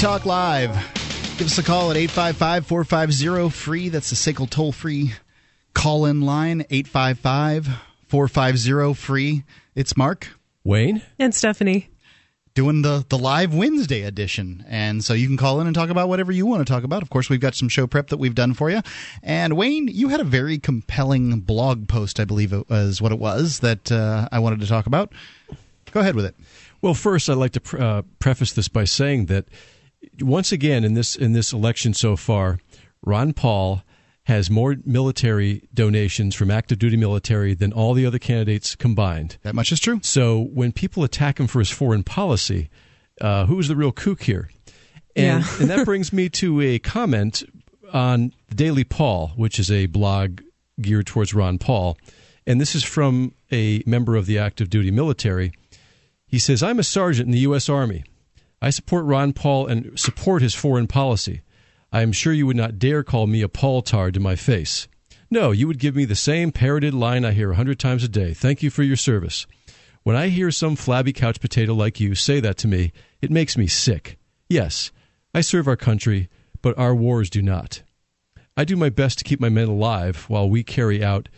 Talk Live. Give us a call at 855 450 free. That's the SACL toll free call in line, 855 450 free. It's Mark. Wayne. And Stephanie. Doing the, the live Wednesday edition. And so you can call in and talk about whatever you want to talk about. Of course, we've got some show prep that we've done for you. And Wayne, you had a very compelling blog post, I believe it was what it was, that uh, I wanted to talk about. Go ahead with it. Well, first, I'd like to pre- uh, preface this by saying that once again in this in this election so far, Ron Paul has more military donations from active duty military than all the other candidates combined. That much is true. So when people attack him for his foreign policy, uh, who's the real kook here? And, Yeah. and that brings me to a comment on the Daily Paul, which is a blog geared towards Ron Paul. And this is from a member of the active duty military. He says, I'm a sergeant in the U.S. Army. I support Ron Paul and support his foreign policy. I am sure you would not dare call me a Paul-tard to my face. No, you would give me the same parroted line I hear a hundred times a day. Thank you for your service. When I hear some flabby couch potato like you say that to me, it makes me sick. Yes, I serve our country, but our wars do not. I do my best to keep my men alive while we carry out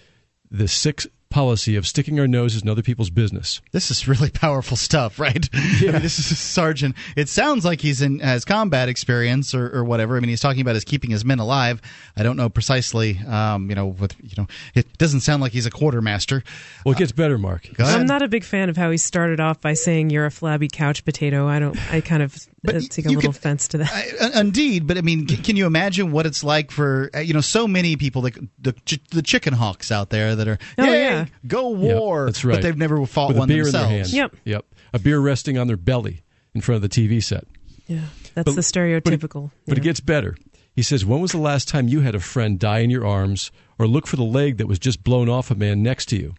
the sick policy of sticking our noses in other people's business. This is really powerful stuff, right? I mean, this is a sergeant. It sounds like he's in has combat experience or, or whatever. I mean, he's talking about his keeping his men alive. I don't know precisely. Um, you know, with you know, it doesn't sound like he's a quartermaster. Well, it gets better, Mark. Go ahead. I'm not a big fan of how he started off by saying you're a flabby couch potato. I don't. I kind of But uh, take a little could- offense to that. I, uh, indeed, but I mean, c- can you imagine what it's like for uh, you know so many people, like the ch- the chicken hawks out there that are, Oh, "Yay, yeah. Go Yep, war, that's right. but they've never fought With one a beer themselves. in their hand. Yep. Yep. A beer resting on their belly in front of the TV set. Yeah, that's But- the stereotypical. But it yeah. gets better. He says, When was the last time you had a friend die in your arms or look for the leg that was just blown off a man next to you?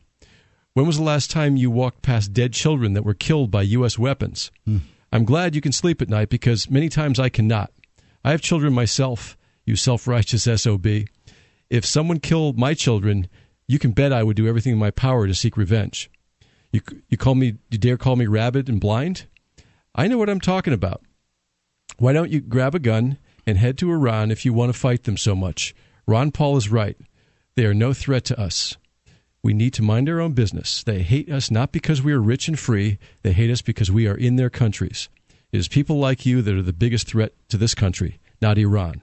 When was the last time you walked past dead children that were killed by U.S. weapons? Hmm. I'm glad you can sleep at night because many times I cannot. I have children myself, you self righteous SOB. If someone killed my children, you can bet I would do everything in my power to seek revenge. You, you call me, you dare call me rabid and blind? I know what I'm talking about. Why don't you grab a gun and head to Iran if you want to fight them so much? Ron Paul is right. They are no threat to us. We need to mind our own business. They hate us not because we are rich and free, they hate us because we are in their countries. It is people like you that are the biggest threat to this country, not Iran.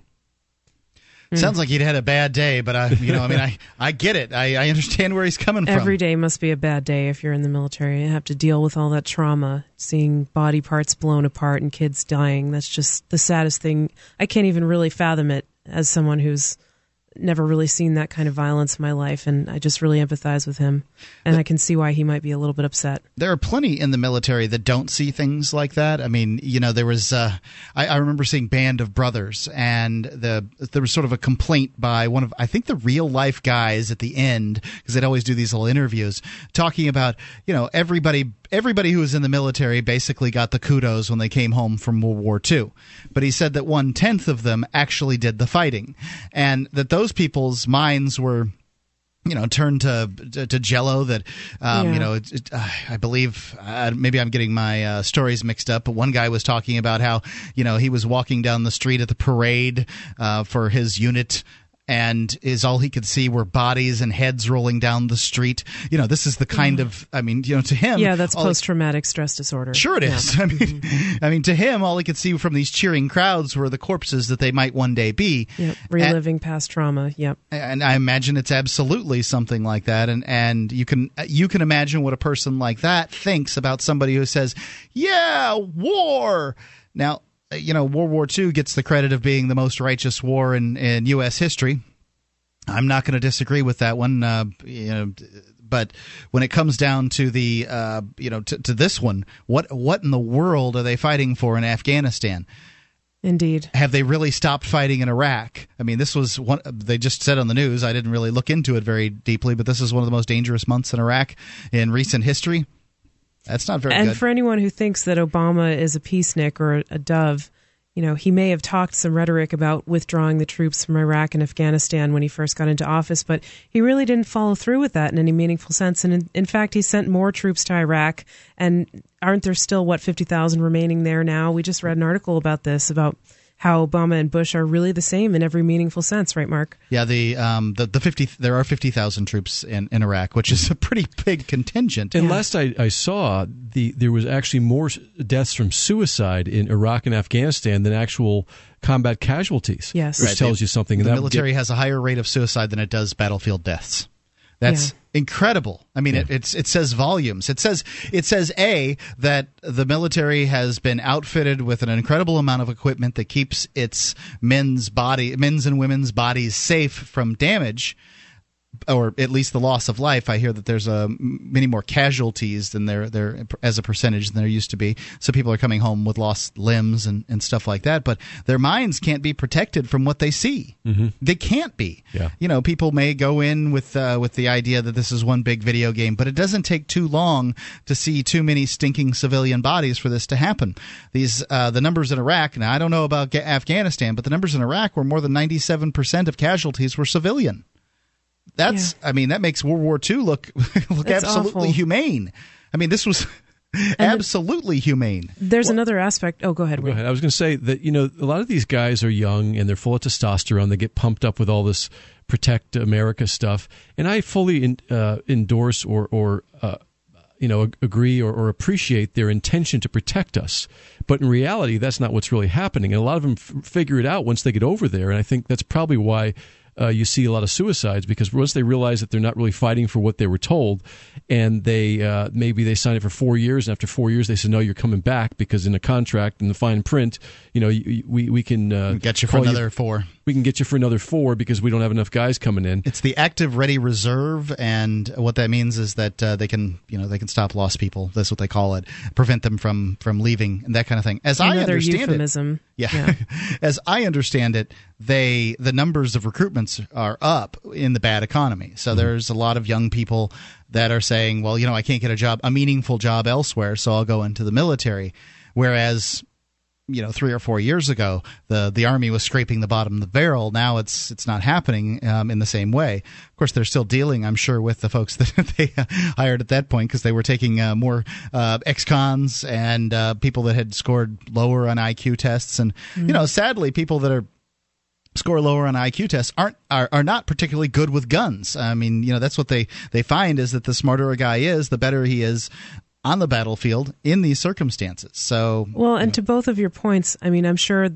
Hmm. Sounds like he'd had a bad day, but I, you know, I mean, I, I get it. I, I understand where he's coming from. Every day must be a bad day if you're in the military. You have to deal with all that trauma, seeing body parts blown apart and kids dying. That's just the saddest thing. I can't even really fathom it as someone who's never really seen that kind of violence in my life, and I just really empathize with him. And I can see why he might be a little bit upset. there are plenty in the military that don't see things like that. I mean, you know, there was uh, I, I remember seeing Band of Brothers, and the there was sort of a complaint by one of I think the real life guys at the end because they'd always do these little interviews talking about you know everybody everybody who was in the military basically got the kudos when they came home from World War II. But he said that one tenth of them actually did the fighting, and that those people's minds were you know, turned to to, to Jello. That um, Yeah. you know, it, it, uh, I believe uh, maybe I'm getting my uh, stories mixed up. But one guy was talking about how you know he was walking down the street at the parade uh, for his unit. And is all he could see were bodies and heads rolling down the street. You know, this is the kind of, I mean, you know, to him, Yeah, that's post traumatic stress disorder. Sure, it is. Yeah. I mean, I mean, to him, all he could see from these cheering crowds were the corpses that they might one day be. Yep. And- Reliving past trauma. Yep. and I imagine it's absolutely something like that. And and you can you can imagine what a person like that thinks about somebody who says, "Yeah, war." Now, you know, World War II gets the credit of being the most righteous war in in U.S. history. I'm not going to disagree with that one. Uh, you know, but when it comes down to the uh, you know to, to this one, what what in the world are they fighting for in Afghanistan? Indeed. have they really stopped fighting in Iraq? I mean, this was one they just said on the news. I didn't really look into it very deeply, but this is one of the most dangerous months in Iraq in recent history. That's not very and good. for anyone who thinks that Obama is a peacenik or a, dove, you you know, he may have talked some rhetoric about withdrawing the troops from Iraq and Afghanistan when he first got into office, but he really didn't follow through with that in any meaningful sense. And in, in fact, he sent more troops to Iraq. And aren't there still, what, 50,000 remaining there now? We just read an article about this, about how Obama and Bush are really the same in every meaningful sense, right, Mark? Yeah, the um, the, the fifty there are fifty thousand troops in, in Iraq, which is a pretty big contingent. And Yeah. last I, I saw, the there was actually more deaths from suicide in Iraq and Afghanistan than actual combat casualties. Yes. which Right, tells the- you something. The that military get- has a higher rate of suicide than it does battlefield deaths. That's incredible. I mean, it, it's it says volumes. It says it says a that the military has been outfitted with an incredible amount of equipment that keeps its men's body, men's and women's bodies safe from damage. Or at least the loss of life. I hear that there's uh, many more casualties than there there as a percentage than there used to be. So people are coming home with lost limbs and, and stuff like that. But their minds can't be protected from what they see. Mm-hmm. They can't be Yeah. you know, people may go in with uh, with the idea that this is one big video game, but it doesn't take too long to see too many stinking civilian bodies for this to happen. These uh, the numbers in Iraq. Now, I don't know about Afghanistan, but the numbers in Iraq were more than ninety seven percent of casualties were civilian. That's, I mean, that makes World War II look look It's absolutely awful. humane. I mean, this was absolutely humane. There's another aspect. Oh, go ahead. Go Wayne. ahead. I was going to say that you know a lot of these guys are young and they're full of testosterone. They get pumped up with all this protect America stuff, and I fully in, uh, endorse or or uh, you know agree or, or appreciate their intention to protect us. But in reality, that's not what's really happening. And a lot of them f- figure it out once they get over there, and I think that's probably why. Uh, you see a lot of suicides because once they realize that they're not really fighting for what they were told, and they uh, maybe they sign it for four years, and after four years they say no, you're coming back because in a contract in the fine print, you know, you, you- we we can uh, Get you for another four. We can get you for another four because we don't have enough guys coming in. It's the active ready reserve, and what that means is that uh, they can, you know, they can stop lost people. That's what they call it, prevent them from from leaving and that kind of thing. As I Another understand it, euphemism. yeah. As I understand it, they the numbers of recruitments are up in the bad economy. So there's a lot of young people that are saying, well, you know, I can't get a job, a meaningful job elsewhere, so I'll go into the military. Whereas you know three or four years ago the the army was scraping the bottom of the barrel. Now it's it's not happening um, in the same way. Of course they're still dealing i'm sure with the folks that they hired at that point because they were taking uh, more uh, ex-cons and uh, people that had scored lower on iq tests. And you know sadly people that are score lower on IQ tests aren't are, are not particularly good with guns. I mean, you know, that's what they they find is that the smarter a guy is, the better he is on the battlefield in these circumstances. So, Well, and to both of your points, I mean, I'm sure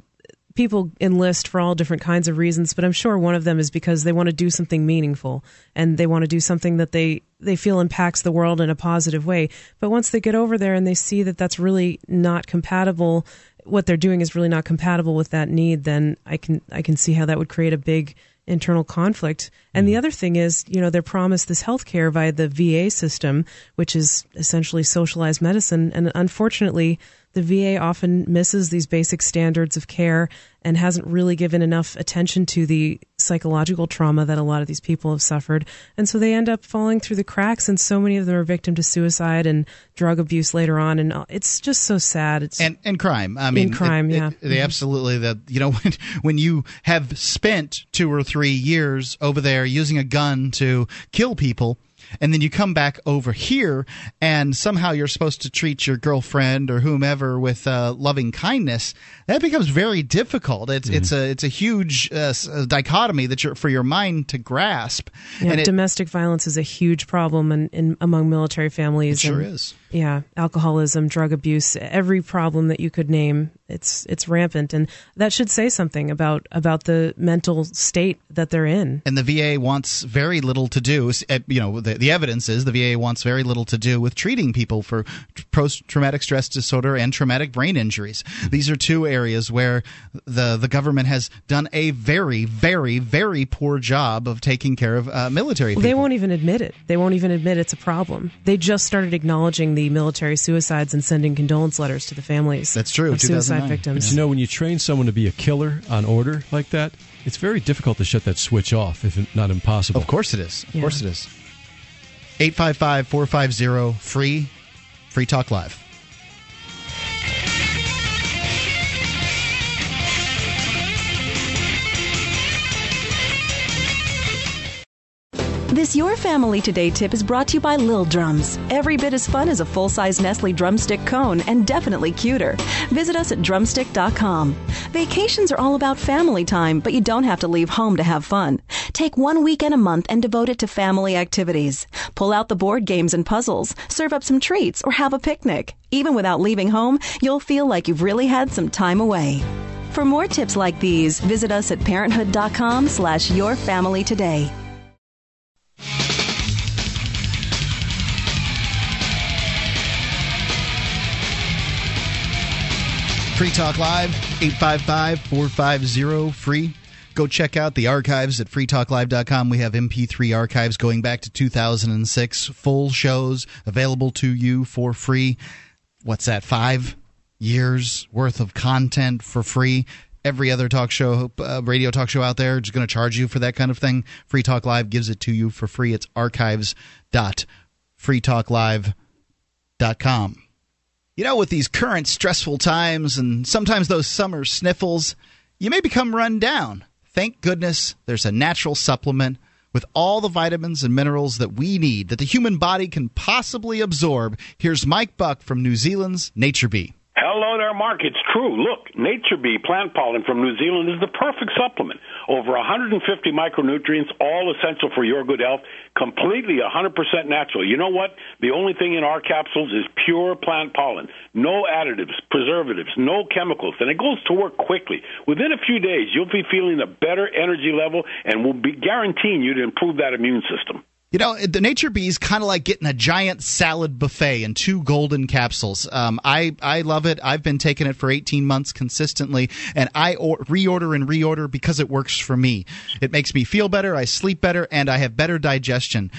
people enlist for all different kinds of reasons, but I'm sure one of them is because they want to do something meaningful and they want to do something that they they feel impacts the world in a positive way. But once they get over there and they see that that's really not compatible, what they're doing is really not compatible with that need, then I can I can see how that would create a big internal conflict. And the hmm. other thing is, you know, they're promised this health care via the VA system, which is essentially socialized medicine. And unfortunately, the VA often misses these basic standards of care and hasn't really given enough attention to the psychological trauma that a lot of these people have suffered. And so they end up falling through the cracks, and so many of them are victim to suicide and drug abuse later on. And it's just so sad. It's and and crime. I mean, crime, it- it- yeah. they mm-hmm. absolutely that you know when when you have spent two or three years over there using a gun to kill people. And then you come back over here, and somehow you're supposed to treat your girlfriend or whomever with uh, loving kindness. That becomes very difficult. It's it's a it's a huge uh, uh, dichotomy that you're for your mind to grasp. yeah, and it, domestic violence is a huge problem in, in among military families. it sure and- is. Yeah alcoholism drug abuse every problem that you could name it's it's rampant and that should say something about about the mental state that they're in and the VA wants very little to do. uh, You know, the, the evidence is the VA wants very little to do with treating people for post traumatic stress disorder and traumatic brain injuries. These are two areas where the the government has done a very, very, very poor job of taking care of uh, military people. they won't even admit it they won't even admit it's a problem they just started acknowledging the military suicides and sending condolence letters to the families That's true, of suicide 2009. victims You know, when you train someone to be a killer on order like that, it's very difficult to shut that switch off, if not impossible. Of course it is. Of Yeah. course it is. 855 450 free Free Talk Live. This Your Family Today tip is brought to you by Lil Drums. Every bit as fun as a full size Nestle drumstick cone and definitely cuter. Visit us at drumstick.com. Vacations are all about family time, but you don't have to leave home to have fun. Take one weekend a month and devote it to family activities. Pull out the board games and puzzles, serve up some treats, or have a picnic. Even without leaving home, you'll feel like you've really had some time away. For more tips like these, visit us at parenthood.com slash your family today. Free Talk Live, 855 450 free. Go check out the archives at freetalklive.com. We have MP3 archives going back to 2006, full shows available to you for free. What's that, five years worth of content for free? Every other talk show, uh, radio talk show out there, is going to charge you for that kind of thing. Free Talk Live gives it to you for free. It's archives.freetalklive.com. You know, with these current stressful times and sometimes those summer sniffles, you may become run down. Thank goodness there's a natural supplement with all the vitamins and minerals that we need that the human body can possibly absorb. Here's Mike Buck from New Zealand's Nature Bee. Hello there, Mark. It's true. Look, Nature Bee plant pollen from New Zealand is the perfect supplement. Over 150 micronutrients, all essential for your good health, completely 100% natural. You know what? The only thing in our capsules is pure plant pollen. No additives, preservatives, no chemicals, and it goes to work quickly. Within a few days, you'll be feeling a better energy level and we'll be guaranteeing you to improve that immune system. You know, the Nature Bee is kind of like getting a giant salad buffet in two golden capsules. Um, I I love it. I've been taking it for 18 months consistently, and I or- reorder and reorder because it works for me. It makes me feel better. I sleep better, and I have better digestion.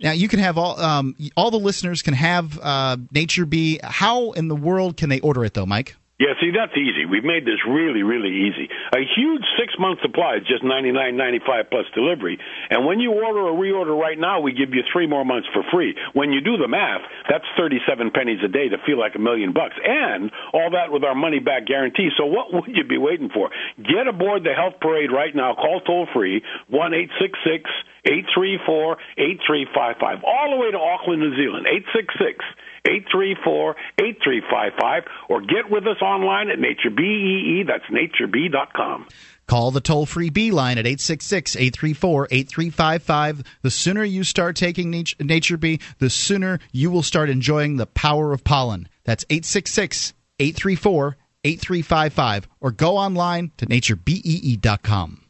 Now you can have all um, all the listeners can have uh, Nature Bee. How in the world can they order it though, Mike? Yeah, see, that's easy. We've made this really, really easy. A huge six month supply is just ninety nine ninety five plus delivery. And when you order or reorder right now, we give you three more months for free. When you do the math, that's thirty seven pennies a day to feel like a million bucks, and all that with our money back guarantee. So what would you be waiting for? Get aboard the health parade right now. Call toll free one eight six six eight three four eight three five five all the way to Auckland, New Zealand. Eight six six. 834-8355 or get with us online at naturebee. That's naturebee.com. Call the toll free B line at 866 834 8355. The sooner you start taking Nature Bee, the sooner you will start enjoying the power of pollen. That's 866 834 8355 or go online to naturebee.com.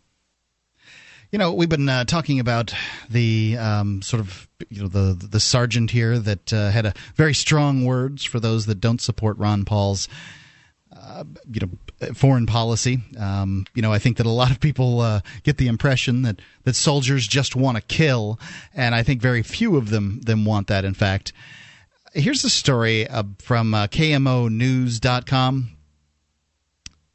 You know, we've been uh, talking about the um, sort of you know the the sergeant here that uh, had very strong words for those that don't support Ron Paul's uh, you know foreign policy. Um, you know, I think that a lot of people uh, get the impression that that soldiers just want to kill, and I think very few of them them want that. In fact, here's a story uh, from uh, KOMONews.com.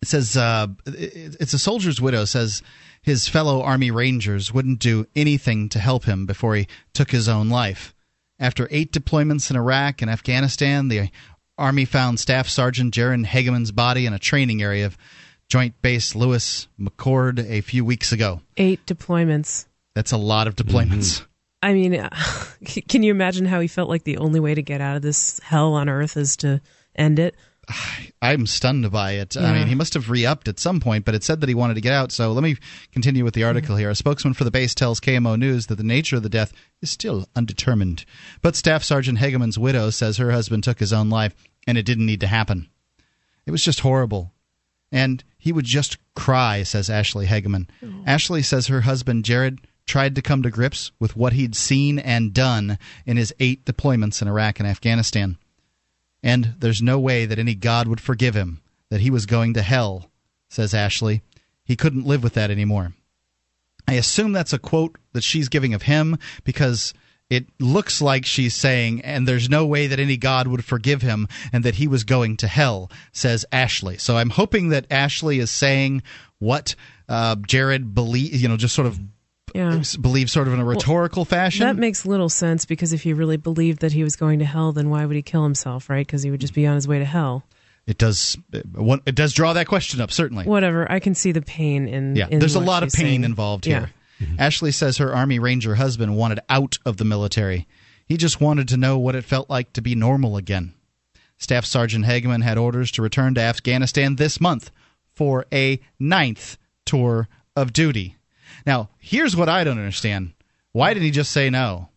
It says uh, it's a soldier's widow says his fellow Army Rangers wouldn't do anything to help him before he took his own life. After eight deployments in Iraq and Afghanistan, the Army found Staff Sergeant Jared Hageman's body in a training area of Joint Base Lewis McChord a few weeks ago. Eight deployments. That's a lot of deployments. Mm-hmm. I mean, can you imagine how he felt like the only way to get out of this hell on earth is to end it? I'm stunned by it. Yeah. I mean, he must have re upped at some point, but it said that he wanted to get out. So let me continue with the article here. A spokesman for the base tells KOMO News that the nature of the death is still undetermined. But Staff Sergeant Hageman's widow says her husband took his own life and it didn't need to happen. It was just horrible. And he would just cry, says Ashley Hageman. Oh. Ashley says her husband, Jared, tried to come to grips with what he'd seen and done in his eight deployments in Iraq and Afghanistan and there's no way that any God would forgive him, that he was going to hell, says Ashley. He couldn't live with that anymore. I assume that's a quote that she's giving of him because it looks like she's saying, and there's no way that any God would forgive him and that he was going to hell, says Ashley. So I'm hoping that Ashley is saying what uh, Jared believes, you know, just sort of yeah. believe sort of in a rhetorical well, fashion. That makes little sense because if he really believed that he was going to hell, then why would he kill himself, right? Because he would just be on his way to hell. It does. Uh, it does draw that question up. Certainly. Whatever. I can see the pain in. Yeah. In there's a lot of pain saying. involved here. Yeah. Ashley says her Army Ranger husband wanted out of the military. He just wanted to know what it felt like to be normal again. Staff Sergeant Hageman had orders to return to Afghanistan this month for a ninth tour of duty. Now, here's what I don't understand. Why did he just say no?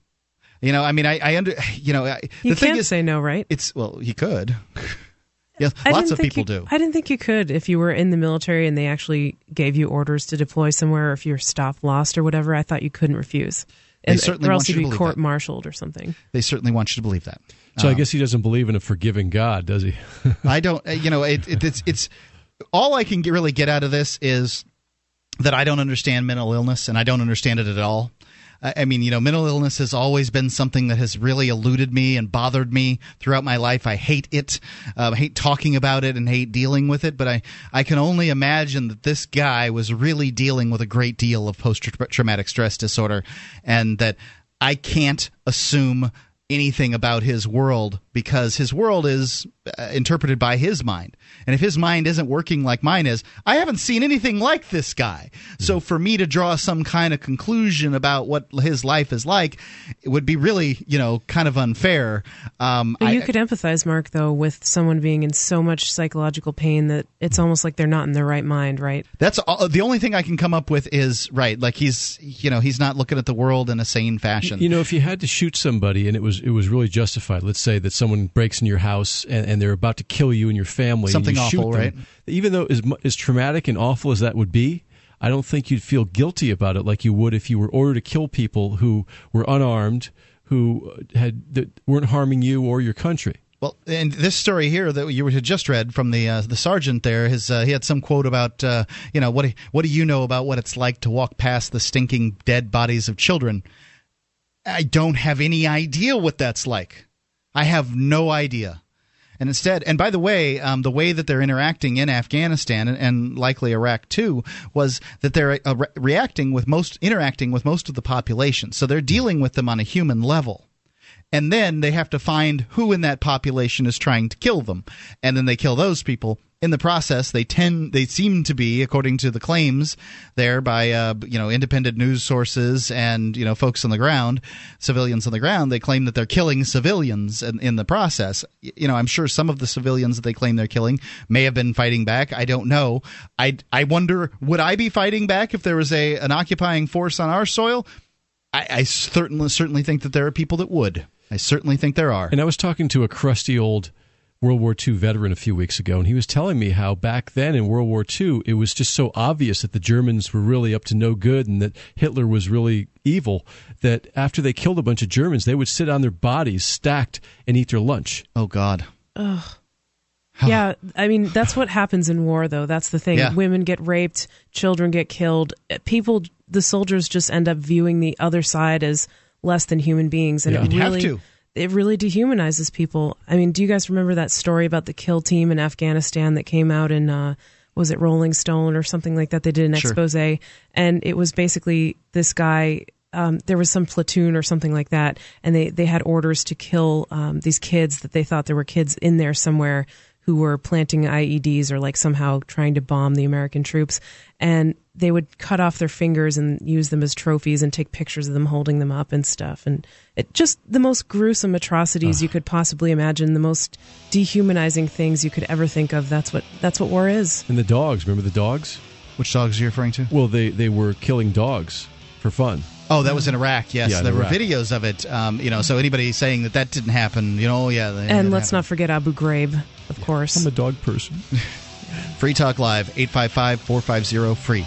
You know, I mean, I, I under, you know, I- You the thing can't is, say no, right? it's well, he could. yes, I lots didn't of think people you- do. I didn't think you could if you were in the military and they actually gave you orders to deploy somewhere, or if your staff lost or whatever. I thought you couldn't refuse, They and, certainly or else you you'd to be court martialed or something. They certainly want you to believe that. So I guess he doesn't believe in a forgiving God, does he? I don't. uh, You know, it, it, it's it's all I can get, really get out of this is that I don't understand mental illness, and I don't understand it at all. I mean, you know, mental illness has always been something that has really eluded me and bothered me throughout my life. I hate it. Um, I hate talking about it and hate dealing with it. But I, I can only imagine that this guy was really dealing with a great deal of post traumatic stress disorder, and that I can't assume anything about his world because his world is uh, interpreted by his mind. And if his mind isn't working like mine is, I haven't seen anything like this guy. So for me to draw some kind of conclusion about what his life is like, it would be really, you know, kind of unfair. Um, But I- you could empathize, Mark, though, with someone being in so much psychological pain that it's almost like they're not in their right mind, right? that's all, the only thing I can come up with is right. Like he's, you know, he's not looking at the world in a sane fashion. You know, if you had to shoot somebody and it was it was really justified, let's say that someone breaks in your house and, and they're about to kill you and your family, Something and awful, shoot them, right? Even though as as traumatic and awful as that would be, I don't think you'd feel guilty about it like you would if you were ordered to kill people who were unarmed, who had that weren't harming you or your country. Well, and this story here that you had just read from the uh, the sergeant there, his uh, he had some quote about uh, you know what what do you know about what it's like to walk past the stinking dead bodies of children? I don't have any idea what that's like. I have no idea. And instead, and by the way, um, the way that they're interacting in Afghanistan and, and likely Iraq too was that they're uh, re- reacting with most interacting with most of the population. So they're dealing with them on a human level. And then they have to find who in that population is trying to kill them. And then they kill those people in the process they tend they seem to be according to the claims there by uh, you know independent news sources and you know folks on the ground civilians on the ground they claim that they're killing civilians in, in the process you know i'm sure some of the civilians that they claim they're killing may have been fighting back i don't know i i wonder would i be fighting back if there was a an occupying force on our soil I, I certainly certainly think that there are people that would. I certainly think there are. And I was talking to a crusty old World War II veteran a few weeks ago, and he was telling me how back then in World War II, it was just so obvious that the Germans were really up to no good and that Hitler was really evil that after they killed a bunch of Germans, they would sit on their bodies stacked and eat their lunch. Oh God. Ugh. yeah, I mean that's what happens in war, though. That's the thing. Yeah. Women get raped, children get killed. People, the soldiers, just end up viewing the other side as less than human beings, and Yeah. it You'd have really, to. It really dehumanizes people. I mean, do you guys remember that story about the kill team in Afghanistan that came out in? Uh, was it Rolling Stone or something like that? They did an Sure. expose, and it was basically this guy. Um, there was some platoon or something like that, and they they had orders to kill um, these kids that they thought there were kids in there somewhere who were planting IEDs or like somehow trying to bomb the American troops, and they would cut off their fingers and use them as trophies and take pictures of them holding them up and stuff, and it just the most gruesome atrocities you could possibly imagine, the most dehumanizing things you could ever think of. That's what that's what war is. And the dogs, remember the dogs? Which dogs are you referring to? Well, they, they were killing dogs for fun. Oh, that was in Iraq. Yes, Yeah, in there Iraq. were videos of it. Um, you know, so anybody saying that that didn't happen, you know, yeah. And let's not forget Abu Ghraib, of course. I'm a dog person. Free Talk Live eight five five four five zero free.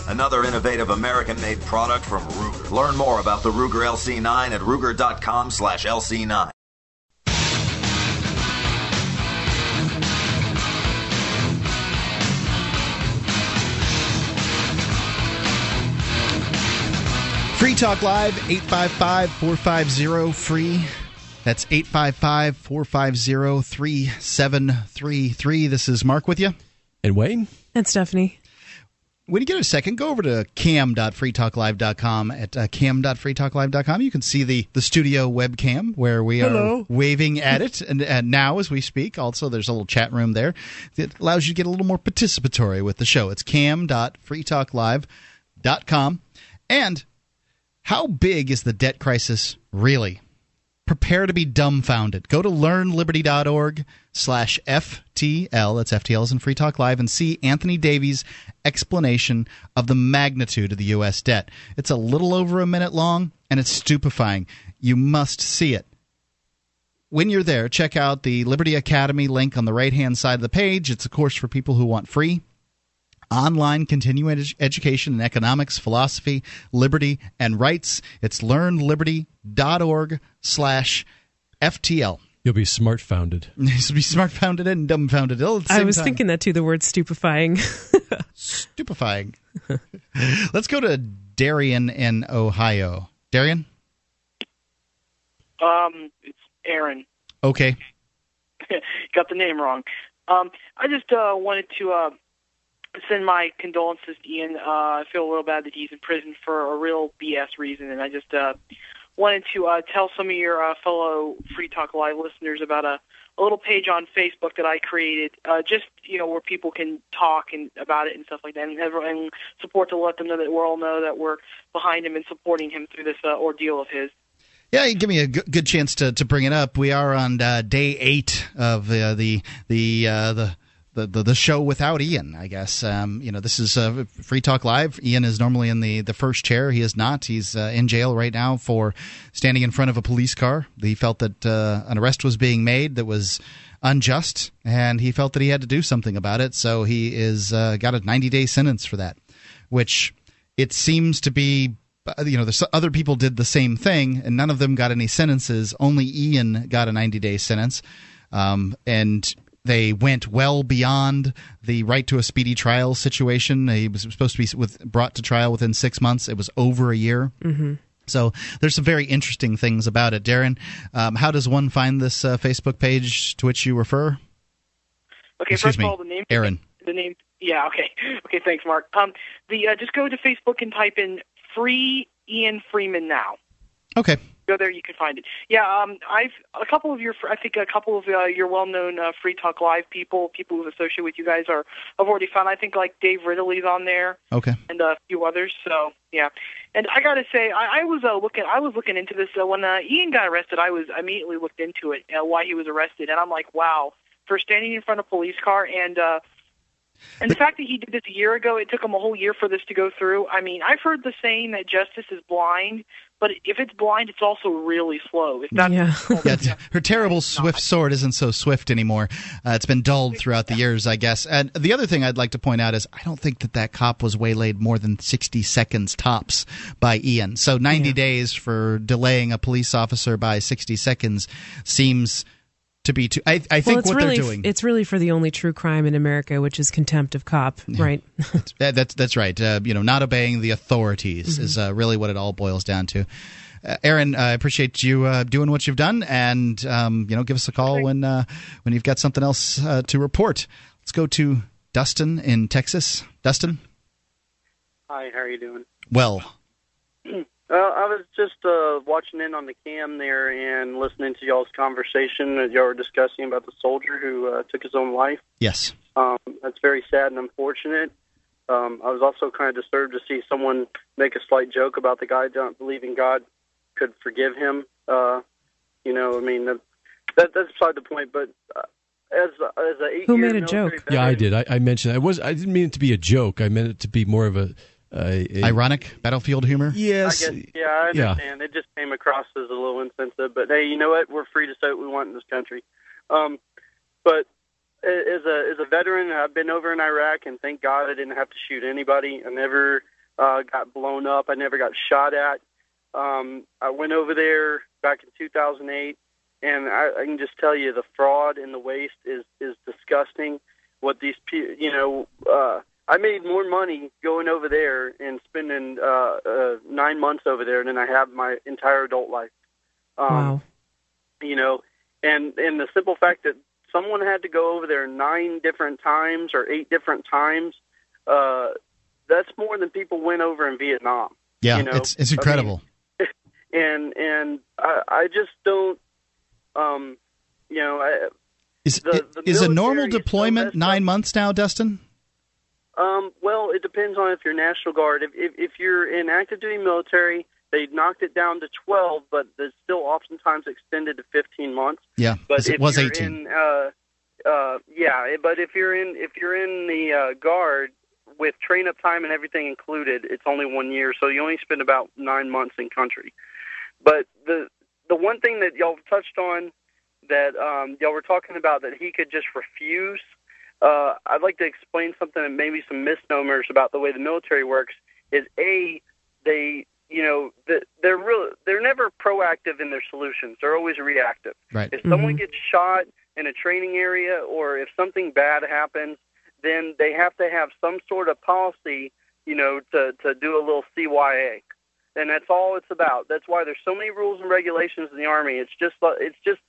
another innovative American made product from Ruger. Learn more about the Ruger LC9 at ruger.com slash LC9. Free Talk Live, 855 450 free. That's 855 450 3733. This is Mark with you. And Wayne? And Stephanie. When you get a second, go over to cam.freetalklive.com. At uh, cam.freetalklive.com, you can see the, the studio webcam where we Hello. are waving at it. And, and now, as we speak, also there's a little chat room there that allows you to get a little more participatory with the show. It's cam.freetalklive.com. And how big is the debt crisis really? Prepare to be dumbfounded. Go to learnliberty.org slash FTL, that's FTLs and Free Talk Live, and see Anthony Davies' explanation of the magnitude of the U.S. debt. It's a little over a minute long, and it's stupefying. You must see it. When you're there, check out the Liberty Academy link on the right hand side of the page. It's a course for people who want free online continuing ed- education in economics, philosophy, liberty, and rights. It's learnliberty.org slash FTL. You'll be smart founded. Needs to be smart founded and dumbfounded all at the I was time. thinking that too, the word stupefying. Stupefying. Let's go to Darian in Ohio. Darian? Um, it's Aaron. Okay. Got the name wrong. Um, I just uh, wanted to uh, send my condolences to Ian. Uh, I feel a little bad that he's in prison for a real BS reason, and I just uh, wanted to uh, tell some of your uh, fellow Free Talk Live listeners about a, a little page on Facebook that I created, uh, just you know where people can talk and about it and stuff like that, and, and support to let them know that we all know that we're behind him and supporting him through this uh, ordeal of his. Yeah, you give me a good chance to, to bring it up. We are on uh, day eight of uh, the the uh, the. The, the, the show without Ian, I guess. Um, you know, this is uh, Free Talk Live. Ian is normally in the, the first chair. He is not. He's uh, in jail right now for standing in front of a police car. He felt that uh, an arrest was being made that was unjust, and he felt that he had to do something about it. So he is uh, got a 90 day sentence for that, which it seems to be uh, you know, other people did the same thing, and none of them got any sentences. Only Ian got a 90 day sentence, um, and they went well beyond the right to a speedy trial situation. He was supposed to be with, brought to trial within six months. It was over a year. mm-hmm. So there's some very interesting things about it. Darren, um, how does one find this uh, Facebook page to which you refer? Okay, Excuse first me, of all, the name. Aaron. The name. Yeah. Okay. Okay. Thanks, Mark. Um, the uh, just go to Facebook and type in "free Ian Freeman" now. Okay. Go there, you can find it. Yeah. Um, I've a couple of your, I think a couple of uh, your well-known uh, Free Talk Live people, people who associate with you guys, are have already found. I think like Dave Ridley's on there Okay. and a few others. So yeah, and I got to say, I, I was uh, looking, I was looking into this uh, when uh, Ian got arrested. I was I immediately looked into it, uh, why he was arrested, and I'm like, wow, for standing in front of a police car and. uh and the fact that he did this a year ago, it took him a whole year for this to go through. I mean, I've heard the saying that justice is blind, but if it's blind, it's also really slow. If that's Yeah. Yeah, her terrible swift sword isn't so swift anymore. Uh, it's been dulled throughout the years, I guess. And the other thing I'd like to point out is I don't think that that cop was waylaid more than 60 seconds tops by Ian. So 90 Yeah. days for delaying a police officer by 60 seconds seems to be too. I, I well, think it's what really they're doing. it's really for the only true crime in America, which is contempt of cop, right? That, that's that's right. Uh, you know, not obeying the authorities Mm-hmm. is uh, really what it all boils down to. Uh, Aaron, I appreciate you uh, doing what you've done, and um, you know, give us a call when uh, when you've got something else uh, to report. Let's go to Dustin in Texas. Dustin, Hi, how are you doing? well, Well, I was just uh, watching in on the cam there and listening to y'all's conversation that y'all were discussing about the soldier who uh, took his own life. yes, Um, that's very sad and unfortunate. Um, I was also kind of disturbed to see someone make a slight joke about the guy not believing God could forgive him. Uh, you know, I mean, that, that that's beside the point. But uh, as as a eight Who made a joke? Yeah, I did. I, I mentioned I was. I didn't mean it to be a joke. I meant it to be more of a. a, a ironic battlefield humor. Yes. I guess, yeah, I Yeah. understand. It just came across as a little insensitive, but hey, you know what? We're free to say what we want in this country. Um, but as a as a veteran, I've been over in Iraq, and thank God I didn't have to shoot anybody. I never uh, got blown up. I never got shot at. Um, I went over there back in 2008, and I, I can just tell you the fraud and the waste is is disgusting. What these pe- you know. Uh, I made more money going over there and spending uh, uh, nine months over there than I have my entire adult life. Um, wow. You know, and and the simple fact that someone had to go over there nine different times or eight different times, uh, that's more than people went over in Vietnam. Yeah, you know? it's it's I mean, incredible. and and I, I just don't, um, you know, I, is the- the is a normal military is so deployment nine months now, Dustin? Um, well, it depends on if you're National Guard. If, if if you're in active duty military, they knocked it down to 12, but it's still oftentimes extended to 15 months. Yeah, But it was eighteen. In, uh, uh, yeah, but if you're in if you're in the uh, Guard with train up time and everything included, it's only one year, so you only spend about nine months in country. But the the one thing that y'all touched on that um, y'all were talking about that he could just refuse. Uh, I'd like to explain something and maybe some misnomers about the way the military works. Is a they you know the, they're real they're never proactive in their solutions. They're always reactive. Right. If someone gets shot in a training area or if something bad happens, then they have to have some sort of policy, you know, to to do a little CYA. And that's all it's about. That's why there's so many rules and regulations in the army. It's just it's just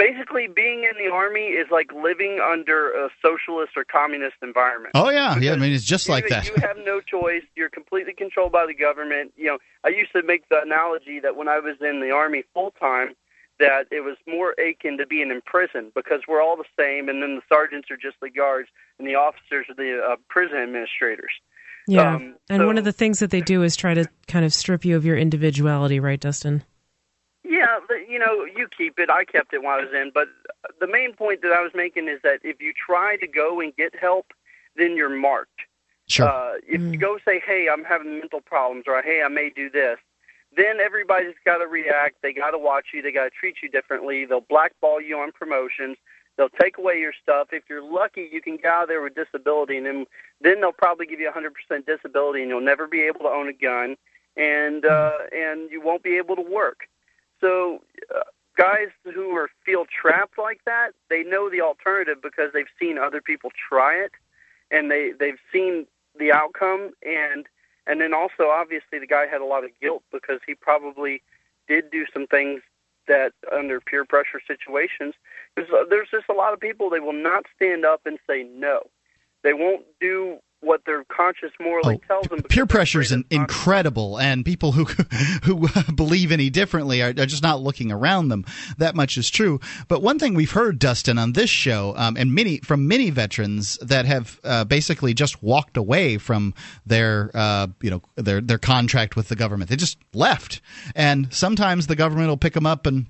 basically being in the army is like living under a socialist or communist environment. Oh yeah, yeah. I mean, it's just You- like that. You have no choice. You're completely controlled by the government. You know, I used to make the analogy that when I was in the army full time, that it was more akin to being in prison because we're all the same, and then the sergeants are just the guards, and the officers are the uh, prison administrators. Yeah. Um, and one of the things that they do is try to kind of strip you of your individuality, right, Dustin? Yeah, but, you know, you keep it. I kept it while I was in. But the main point that I was making is that if you try to go and get help, then you're marked. Sure. Uh, if you go say, "Hey, I'm having mental problems," or "Hey, I may do this," then everybody's got to react. They got to watch you. They got to treat you differently. They'll blackball you on promotions. They'll take away your stuff. If you're lucky, you can get out of there with disability, and then then they'll probably give you 100% disability, and you'll never be able to own a gun, and uh, and you won't be able to work. So, uh, guys who are feel trapped like that, they know the alternative because they've seen other people try it, and they they've seen the outcome, and and then also obviously the guy had a lot of guilt because he probably did do some things that under peer pressure situations. There's, uh, there's just a lot of people they will not stand up and say no. They won't do what their conscience morally Oh, tells them. Peer pressure is afraid an of consequences. incredible, and people who who believe any differently are, are just not looking around them. That much is true. But one thing we've heard, Dustin, on this show, um, and many from many veterans that have uh, basically just walked away from their uh, you know their their contract with the government. They just left, and sometimes the government will pick them up and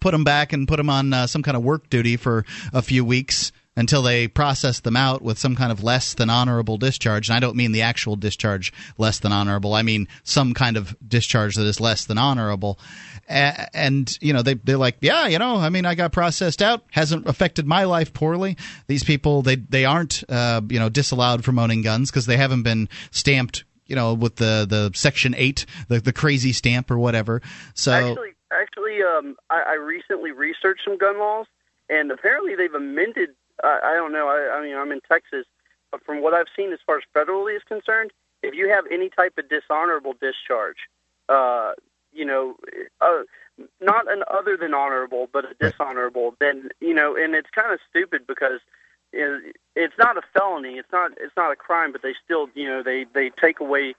put them back and put them on uh, some kind of work duty for a few weeks until they process them out with some kind of less than honorable discharge. And I don't mean the actual discharge less than honorable. I mean some kind of discharge that is less than honorable. And, you know, they, they're like, yeah, you know, I mean, I got processed out. Hasn't affected my life poorly. These people, they, they aren't, uh, you know, disallowed from owning guns because they haven't been stamped you know, with the, the section eight, the, the crazy stamp or whatever. So Actually, actually, um, I, I recently researched some gun laws, and apparently they've amended. I, I don't know. I, I mean, I'm in Texas, but from what I've seen, as far as federally is concerned, if you have any type of dishonorable discharge, uh, you know, uh, not an other than honorable, but a dishonorable, then you know, and it's kind of stupid because it, it's not a felony. It's not. It's not a crime, but they still, you know, they they take away.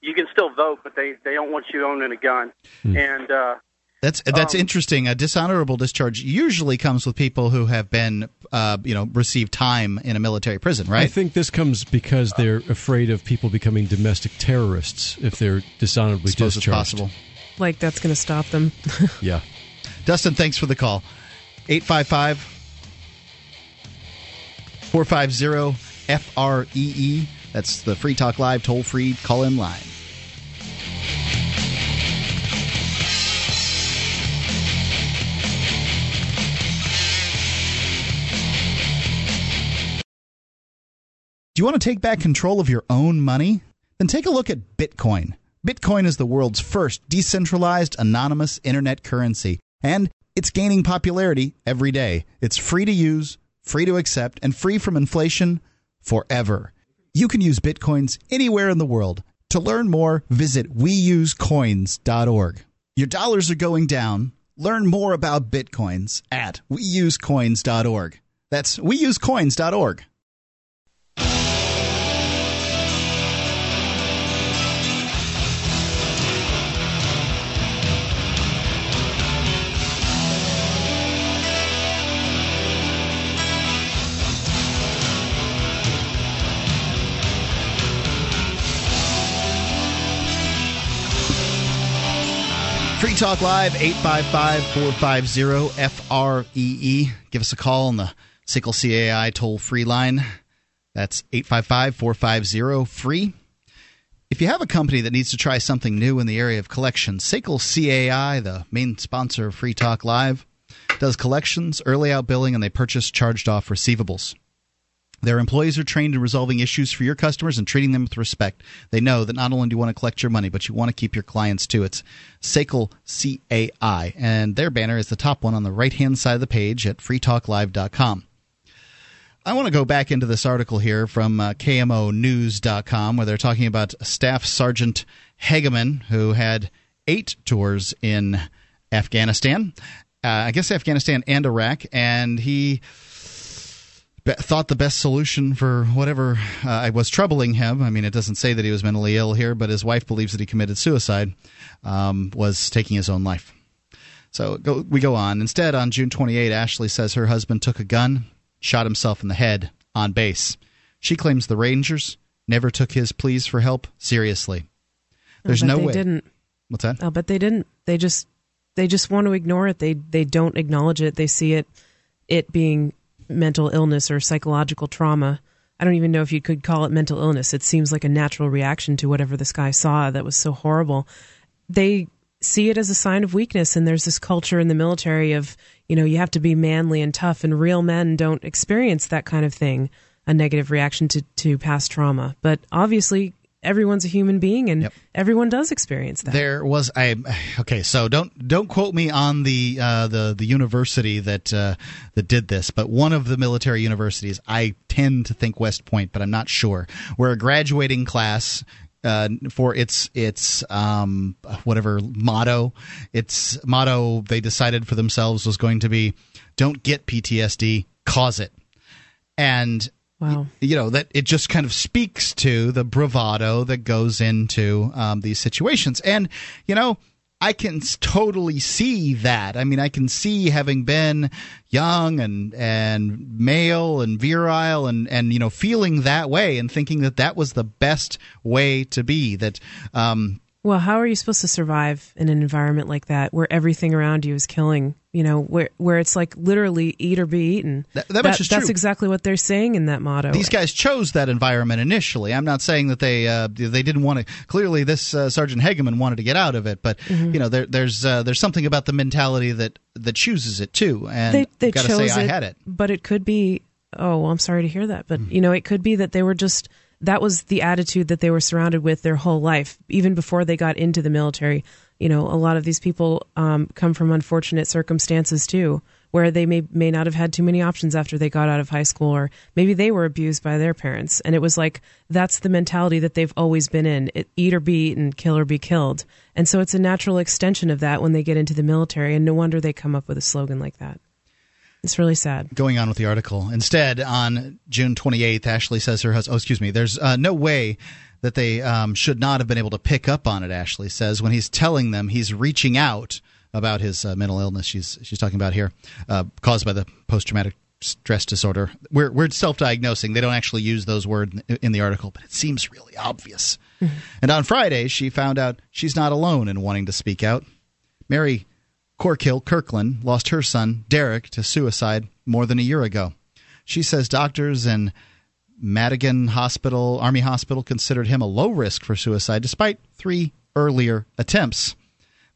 You can still vote, but they they don't want you owning a gun, and. uh That's that's Um, interesting. A dishonorable discharge usually comes with people who have been, uh, you know, received time in a military prison, right? I think this comes because they're afraid of people becoming domestic terrorists if they're dishonorably Suppose it's discharged. possible. Like that's going to stop them. Yeah. Dustin, thanks for the call. 855 450 FREE. E That's the Free Talk Live toll free call in line. Do you want to take back control of your own money? Then take a look at Bitcoin. Bitcoin is the world's first decentralized, anonymous internet currency, and it's gaining popularity every day. It's free to use, free to accept, and free from inflation forever. You can use bitcoins anywhere in the world. To learn more, visit weusecoins.org. Your dollars are going down. Learn more about bitcoins at weusecoins.org. That's weusecoins.org. Free Talk Live, 855 450 FREE. Give us a call on the SICKLE CAI toll free line. That's 855 450 free. If you have a company that needs to try something new in the area of collections, SICKLE CAI, the main sponsor of Free Talk Live, does collections, early out billing, and they purchase charged off receivables. Their employees are trained in resolving issues for your customers and treating them with respect. They know that not only do you want to collect your money, but you want to keep your clients too. It's SACL C-A-I, and their banner is the top one on the right-hand side of the page at freetalklive.com. I want to go back into this article here from uh, KOMONews.com where they're talking about Staff Sergeant Hageman, who had eight tours in Afghanistan, uh, I guess Afghanistan and Iraq, and he thought the best solution for whatever uh, was troubling him. I mean, it doesn't say that he was mentally ill here, but his wife believes that he committed suicide, um, was taking his own life. So go, we go on. Instead, on June 28, Ashley says her husband took a gun, shot himself in the head on base. She claims the Rangers never took his pleas for help seriously. There's no they way. Didn't. What's that? I'll bet they didn't. They just they just want to ignore it. They they don't acknowledge it. They see it it being mental illness or psychological trauma. I don't even know if you could call it mental illness. It seems like a natural reaction to whatever this guy saw that was so horrible. They see it as a sign of weakness and there's this culture in the military of, you know, you have to be manly and tough and real men don't experience that kind of thing, a negative reaction to to past trauma. But obviously everyone's a human being and Yep. everyone does experience that. There was I okay, so don't don't quote me on the uh, the the university that uh, that did this, but one of the military universities, I tend to think West Point, but I'm not sure, where a graduating class. Uh, for its its um, whatever motto, its motto they decided for themselves was going to be, "Don't get PTSD, cause it." And wow. you know that it just kind of speaks to the bravado that goes into um, these situations and you know i can totally see that i mean i can see having been young and and male and virile and and you know feeling that way and thinking that that was the best way to be that um Well, how are you supposed to survive in an environment like that where everything around you is killing? You know, where where it's like literally eat or be eaten. That- that much is That's true. exactly what they're saying in that motto. these guys chose that environment initially. I'm not saying that they uh, they didn't want to. Clearly, this uh, Sergeant Hageman wanted to get out of it, but Mm-hmm. you know there, there's uh, there's something about the mentality that that chooses it too. And they they got to chose say I it, had it. but it could be. Oh, well, I'm sorry to hear that, but Mm-hmm. you know, it could be that they were just that was the attitude that they were surrounded with their whole life, even before they got into the military. You know, a lot of these people um, come from unfortunate circumstances too, where they may may not have had too many options after they got out of high school, or maybe they were abused by their parents, and it was like that's the mentality that they've always been in: it, eat or be eaten, kill or be killed. And so it's a natural extension of that when they get into the military, and no wonder they come up with a slogan like that. It's really sad. Going on with the article. Instead, on June 28th, Ashley says her husband. Oh, excuse me. There's uh, no way that they um, should not have been able to pick up on it. Ashley says when he's telling them he's reaching out about his uh, mental illness. She's she's talking about here, uh, caused by the post traumatic stress disorder. We're we're self-diagnosing. They don't actually use those words in, in the article, but it seems really obvious. And on Friday, she found out she's not alone in wanting to speak out. Mary Corkill Kirkland lost her son, Derek, to suicide more than a year ago. She says doctors in Madigan Hospital, Army Hospital, considered him a low risk for suicide despite three earlier attempts.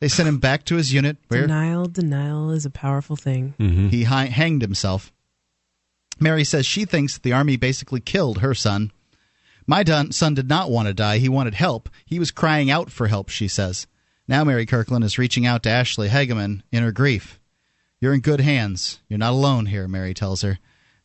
They sent him back to his unit where Denial, denial is a powerful thing. Mm-hmm. he hi- hanged himself. Mary says she thinks the Army basically killed her son. My son did not want to die. He wanted help. He was crying out for help, she says. Now Mary Kirkland is reaching out to Ashley Hageman in her grief. You're in good hands. You're not alone here, Mary tells her.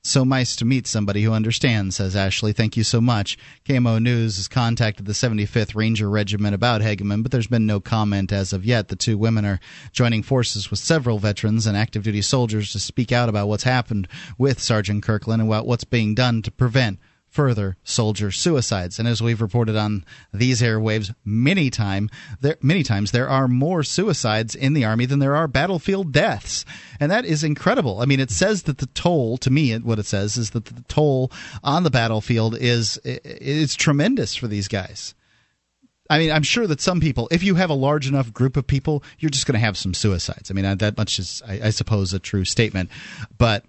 So nice to meet somebody who understands, says Ashley. Thank you so much. KOMO News has contacted the 75th Ranger Regiment about Hageman, but there's been no comment as of yet. The two women are joining forces with several veterans and active duty soldiers to speak out about what's happened with Sergeant Kirkland and about what's being done to prevent further soldier suicides. And as we've reported on these airwaves many time, there, many times, there are more suicides in the army than there are battlefield deaths, and that is incredible. I mean, it says that the toll, to me, what it says is that the toll on the battlefield is is tremendous for these guys. I mean, I'm sure that some people, if you have a large enough group of people, you're just going to have some suicides. I mean, that much is, I, I suppose, a true statement. But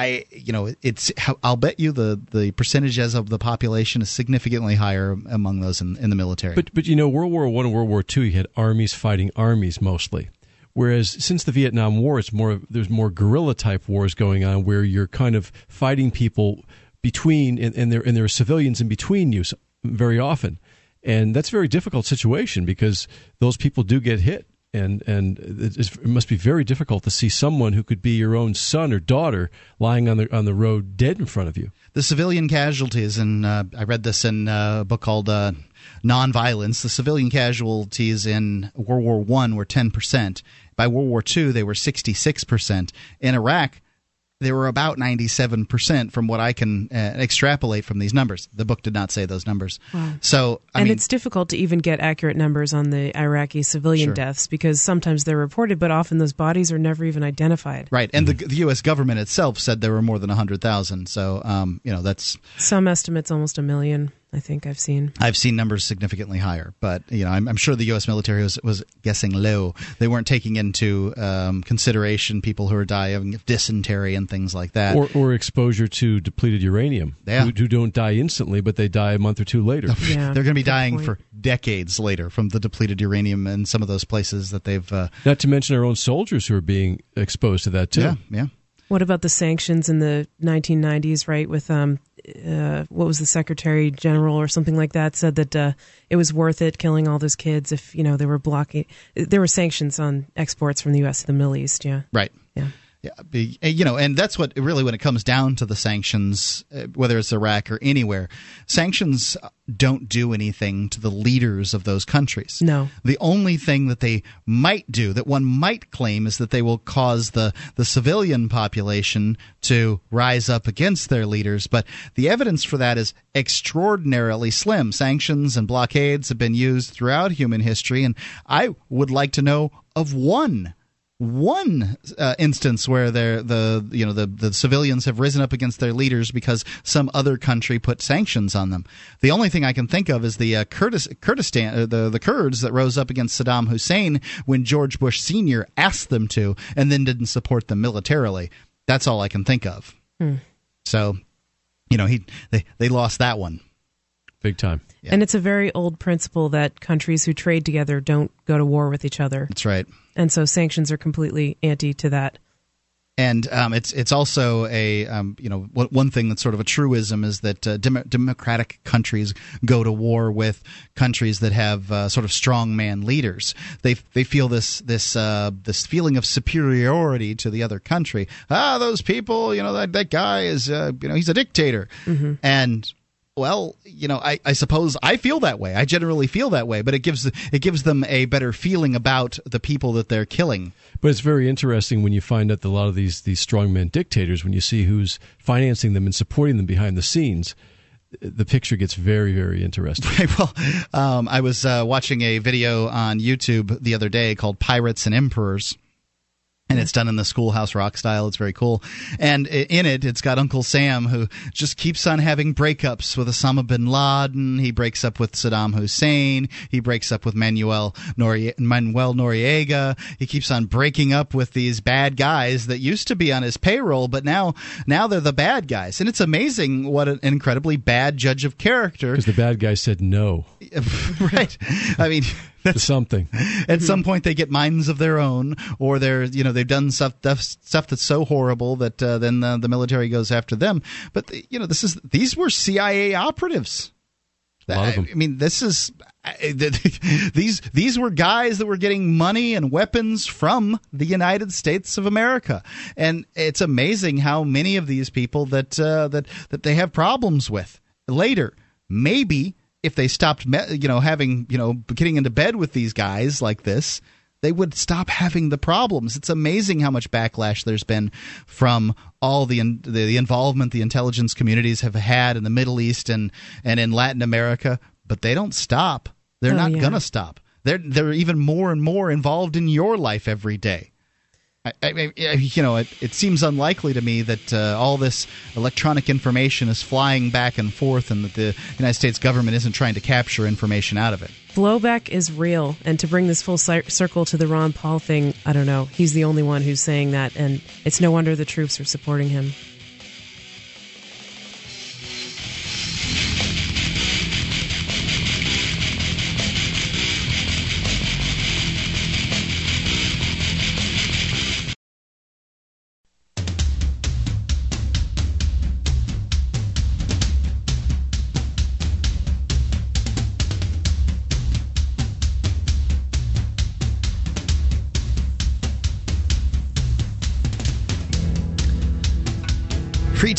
I, you know, it's. I'll bet you the the percentages of the population is significantly higher among those in, in the military. But but you know, World War One and World War Two, you had armies fighting armies mostly. Whereas since the Vietnam War, it's more there's more guerrilla type wars going on where you're kind of fighting people between and, and there and there are civilians in between you very often, and that's a very difficult situation because those people do get hit and and it must be very difficult to see someone who could be your own son or daughter lying on the on the road dead in front of you. The civilian casualties, and uh, I read this in a book called uh, Nonviolence. The civilian casualties in World War One were ten percent. By World War Two, they were sixty six percent. In Iraq, they were about 97% from what I can uh, extrapolate from these numbers. The book did not say those numbers. Wow. So, I and mean, it's difficult to even get accurate numbers on the Iraqi civilian Sure. deaths because sometimes they're reported, but often those bodies are never even identified. right. And the, the U.S. government itself said there were more than 100,000. So, um, you know, that's Some estimates almost a million. I think I've seen. I've seen numbers significantly higher, but you know, I'm, I'm sure the U.S. military was, was guessing low. They weren't taking into um, consideration people who are dying of dysentery and things like that. Or, or exposure to depleted uranium, Yeah. who, who don't die instantly, but they die a month or two later. Yeah, They're going to be dying point. for decades later from the depleted uranium in some of those places that they've. Uh, Not to mention our own soldiers who are being exposed to that too. yeah, yeah. What about the sanctions in the 1990s? Right, with um, uh, what was the Secretary General or something like that said that uh, it was worth it killing all those kids if you know they were blocking. There were sanctions on exports from the U.S. to the Middle East. Yeah, Right. You know, and that's what really when it comes down to the sanctions, uh, whether it's Iraq or anywhere, sanctions don't do anything to the leaders of those countries. No. The only thing that they might do, that one might claim, is that they will cause the the civilian population to rise up against their leaders. But the evidence for that is extraordinarily slim. Sanctions and blockades have been used throughout human history, and I would like to know of one one uh, instance where they're the you know the the civilians have risen up against their leaders because some other country put sanctions on them. The only thing I can think of is the uh, Kurdis, Kurdistan uh, the the Kurds that rose up against Saddam Hussein when George Bush Senior asked them to, and then didn't support them militarily. That's all I can think of. So, you know, he they they lost that one. Big time. Yeah. And it's a very old principle that countries who trade together don't go to war with each other. That's right. And so sanctions are completely anti to that. And um, it's it's also a um, you know one one thing that's sort of a truism is that uh, dem- democratic countries go to war with countries that have uh, sort of strongman leaders. They they feel this this uh, this feeling of superiority to the other country. Ah, those people, you know that that guy is uh, you know he's a dictator, and well, you know, I, I suppose I feel that way. I generally feel that way, but it gives it gives them a better feeling about the people that they're killing. But it's very interesting when you find out that a lot of these these strongman dictators, when you see who's financing them and supporting them behind the scenes, the picture gets very very interesting. Okay, well, um, I was uh, watching a video on YouTube the other day called "Pirates and Emperors." And it's done in the schoolhouse rock style. It's very cool. And in it, it's got Uncle Sam who just keeps on having breakups with Osama bin Laden. He breaks up with Saddam Hussein. He breaks up with Manuel, Nori- Manuel Noriega. He keeps on breaking up with these bad guys that used to be on his payroll, but now now they're the bad guys. And it's amazing what an incredibly bad judge of character Because the bad guy said no right. I mean, to something. at some point they get minds of their own, or they're you know they've done stuff stuff, that's so horrible that uh, then the, the military goes after them. But you know this is these were CIA operatives. A lot of them. I, I mean, this is these these were guys that were getting money and weapons from the United States of America, and it's amazing how many of these people that uh, that that they have problems with later. Maybe if they stopped, you know, having you know getting into bed with these guys like this, they would stop having the problems. It's amazing how much backlash there's been from all the, the, the involvement the intelligence communities have had in the Middle East and and in Latin America but they don't stop. They're Oh, not yeah. going to stop. They're they're even more and more involved in your life every day. I, I, you know, it, it seems unlikely to me that uh, all this electronic information is flying back and forth, and that the United States government isn't trying to capture information out of it. Blowback is real. And to bring this full cir- circle to the Ron Paul thing, I don't know. He's the only one who's saying that. And it's no wonder the troops are supporting him.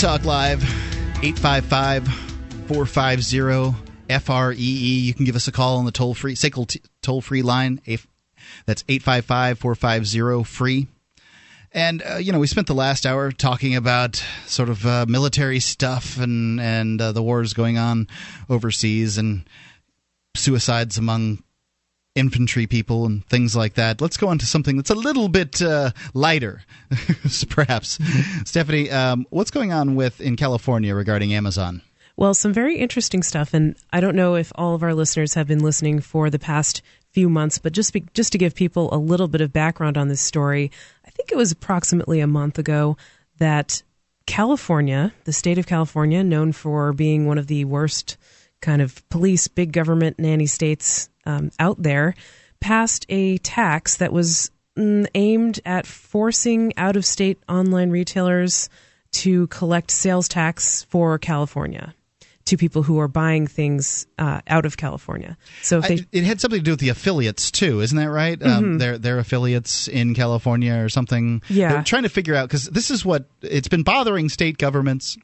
Talk Live, 855 450 FREE. You can give us a call on the toll free SACL toll free line. That's 855 450 free. And, uh, you know, we spent the last hour talking about sort of uh, military stuff and, and uh, the wars going on overseas and suicides among infantry people and things like that. Let's go on to something that's a little bit uh, lighter, perhaps. Stephanie, um, what's going on with in California regarding Amazon? Well, some very interesting stuff, and I don't know if all of our listeners have been listening for the past few months, but just be, just to give people a little bit of background on this story, I think it was approximately a month ago that California, the state of California, known for being one of the worst kind of police big government nanny states um, out there, passed a tax that was mm, aimed at forcing out of state online retailers to collect sales tax for California to people who are buying things uh, out of California. So if they I, it had something to do with the affiliates too, isn't that right? Um, their their affiliates in California or something. Yeah. They're trying to figure out because this is what it's been bothering state governments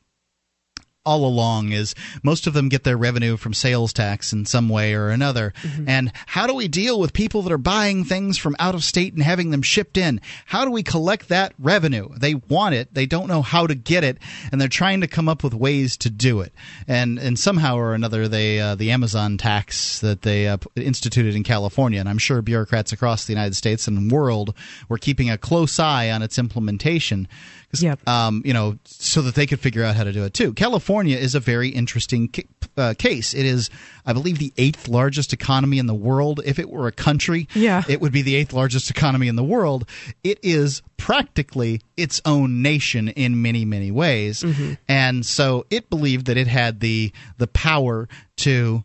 all along is most of them get their revenue from sales tax in some way or another. And how do we deal with people that are buying things from out of state and having them shipped in? How do we collect that revenue? They want it, they don't know how to get it, and they're trying to come up with ways to do it. And and somehow or another, they uh, the Amazon tax that they uh, instituted in California, and I'm sure bureaucrats across the United States and world were keeping a close eye on its implementation. Yep. um, you know, so that they could figure out how to do it too. California is a very interesting ca- uh, case. It is, I believe, the eighth largest economy in the world. If it were a country, Yeah. it would be the eighth largest economy in the world. It is practically its own nation in many, many ways, and so it believed that it had the the power to,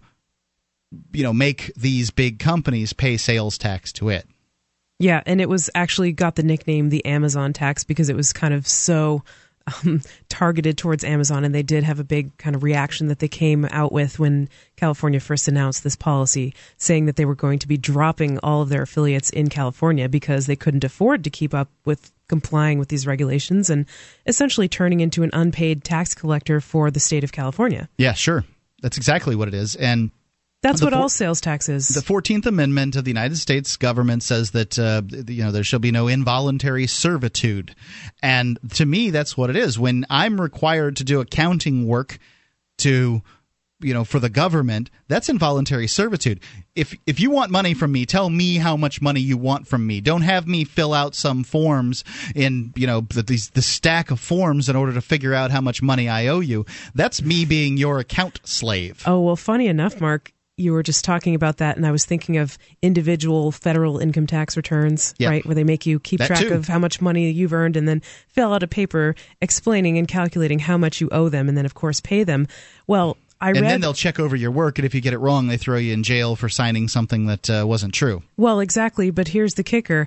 you know, make these big companies pay sales tax to it. Yeah, and it was actually got the nickname the Amazon tax because it was kind of so um, targeted towards Amazon, and they did have a big kind of reaction that they came out with when California first announced this policy, saying that they were going to be dropping all of their affiliates in California because they couldn't afford to keep up with complying with these regulations and essentially turning into an unpaid tax collector for the state of California. Yeah, sure, that's exactly what it is, and. That's The what for- all sales tax is. The Fourteenth Amendment of the United States government says that uh, you know there shall be no involuntary servitude, and to me that's what it is. When I'm required to do accounting work to you know for the government, that's involuntary servitude. If if you want money from me, tell me how much money you want from me. Don't have me fill out some forms in you know the, these the stack of forms in order to figure out how much money I owe you. That's me being your account slave. Oh, well, funny enough, Mark, you were just talking about that, and I was thinking of individual federal income tax returns, right? Where they make you keep That track too. of how much money you've earned and then fill out a paper explaining and calculating how much you owe them, and then, of course, pay them. Well, I and read. then they'll check over your work, and if you get it wrong, they throw you in jail for signing something that uh, wasn't true. Well, exactly. But here's the kicker.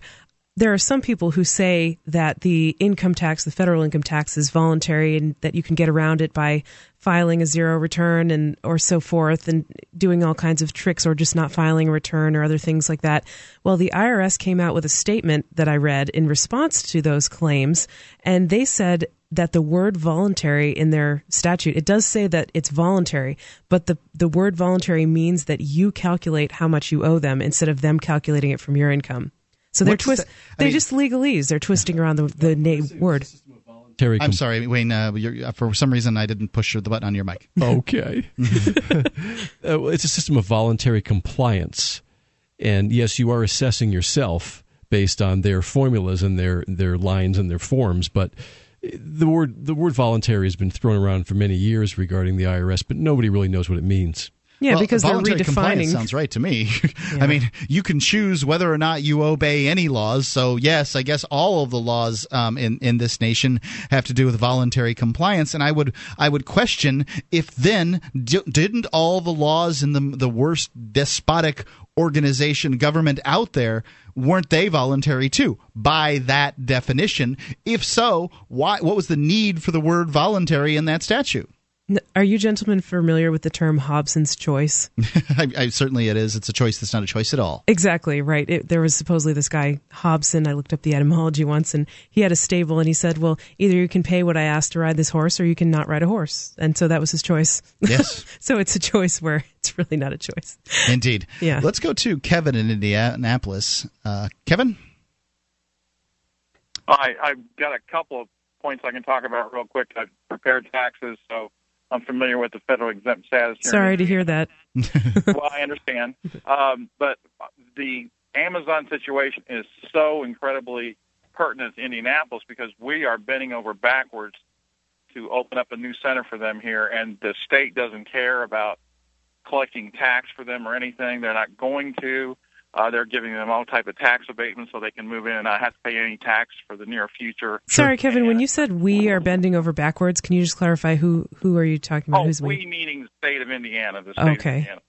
There are some people who say that the income tax, the federal income tax, is voluntary and that you can get around it by filing a zero return and or so forth and doing all kinds of tricks or just not filing a return or other things like that. Well, the IRS came out with a statement that I read in response to those claims and they said that the word voluntary in their statute, it does say that it's voluntary, but the, the word voluntary means that you calculate how much you owe them instead of them calculating it from your income. So they're What's twist, the- they're mean- just legalese. They're twisting around the, the na- word. Terry, I'm sorry, Wayne. Uh, you're, for some reason, I didn't push the button on your mic. Okay. uh, well, it's a system of voluntary compliance. And yes, you are assessing yourself based on their formulas and their, their lines and their forms, but the word the word voluntary has been thrown around for many years regarding the IRS, but nobody really knows what it means. Yeah, Well, because they're voluntary compliance. Sounds right to me. I mean, you can choose whether or not you obey any laws. So yes, I guess all of the laws um, in in this nation have to do with voluntary compliance. And I would I would question if then d- didn't all the laws in the the worst despotic organization government out there weren't they voluntary too by that definition if so why what was the need for the word voluntary in that statute Are you gentlemen familiar with the term Hobson's choice? I, I, certainly it is it's a choice that's not a choice at all Exactly right. It, there was supposedly this guy Hobson. I looked up the etymology once, and he had a stable, and he said, "Well, either you can pay what I asked to ride this horse, or you can not ride a horse." And so that was his choice. Yes. so it's a choice where it's really not a choice. Indeed. Yeah. Let's go to Kevin in Indianapolis. Uh, Kevin? I, I've got a couple of points I can talk about real quick. I've prepared taxes, so I'm familiar with the federal exempt status. Sorry to hear that. well, I understand. Um, but the Amazon situation is so incredibly pertinent to Indianapolis because we are bending over backwards to open up a new center for them here, and the state doesn't care about collecting tax for them or anything. They're not going to. Uh, they're giving them all type of tax abatement so they can move in and not have to pay any tax for the near future. Sorry, Kevin. When you said we are bending over backwards, can you just clarify who who are you talking about? Oh, Who's we meaning the state of Indiana. The state Okay. of Indiana.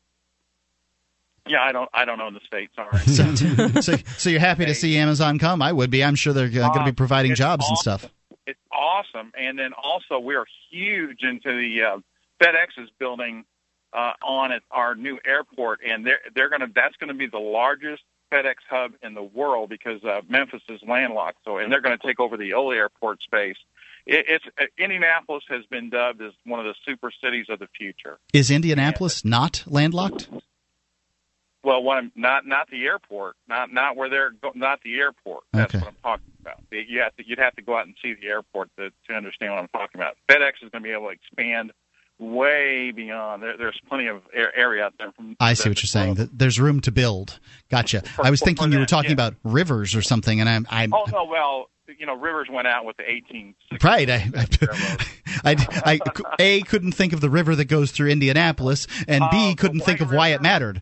Yeah, I don't. I don't know the state. Sorry. so, so, so you're happy to see Amazon come? I would be. I'm sure they're uh, going to be providing it's jobs and stuff. It's awesome, and then also we are huge into the uh, FedEx is building uh, on at our new airport, and they're they're going to. That's going to be the largest FedEx hub in the world because uh, Memphis is landlocked. So, and they're going to take over the Ole Airport space. It, it's uh, Indianapolis has been dubbed as one of the super cities of the future. Is Indianapolis not landlocked? Well, what I'm, not not the airport, not not where they're go, not the airport. That's Okay. what I'm talking about. You have to you'd have to go out and see the airport to to understand what I'm talking about. FedEx is going to be able to expand way beyond. There, there's plenty of air, area out there. From I see what you're saying. That There's room to build. Gotcha. I was for thinking you were talking yeah. about rivers or something, and I'm, I'm Oh no, well, you know, Rivers went out with the 18. right. I, I, I, I, a couldn't think of the river that goes through Indianapolis, and B Uh, couldn't think of White why it mattered.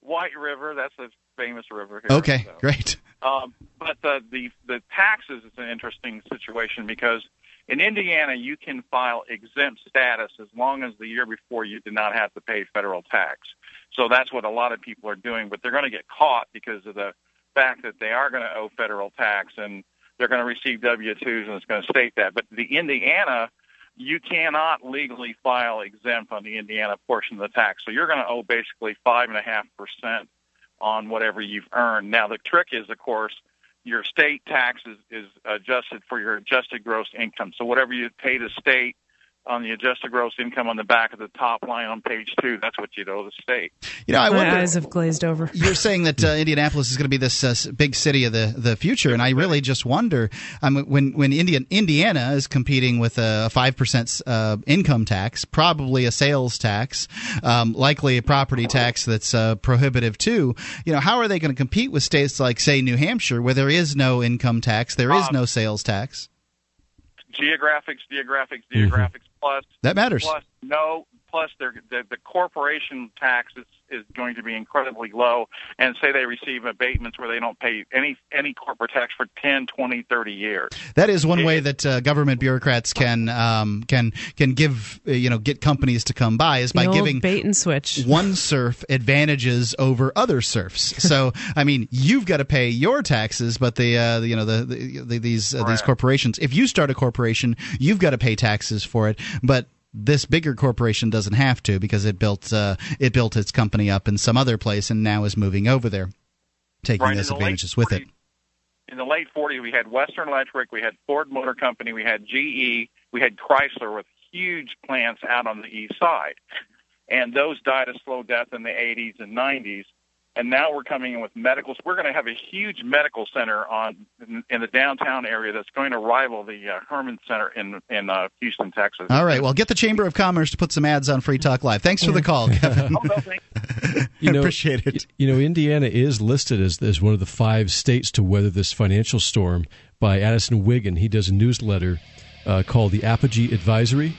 White River, that's a famous river here. Okay, so. great. Um, but the, the the taxes is an interesting situation because in Indiana you can file exempt status as long as the year before you did not have to pay federal tax. So that's what a lot of people are doing, but they're going to get caught because of the fact that they are going to owe federal tax and they're going to receive W-2s and it's going to state that. But the Indiana, you cannot legally file exempt on the Indiana portion of the tax. So you're going to owe basically five and a half percent on whatever you've earned. Now the trick is, of course, your state tax is, is adjusted for your adjusted gross income. So whatever you pay the state on the adjusted gross income on the back of the top line on page two, that's what you'd owe the state. You know, I My wonder. eyes have glazed over. You're saying that uh, Indianapolis is going to be this uh, big city of the, the future, and I really just wonder um, when when Indian, Indiana is competing with a five percent uh, income tax, probably a sales tax, um, likely a property tax that's uh, prohibitive too. You know, how are they going to compete with states like, say, New Hampshire, where there is no income tax, there is Um, no sales tax? Geographics, geographics, geographics plus That matters. plus no plus their the, the corporation tax is, is going to be incredibly low. And say they receive abatements where they don't pay any any corporate tax for 10, 20, 30 years. That is one way that uh, government bureaucrats can um, can can give uh, you know get companies to come by is by giving bait and switch. one surf advantages over other surfs. So I mean, you've got to pay your taxes, but the, uh, you know the, the, the these uh, these corporations. If you start a corporation, you've got to pay taxes for it, but this bigger corporation doesn't have to because it built uh, it built its company up in some other place and now is moving over there, taking Right, those the advantages with it. In the late 40s, we had Western Electric, we had Ford Motor Company, we had GE, we had Chrysler with huge plants out on the east side. And those died a slow death in the 80s and 90s. And now we're coming in with medical. We're going to have a huge medical center on in, in the downtown area that's going to rival the uh, Herman Center in in uh, Houston, Texas. All right, well, get the Chamber of Commerce to put some ads on Free Talk Live. Thanks for the call, Kevin. Oh, no, You know, Appreciate it. You know, Indiana is listed as, as one of the five states to weather this financial storm by Addison Wiggin. He does a newsletter uh, called the Apogee Advisory.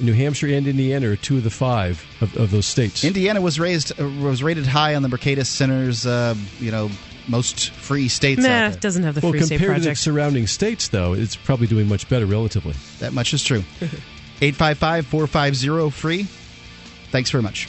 New Hampshire and Indiana are two of the five of, of those states. Indiana was raised uh, was rated high on the Mercatus Center's uh, you know most free states Nah, out there. doesn't have the well, Free State compared to the Project. surrounding states, though, it's probably doing much better relatively. That much is true. 855 450 free. Thanks very much.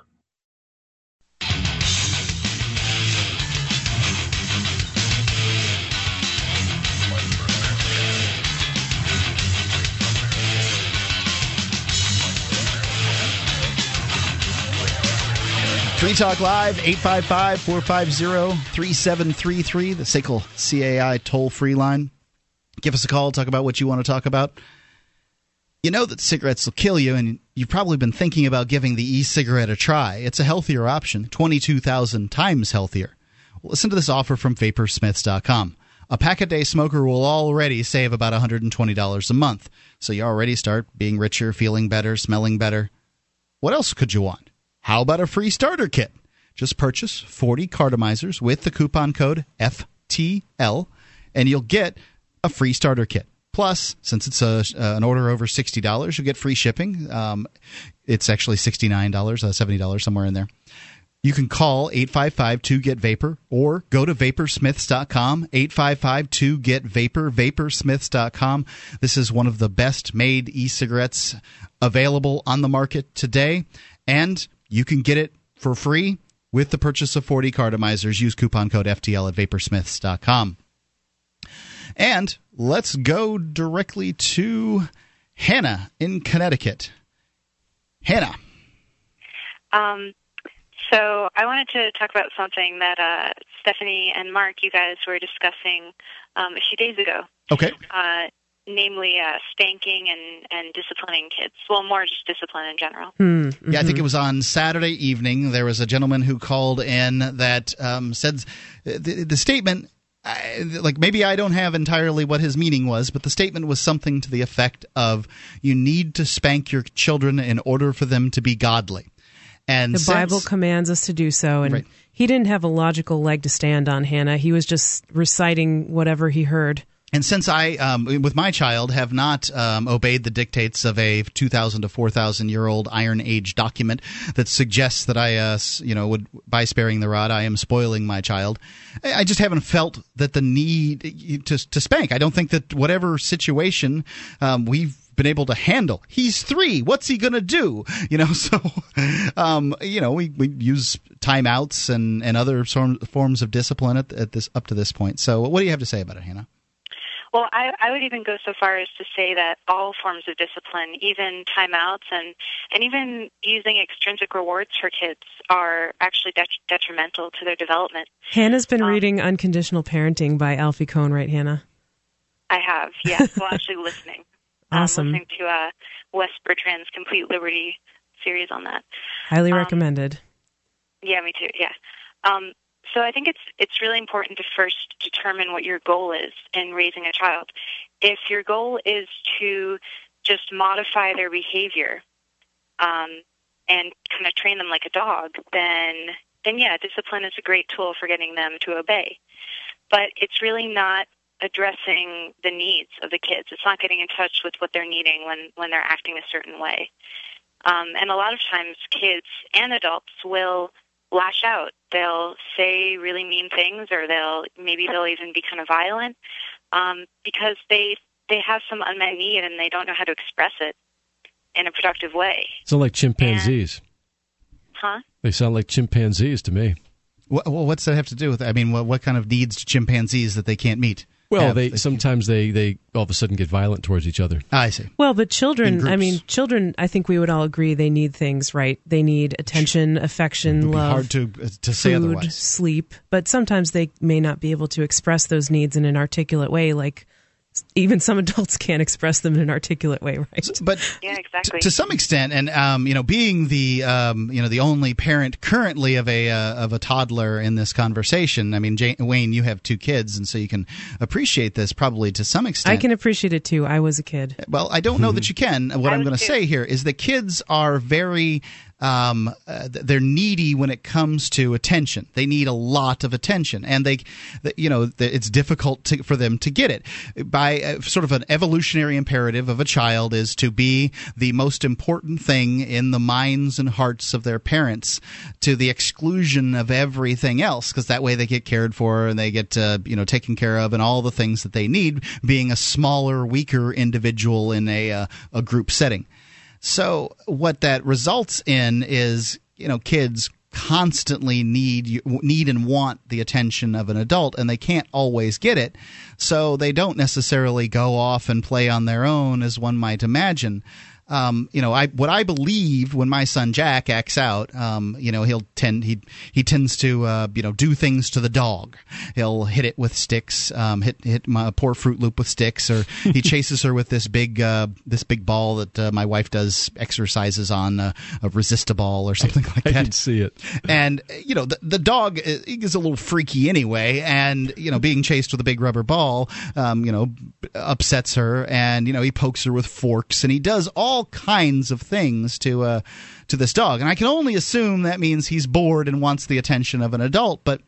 Free Talk Live, 855 450 3733, the SACL CAI toll free line. Give us a call, talk about what you want to talk about. You know that cigarettes will kill you, and you've probably been thinking about giving the e cigarette a try. It's a healthier option, 22,000 times healthier. Listen to this offer from vaporsmiths.com. A pack a day smoker will already save about $120 a month. So you already start being richer, feeling better, smelling better. What else could you want? How about a free starter kit? Just purchase 40 cartomizers with the coupon code FTL, and you'll get a free starter kit. Plus, since it's a, uh, an order over $60, you'll get free shipping. Um, it's actually $69, uh, $70, somewhere in there. You can call 855 2 get vapor or go to vaporsmiths.com 855 2 get vapor vaporsmiths.com this is one of the best made e-cigarettes available on the market today and you can get it for free with the purchase of 40 cartomizers use coupon code FTL at vaporsmiths.com and let's go directly to Hannah in Connecticut. Hannah. Um, so I wanted to talk about something that uh, Stephanie and Mark, you guys were discussing um, a few days ago, okay. Uh, namely uh, spanking and, and disciplining kids. Well, more just discipline in general. Hmm, Yeah, I think mhm. it was on Saturday evening. There was a gentleman who called in that um, said the, the statement. I, like maybe I don't have entirely what his meaning was, but the statement was something to the effect of "You need to spank your children in order for them to be godly." And the since- Bible commands us to do so, and Right. he didn't have a logical leg to stand on. Hannah, he was just reciting whatever he heard. And since I, um, with my child, have not um, obeyed the dictates of a 2,000 to 4,000 year old Iron Age document that suggests that I, uh, you know, would by sparing the rod, I am spoiling my child. I just haven't felt that the need to to spank. I don't think that whatever situation um, we've been able to handle. He's three. What's he gonna do? You know, so um, you know, we, we use timeouts and and other form, forms of discipline at, at this up to this point. So, what do you have to say about it, Hannah? Well, I, I would even go so far as to say that all forms of discipline, even timeouts and, and even using extrinsic rewards for kids, are actually det- detrimental to their development. Hannah's been um, reading Unconditional Parenting by Alfie Kohn, right, Hannah? I have, yes. well, actually listening. Awesome. Um, listening to uh, Wes Bertrand's Complete Liberty series on that. Highly um, recommended. Yeah, me too. Yeah. Um, so I think it's it's really important to first determine what your goal is in raising a child. If your goal is to just modify their behavior um, and kind of train them like a dog, then then yeah, discipline is a great tool for getting them to obey. But it's really not addressing the needs of the kids. It's not getting in touch with what they're needing when when they're acting a certain way. Um, and a lot of times, kids and adults will lash out. They'll say really mean things, or they'll maybe they'll even be kind of violent um, because they they have some unmet need and they don't know how to express it in a productive way. So like chimpanzees. And, huh? They sound like chimpanzees to me. Well, what's that have to do with? It? I mean, what, what kind of needs do chimpanzees that they can't meet? Well, have, they sometimes they they all of a sudden get violent towards each other. I see. Well, but children, I mean, children. I think we would all agree they need things, right? They need attention, affection, love. hard to uh, to say food, otherwise. Sleep, but sometimes they may not be able to express those needs in an articulate way, like even some adults can't express them in an articulate way, right? But yeah, exactly. T- to some extent, and um, you know, being the um, you know the only parent currently of a uh, of a toddler in this conversation, I mean, Jane, Wayne, you have two kids, and so you can appreciate this probably to some extent. I can appreciate it too. I was a kid. Well, I don't know that you can. What I I'm going to say here is that kids are very um, uh, they're needy when it comes to attention. They need a lot of attention, and they, you know, it's difficult to, for them to get it. By uh, sort of an evolutionary imperative of a child is to be the most important thing in the minds and hearts of their parents, to the exclusion of everything else, because that way they get cared for and they get, uh, you know, taken care of, and all the things that they need. Being a smaller, weaker individual in a uh, a group setting. So what that results in is, you know, kids constantly need need and want the attention of an adult and they can't always get it. So they don't necessarily go off and play on their own as one might imagine um, you know, I what I believe when my son Jack acts out, um, you know, he'll tend he he tends to uh, you know do things to the dog. He'll hit it with sticks, um, hit hit my poor Fruit Loop with sticks, or he chases her with this big uh, this big ball that uh, my wife does exercises on uh, a resistable or something like that. I can see it. And you know, the, the dog is a little freaky anyway, and you know, being chased with a big rubber ball, um, you know, upsets her, and you know, he pokes her with forks, and he does all kinds of things to uh, to this dog, and I can only assume that means he's bored and wants the attention of an adult, but.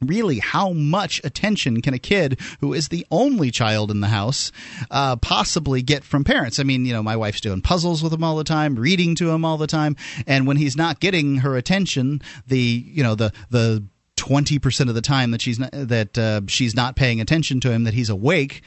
Really, how much attention can a kid who is the only child in the house uh, possibly get from parents? I mean, you know, my wife's doing puzzles with him all the time, reading to him all the time, and when he's not getting her attention, the you know the the twenty percent of the time that she's not, that uh, she's not paying attention to him, that he's awake,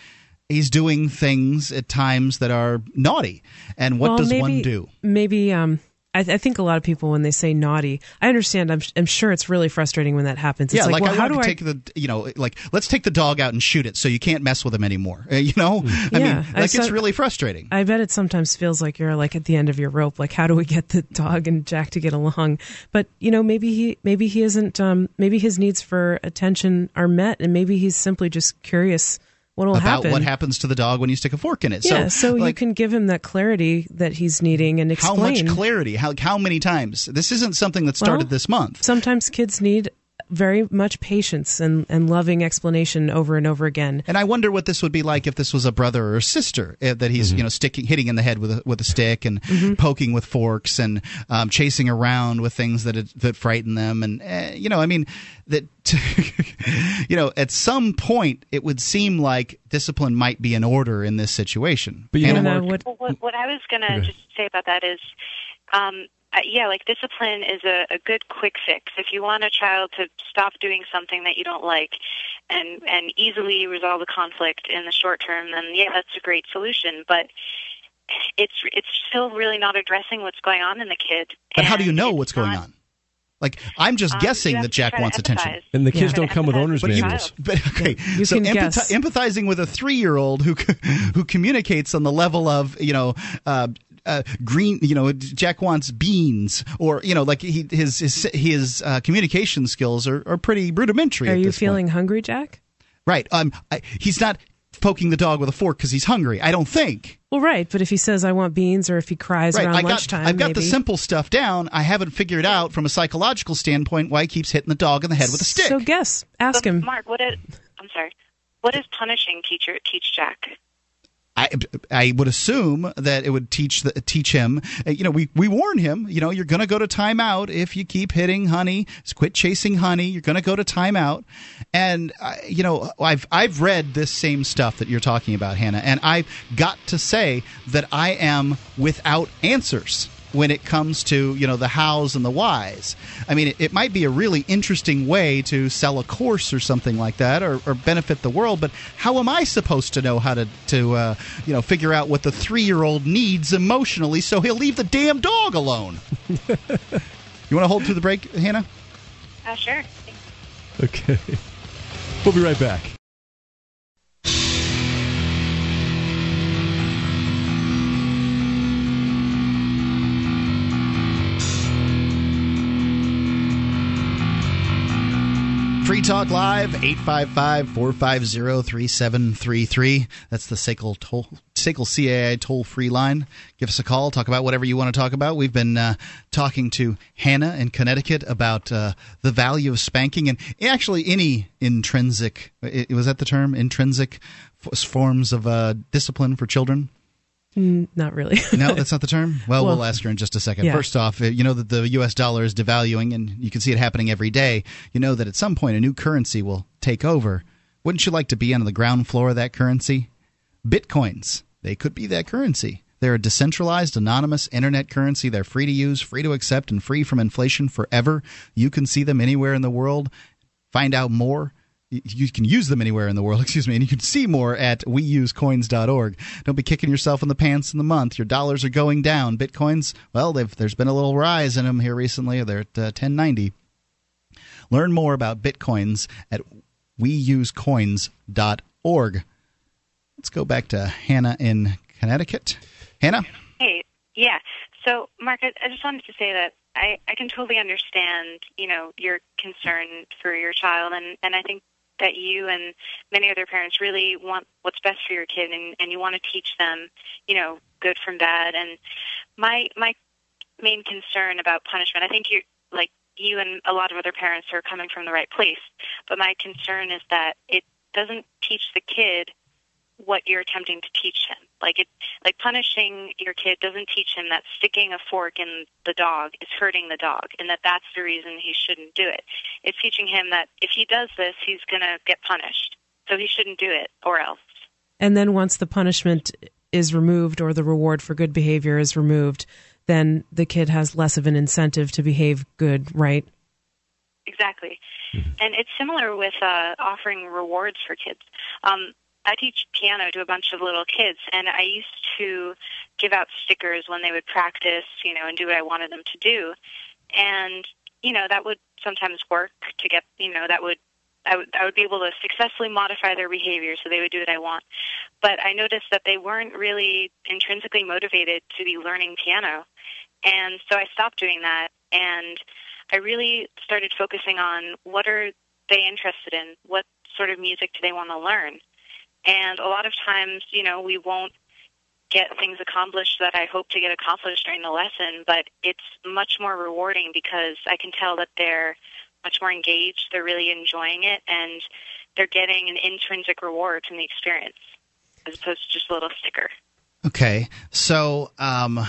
he's doing things at times that are naughty. And what well, does maybe, one do? Maybe um, I, th- I, think a lot of people when they say naughty, I understand. I'm, I'm sure it's really frustrating when that happens. It's yeah, like, well, I how do I take the you know like let's take the dog out and shoot it so you can't mess with him anymore. Uh, you know, I Yeah, mean, I like it's saw- really frustrating. I bet it sometimes feels like you're like at the end of your rope. Like, how do we get the dog and Jack to get along? But you know, maybe he maybe he isn't. Um, maybe his needs for attention are met, and maybe he's simply just curious what will about happen. what happens to the dog when you stick a fork in it. Yeah, so, so, you can give him that clarity that he's needing and how much clarity? How how many times? This isn't something that started Well, this month. Sometimes kids need very much patience and, and loving explanation over and over again. And I wonder what this would be like if this was a brother or sister uh, that he's you know sticking hitting in the head with a, with a stick and poking with forks and um, chasing around with things that that frighten them and uh, you know I mean that you know at some point it would seem like discipline might be in order in this situation. But you And- know, And, Mark, what, what, what I was going to Okay. just say about that is, um, uh, yeah, like discipline is a, a good quick fix. If you want a child to stop doing something that you don't like and, and easily resolve the conflict in the short term, then yeah, that's a great solution. But it's it's still really not addressing what's going on in the kid. but how do you know what's going not- on? Like I'm just Um, guessing that Jack wants attention. And the kids Yeah. don't come with owner's But you, manuals. but okay, You so can empathi- guess. empathizing with a three-year-old who who communicates on the level of you know. Uh, uh, green, you know, Jack wants beans, or you know, like he, his his his uh, communication skills are, are pretty rudimentary. Are at you this feeling point. hungry, Jack? right? Um, I, he's not poking the dog with a fork because he's hungry. I don't think. Well, right. But if he says I want beans, or if he cries Right, around I got lunchtime, I've got the simple stuff down. I haven't figured out from a psychological standpoint why he keeps hitting the dog in the head with a stick. So guess, ask But him. Mark, what is? I'm sorry. What does punishing teacher teach Jack? I, I would assume that it would teach the, teach him. uh, You know, we, we warn him. You know, you're going to go to timeout if you keep hitting honey. Quit chasing honey. You're going to go to timeout. And uh, you know, I've I've read this same stuff that you're talking about, Hannah, and I've got to say that I am without answers when it comes to you know the hows and the whys. I mean, it, it might be a really interesting way to sell a course or something like that, or, or benefit the world. But how am I supposed to know how to to uh, you know figure out what the three year old needs emotionally so he'll leave the damn dog alone? you want to hold through the break, Hannah? Uh, sure. Okay. We'll be right back. Free Talk Live, 855 450 3733. That's the SACL, toll, SACL CAI toll free line. Give us a call. Talk about whatever you want to talk about. We've been uh, talking to Hannah in Connecticut about uh, the value of spanking and actually any intrinsic, was that the term? Intrinsic forms of uh, discipline for children? Mm, not really. No, that's not the term. Well, Well, we'll ask her in just a second. yeah. First off, you know that the U.S. dollar is devaluing, and you can see it happening every day. You know that at some point a new currency will take over. Wouldn't you like to be on the ground floor of that currency? Bitcoins. They could be that currency. They're a decentralized, anonymous internet currency. They're free to use, free to accept, and free from inflation forever. You can see them anywhere in the world. Find out more. You can use them anywhere in the world, excuse me, and you can see more at weusecoins.org. Don't be kicking yourself in the pants in the month. Your dollars are going down. Bitcoins, well, there's been a little rise in them here recently. They're at uh, 1090. Learn more about Bitcoins at weusecoins.org. Let's go back to Hannah in Connecticut. Hannah? Hey, yeah. So, Mark, I, I just wanted to say that I, I can totally understand, you know, your concern for your child, and, and I think that you and many other parents really want what's best for your kid, and, and you want to teach them, you know, good from bad. And my my main concern about punishment, I think you like you and a lot of other parents are coming from the right place, but my concern is that it doesn't teach the kid what you're attempting to teach him. Like it, like punishing your kid doesn't teach him that sticking a fork in the dog is hurting the dog, and that that's the reason he shouldn't do it. It's teaching him that if he does this, he's gonna get punished, so he shouldn't do it, or else. And then once the punishment is removed or the reward for good behavior is removed, then the kid has less of an incentive to behave good, right? Exactly. And it's similar with uh, offering rewards for kids. Um, I teach piano to a bunch of little kids, and I used to give out stickers when they would practice, you know, and do what I wanted them to do. And, you know, that would sometimes work to get, you know, that would I would I would be able to successfully modify their behavior so they would do what I want. But I noticed that they weren't really intrinsically motivated to be learning piano. And so I stopped doing that and I really started focusing on what are they interested in? What sort of music do they want to learn? And a lot of times, you know, we won't get things accomplished that I hope to get accomplished during the lesson, but it's much more rewarding because I can tell that they're much more engaged, they're really enjoying it, and they're getting an intrinsic reward from the experience as opposed to just a little sticker. Okay, so um,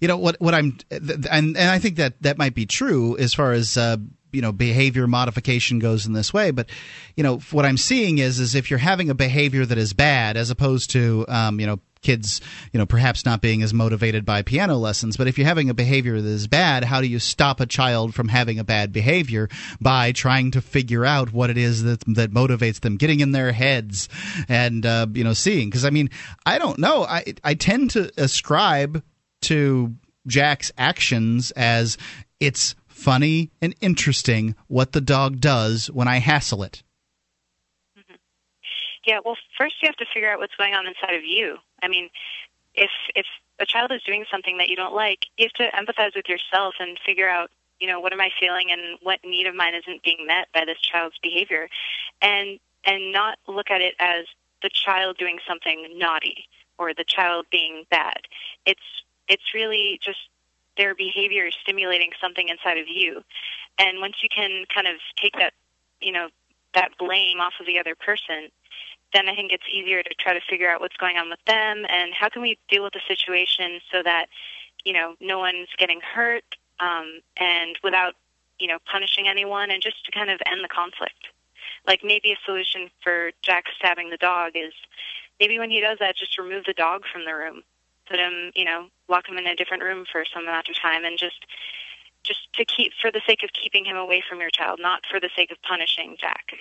you know what what I'm and and I think that that might be true as far as uh, you know behavior modification goes in this way. But you know what I'm seeing is is if you're having a behavior that is bad, as opposed to um, you know kids you know perhaps not being as motivated by piano lessons but if you're having a behavior that is bad how do you stop a child from having a bad behavior by trying to figure out what it is that that motivates them getting in their heads and uh, you know seeing because i mean i don't know i i tend to ascribe to jack's actions as it's funny and interesting what the dog does when I hassle it. Mm-hmm. Yeah, well, first you have to figure out what's going on inside of you. I mean, if if a child is doing something that you don't like, you have to empathize with yourself and figure out, you know, what am I feeling and what need of mine isn't being met by this child's behavior, and and not look at it as the child doing something naughty or the child being bad. It's it's really just their behavior is stimulating something inside of you, and once you can kind of take that, you know, that blame off of the other person then I think it's easier to try to figure out what's going on with them and how can we deal with the situation so that you know no one's getting hurt um, and without you know punishing anyone and just to kind of end the conflict. Like maybe a solution for Jack stabbing the dog is maybe when he does that, just remove the dog from the room, put him you know lock him in a different room for some amount of time and just just to keep for the sake of keeping him away from your child, not for the sake of punishing Jack.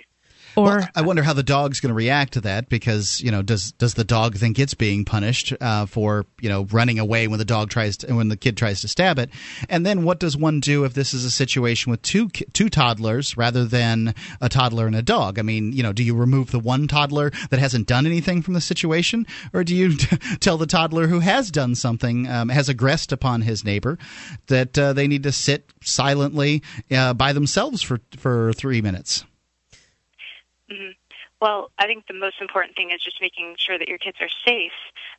Or well, I wonder how the dog's going to react to that because you know does does the dog think it's being punished uh, for you know running away when the dog tries to when the kid tries to stab it, and then what does one do if this is a situation with two two toddlers rather than a toddler and a dog? I mean, you know, do you remove the one toddler that hasn't done anything from the situation, or do you t- tell the toddler who has done something um, has aggressed upon his neighbor that uh, they need to sit silently uh, by themselves for for three minutes? Mm-hmm. Well, I think the most important thing is just making sure that your kids are safe.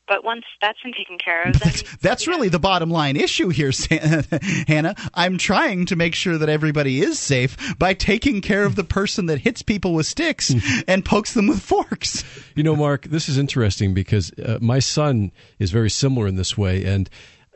But once that's been taken care of, then, that's really the bottom line issue here, Hannah. I'm trying to make sure that everybody is safe by taking care of the person that hits people with sticks and pokes them with forks. You know, Mark, this is interesting because uh, my son is very similar in this way, and.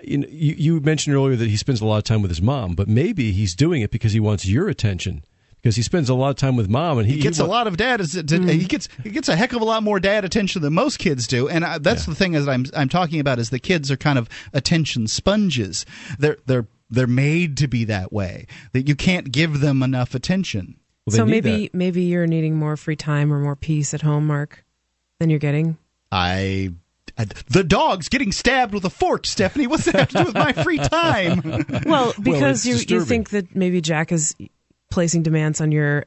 You, know, you, you mentioned earlier that he spends a lot of time with his mom, but maybe he's doing it because he wants your attention because he spends a lot of time with mom, and he, he gets he a lot of dad. Mm. He gets he gets a heck of a lot more dad attention than most kids do, and I, that's yeah. the thing that I'm I'm talking about is the kids are kind of attention sponges. They're they're they're made to be that way. That you can't give them enough attention. Well, so maybe that. maybe you're needing more free time or more peace at home, Mark, than you're getting. I the dog's getting stabbed with a fork, Stephanie. What's that have to do with my free time? Well, because well, you, you think that maybe Jack is placing demands on your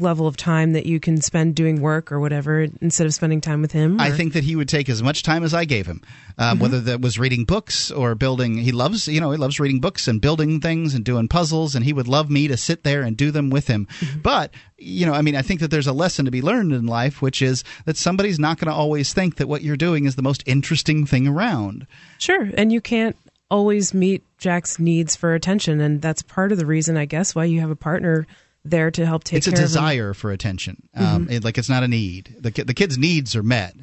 level of time that you can spend doing work or whatever instead of spending time with him? Or? I think that he would take as much time as I gave him, um, mm-hmm. whether that was reading books or building. He loves, you know, he loves reading books and building things and doing puzzles, and he would love me to sit there and do them with him. Mm-hmm. But you know, I mean, I think that there's a lesson to be learned in life, which is that somebody's not going to always think that what you're doing is the most interesting thing around. Sure, and you can't always meet Jack's needs for attention, and that's part of the reason, I guess, why you have a partner there to help take. Care of it. It's a desire for attention. Um, mm-hmm. it, like it's not a need. The the kids' needs are met.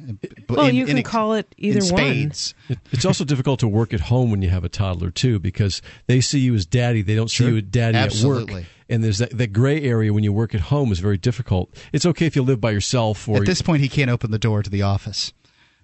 Well, in, you can in, call it either one. It, it's also difficult to work at home when you have a toddler too, because they see you as daddy. They don't see you as daddy Absolutely. at work. And there's that, that gray area when you work at home is very difficult. It's okay if you live by yourself. Or at this point, he can't open the door to the office.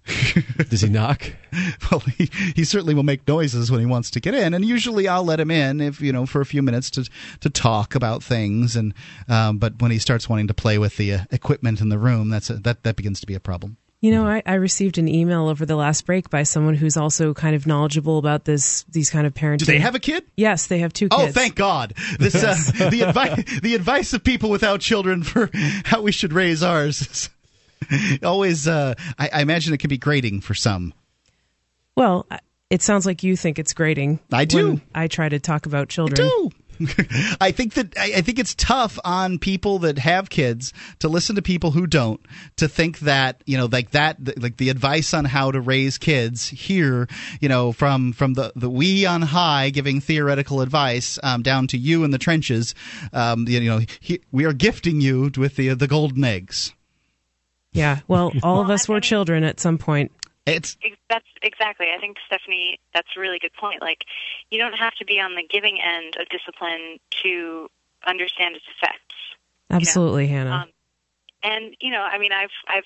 Does he knock? well, he, he certainly will make noises when he wants to get in, and usually I'll let him in if you know for a few minutes to to talk about things. And um, but when he starts wanting to play with the uh, equipment in the room, that's a, that that begins to be a problem. You know, I, I received an email over the last break by someone who's also kind of knowledgeable about this these kind of parenting. Do they have a kid? Yes, they have two kids. Oh, thank God! This uh, the advice the advice of people without children for how we should raise ours. always, uh, I, I imagine it can be grating for some. Well, it sounds like you think it's grating. I do. I try to talk about children. I do. I think that I think it's tough on people that have kids to listen to people who don't to think that you know like that like the advice on how to raise kids here you know from from the the we on high giving theoretical advice um, down to you in the trenches um, you know he, we are gifting you with the the golden eggs. Yeah. Well, all well, of us I were children at some point. It's that's exactly. I think Stephanie, that's a really good point. Like, you don't have to be on the giving end of discipline to understand its effects. Absolutely, you know? Hannah. Um, and you know, I mean, I've I've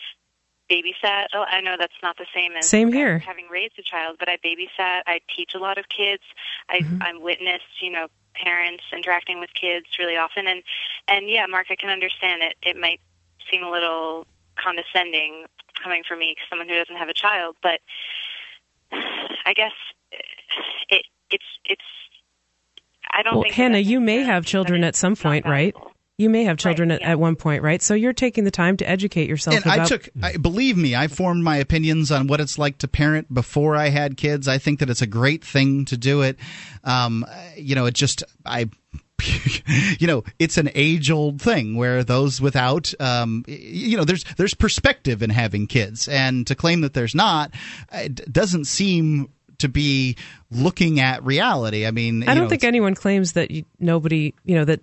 babysat. Oh, I know that's not the same as same here. Having raised a child, but I babysat. I teach a lot of kids. I mm-hmm. I'm witnessed. You know, parents interacting with kids really often, and and yeah, Mark, I can understand it. It might seem a little condescending coming from me, someone who doesn't have a child. But I guess it it's it's I don't well, think Hannah, you may have children at some point, right? You may have children at, at one point, right? So you're taking the time to educate yourself. And about- I took, I, believe me, I formed my opinions on what it's like to parent before I had kids. I think that it's a great thing to do it. Um, you know, it just, I, you know, it's an age old thing where those without, um, you know, there's there's perspective in having kids, and to claim that there's not, it doesn't seem to be looking at reality. I mean, I don't know, think anyone claims that you, nobody, you know, that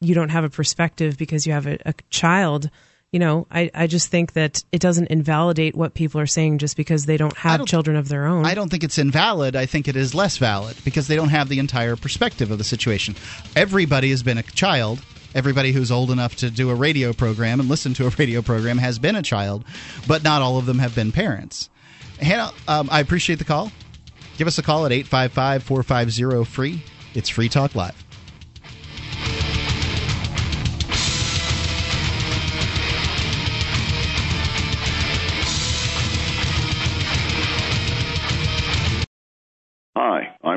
you don't have a perspective because you have a, a child. You know, I, I just think that it doesn't invalidate what people are saying just because they don't have children of their own. I don't think it's invalid. I think it is less valid because they don't have the entire perspective of the situation. Everybody has been a child. Everybody who's old enough to do a radio program and listen to a radio program has been a child, but not all of them have been parents. Hannah, um, I appreciate the call. Give us a call at 855 450 free. It's Free Talk Live.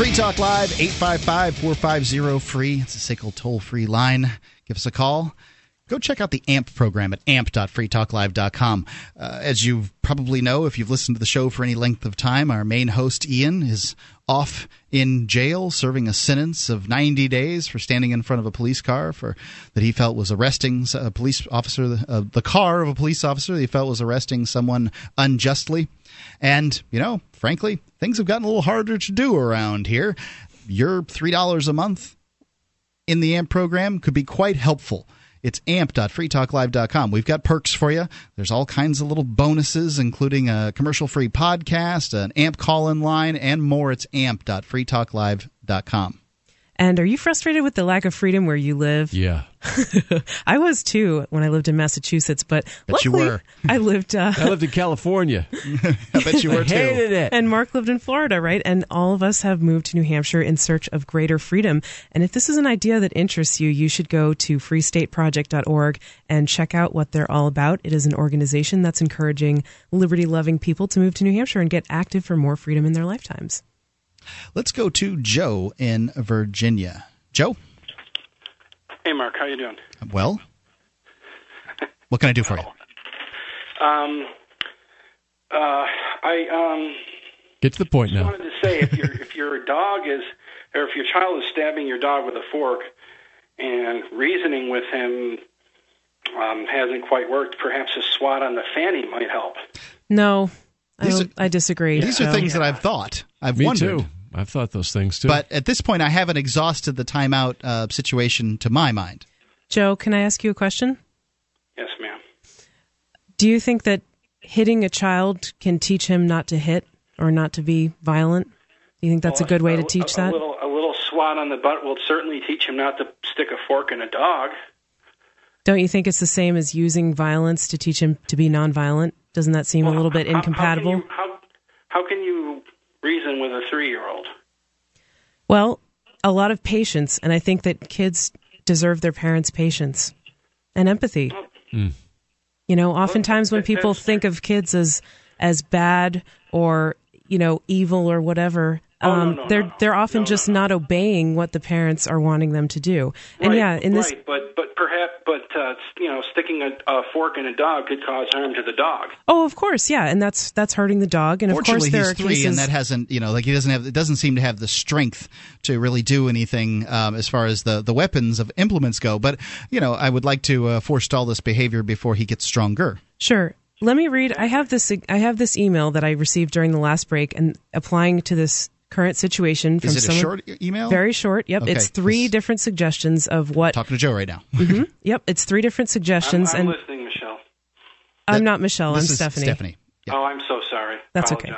Free Talk Live, 855 450 free. It's a SACL toll free line. Give us a call. Go check out the AMP program at amp.freetalklive.com. Uh, as you probably know, if you've listened to the show for any length of time, our main host, Ian, is off in jail serving a sentence of 90 days for standing in front of a police car for that he felt was arresting a police officer, uh, the car of a police officer that he felt was arresting someone unjustly. And, you know, frankly, things have gotten a little harder to do around here. Your $3 a month in the AMP program could be quite helpful. It's amp.freetalklive.com. We've got perks for you. There's all kinds of little bonuses, including a commercial free podcast, an AMP call in line, and more. It's amp.freetalklive.com. and are you frustrated with the lack of freedom where you live? Yeah. I was too when I lived in Massachusetts, but Bet you luckily were. I lived. Uh, I lived in California. I bet you were too. hated it. And Mark lived in Florida, right? And all of us have moved to New Hampshire in search of greater freedom. And if this is an idea that interests you, you should go to freestateproject.org and check out what they're all about. It is an organization that's encouraging liberty loving people to move to New Hampshire and get active for more freedom in their lifetimes. Let's go to Joe in Virginia. Joe, Hey, Mark, how you doing? well, what can I do for you? Um, uh, I um, Get to the point now. I wanted to say if your if your dog is or if your child is stabbing your dog with a fork and reasoning with him um, hasn't quite worked, perhaps a swat on the fanny might help. No, I, These don't, I disagree. These are Joe. things that I've thought. I've Me wondered. too. I've thought those things too. But at this point, I haven't exhausted the timeout uh, situation to my mind. Joe, can I ask you a question? Yes, ma'am. Do you think that hitting a child can teach him not to hit or not to be violent? Do you think that's a good way to teach a, that? A little, a little swat on the butt will certainly teach him not to stick a fork in a dog. Don't you think it's the same as using violence to teach him to be nonviolent? Doesn't that seem a little bit How- incompatible? How can, you, how, how can you reason with a three-year-old? Well, a lot of patience, and I think that kids deserve their parents' patience and empathy. Oh. Hmm. You know, oftentimes when people think of kids as as bad or you know evil or whatever, Oh, um, they're they're often just not obeying what the parents are wanting them to do. And right, yeah, in this right, but but perhaps, but uh, you know, sticking a, a fork in a dog could cause harm to the dog. Oh, of course, yeah, and that's that's hurting the dog. And of course, there he's are three, cases. and that hasn't, you know, like he doesn't have, it doesn't seem to have the strength to really do anything um, as far as the the weapons of implements go. But you know, I would like to uh, forestall this behavior before he gets stronger. Sure. Let me read. I have this. I have this email that I received during the last break, and applying to this current situation from Is it a someone- short e- email? Very short. Yep, Okay, it's three different suggestions of what. Talking to Joe right now. Mhm. Yep, it's three different suggestions, I'm, I'm and listening, Michelle. I'm not Michelle. I'm This is Stephanie. Stephanie. Oh, I'm so sorry. That's okay.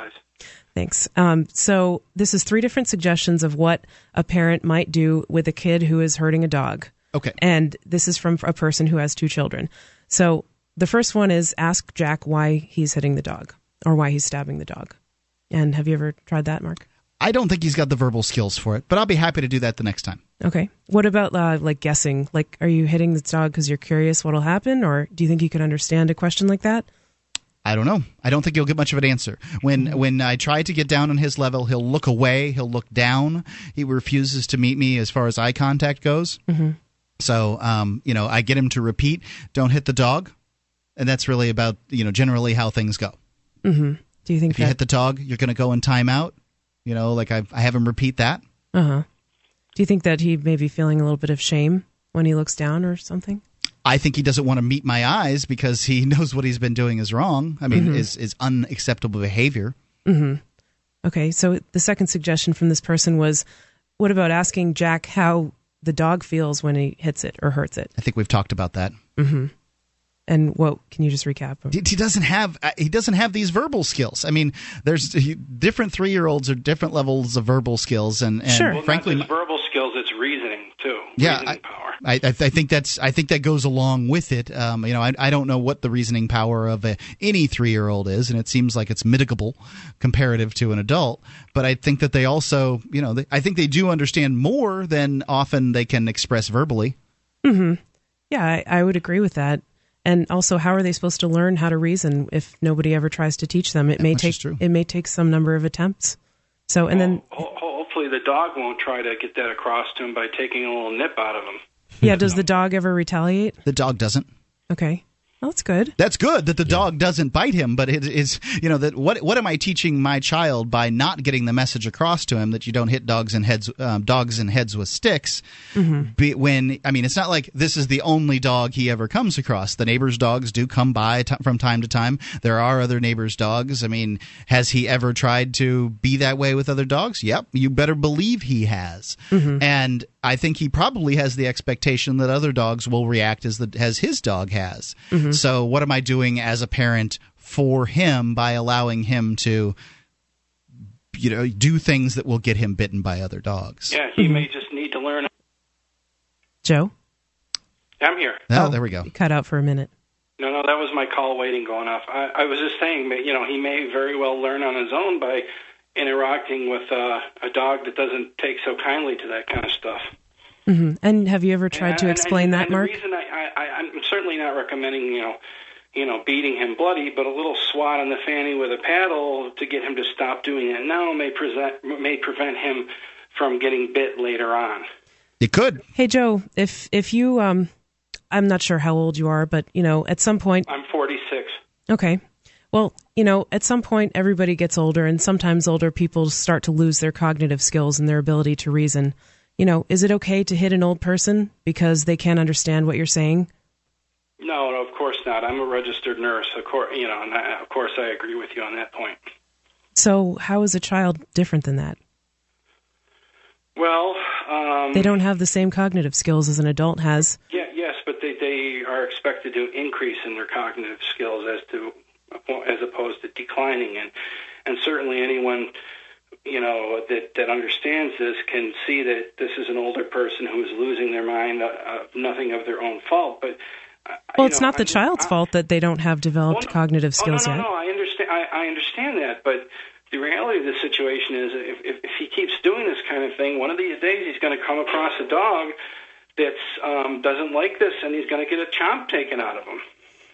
Thanks. Um, so this is three different suggestions of what a parent might do with a kid who is hurting a dog. Okay. And this is from a person who has two children. So the first one is ask Jack why he's hitting the dog or why he's stabbing the dog. And have you ever tried that, Mark? I don't think he's got the verbal skills for it, but I'll be happy to do that the next time. Okay. What about uh, like guessing? Like, are you hitting the dog because you're curious what'll happen, or do you think you could understand a question like that? I don't know. I don't think you'll get much of an answer. When when I try to get down on his level, he'll look away. He'll look down. He refuses to meet me as far as eye contact goes. Mm-hmm. So, um, you know, I get him to repeat, "Don't hit the dog," and that's really about you know generally how things go. Mm-hmm. Do you think If you hit the dog, you're going to go in timeout. You know, like I I have him repeat that. uh huh. Do you think that he may be feeling a little bit of shame when he looks down or something? I think he doesn't want to meet my eyes because he knows what he's been doing is wrong. I mean, Mhm. is is unacceptable behavior. Mm-hmm. Okay, so the second suggestion from this person was, what about asking Jack how the dog feels when he hits it or hurts it? I think we've talked about that. Mm-hmm. And what can you just recap? He he doesn't have uh, he doesn't have these verbal skills. I mean, there's he, different three year olds are different levels of verbal skills, and, and Well, frankly, not verbal skills, it's reasoning too. yeah, reasoning I, power. I, I I think that's I think that goes along with it. Um, you know, I, I don't know what the reasoning power of a, any three year old is, and it seems like it's mitigable comparative to an adult. But I think that they also, you know, they, I think they do understand more than often they can express verbally. Mm-hmm. Yeah, I, I would agree with that. And also, how are they supposed to learn how to reason if nobody ever tries to teach them? It may which take true. it may take some number of attempts. So, and then Ho- ho- hopefully, the dog won't try to get that across to him by taking a little nip out of him. yeah, does the dog ever retaliate? The dog doesn't. Okay, well, that's good. That's good that the dog doesn't bite him, but it is you know that what what am I teaching my child by not getting the message across to him that you don't hit dogs in heads um, dogs in heads with sticks? Mm-hmm. Be, when I mean it's not like this is the only dog he ever comes across. The neighbors' dogs do come by t- from time to time. There are other neighbors' dogs. I mean, has he ever tried to be that way with other dogs? Yep, you better believe he has. Mm-hmm. And I think he probably has the expectation that other dogs will react as the as his dog has. Mhm. So what am I doing as a parent for him by allowing him to you know do things that will get him bitten by other dogs? Yeah, he may just need to learn. Joe, I'm here. Oh, there we go. cut out for a minute. No, no, that was my call waiting going off. I, I was just saying, that, you know, he may very well learn on his own by interacting with uh, a dog that doesn't take so kindly to that kind of stuff. Hmm And have you ever tried to And- explain and, that, and Mark? The reason I, I, I'm certainly not recommending, you know, you know, beating him bloody, but a little swat on the fanny with a paddle to get him to stop doing it now may present may prevent him from getting bit later on. It could. Hey, Joe, if if you um, I'm not sure how old you are, but you know, at some point, I'm 46. Okay. Well, you know, at some point, everybody gets older, and sometimes older people start to lose their cognitive skills and their ability to reason. You know, is it okay to hit an old person because they can't understand what you're saying? No, no, of course not. I'm a registered nurse. Of course, you know, and I, of course, I agree with you on that point. So, how is a child different than that? Well, um, They don't have the same cognitive skills as an adult has. Yeah, yes, but they they are expected to increase in their cognitive skills as to as opposed to declining, and and certainly anyone you know that that understands this can see that this is an older person who is losing their mind, uh, uh, nothing of their own fault, but. uh, Well, it's know, not the I- child's fault that they don't have developed cognitive Oh, no, skills no, yet. no. I understand. I, I understand that, but the reality of the situation is, if, if, if he keeps doing this kind of thing, one of these days he's going to come across a dog that um, doesn't like this, and he's going to get a chomp taken out of him.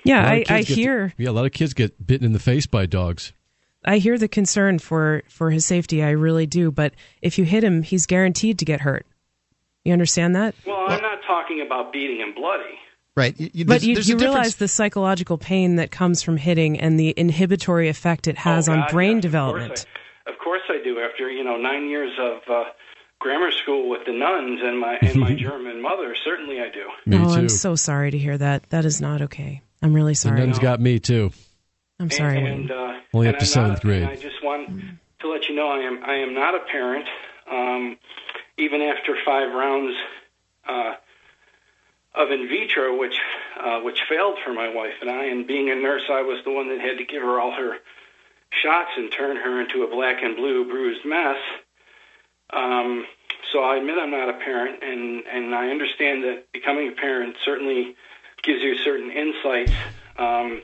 Yeah, A lot of I, I kids get- hear. yeah, a lot of kids get bitten in the face by dogs. I hear the concern for for his safety. I really do. But if you hit him, he's guaranteed to get hurt. You understand that? Well, I'm not talking about beating him bloody. Right. You- you- but you, you realize the psychological pain that comes from hitting and the inhibitory effect it has Oh, on brain yes, development. Of course, I, of course I do. After you know nine years of uh, grammar school with the nuns and my and my German mother, certainly I do. Me oh, too. I'm so sorry to hear that. That is not okay. I'm really sorry. The sorry. nuns got me too. I'm sorry, and, and, uh, Only up to seventh grade. I just want to let you know I am I am not a parent. Um, even after five rounds uh, of in vitro, which uh, which failed for my wife and I, and being a nurse, I was the one that had to give her all her shots and turn her into a black and blue bruised mess. Um, so I admit I'm not a parent, and and I understand that becoming a parent certainly gives you certain insights um,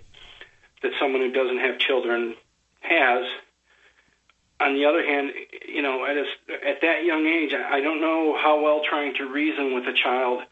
that someone who doesn't have children has. On the other hand, you know, at a, at that young age, I don't know how well trying to reason with a child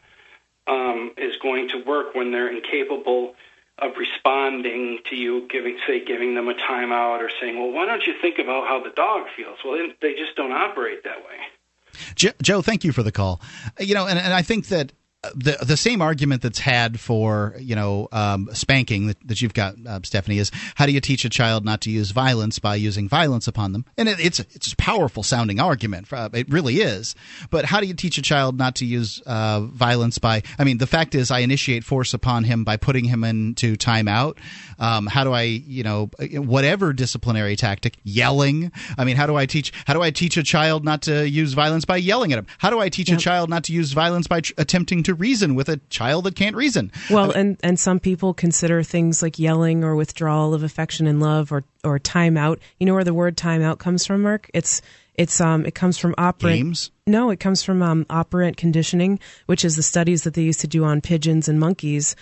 um, is going to work when they're incapable of responding to you, giving, say, giving them a timeout or saying, "Well, why don't you think about how the dog feels?" Well, they, just don't operate that way. Joe, thank you for the call. You know, and, and I think that the the same argument that's had for you know um, spanking that, that you've got, uh, Stephanie, is how do you teach a child not to use violence by using violence upon them? And it, it's it's a powerful sounding argument. Uh, it really is. But how do you teach a child not to use uh, violence by? I mean, the fact is, I initiate force upon him by putting him into timeout. Um, how do I, you know, whatever disciplinary tactic, yelling? I mean, how do I teach? How do I teach a child not to use violence by yelling at him? How do I teach a child not to use violence by tr- attempting to reason with a child that can't reason. Well, I mean, and and some people consider things like yelling or withdrawal of affection and love or or timeout. You know where the word timeout comes from, Mark? It's it's um it comes from operant games. No, it comes from um, operant conditioning, which is the studies that they used to do on pigeons and monkeys,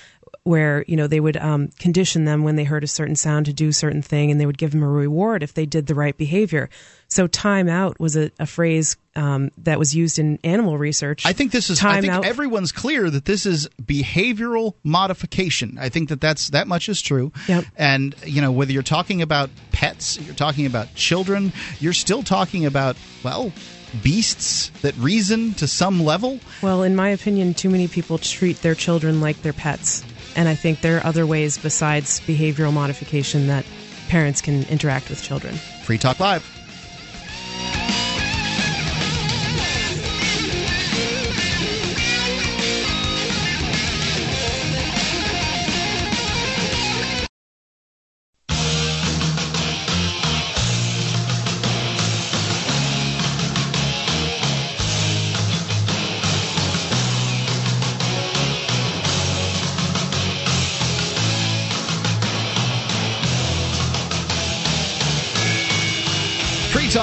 where you know they would um, condition them when they heard a certain sound to do a certain thing, and they would give them a reward if they did the right behavior. So time out was a, a phrase um, that was used in animal research. I think this is. time I think out. everyone's clear that this is behavioral modification. I think that that's that much is true. Yep. And you know whether you're talking about pets, you're talking about children, you're still talking about well beasts that reason to some level. Well, in my opinion, too many people treat their children like their pets. And I think there are other ways besides behavioral modification that parents can interact with children. Free Talk Live.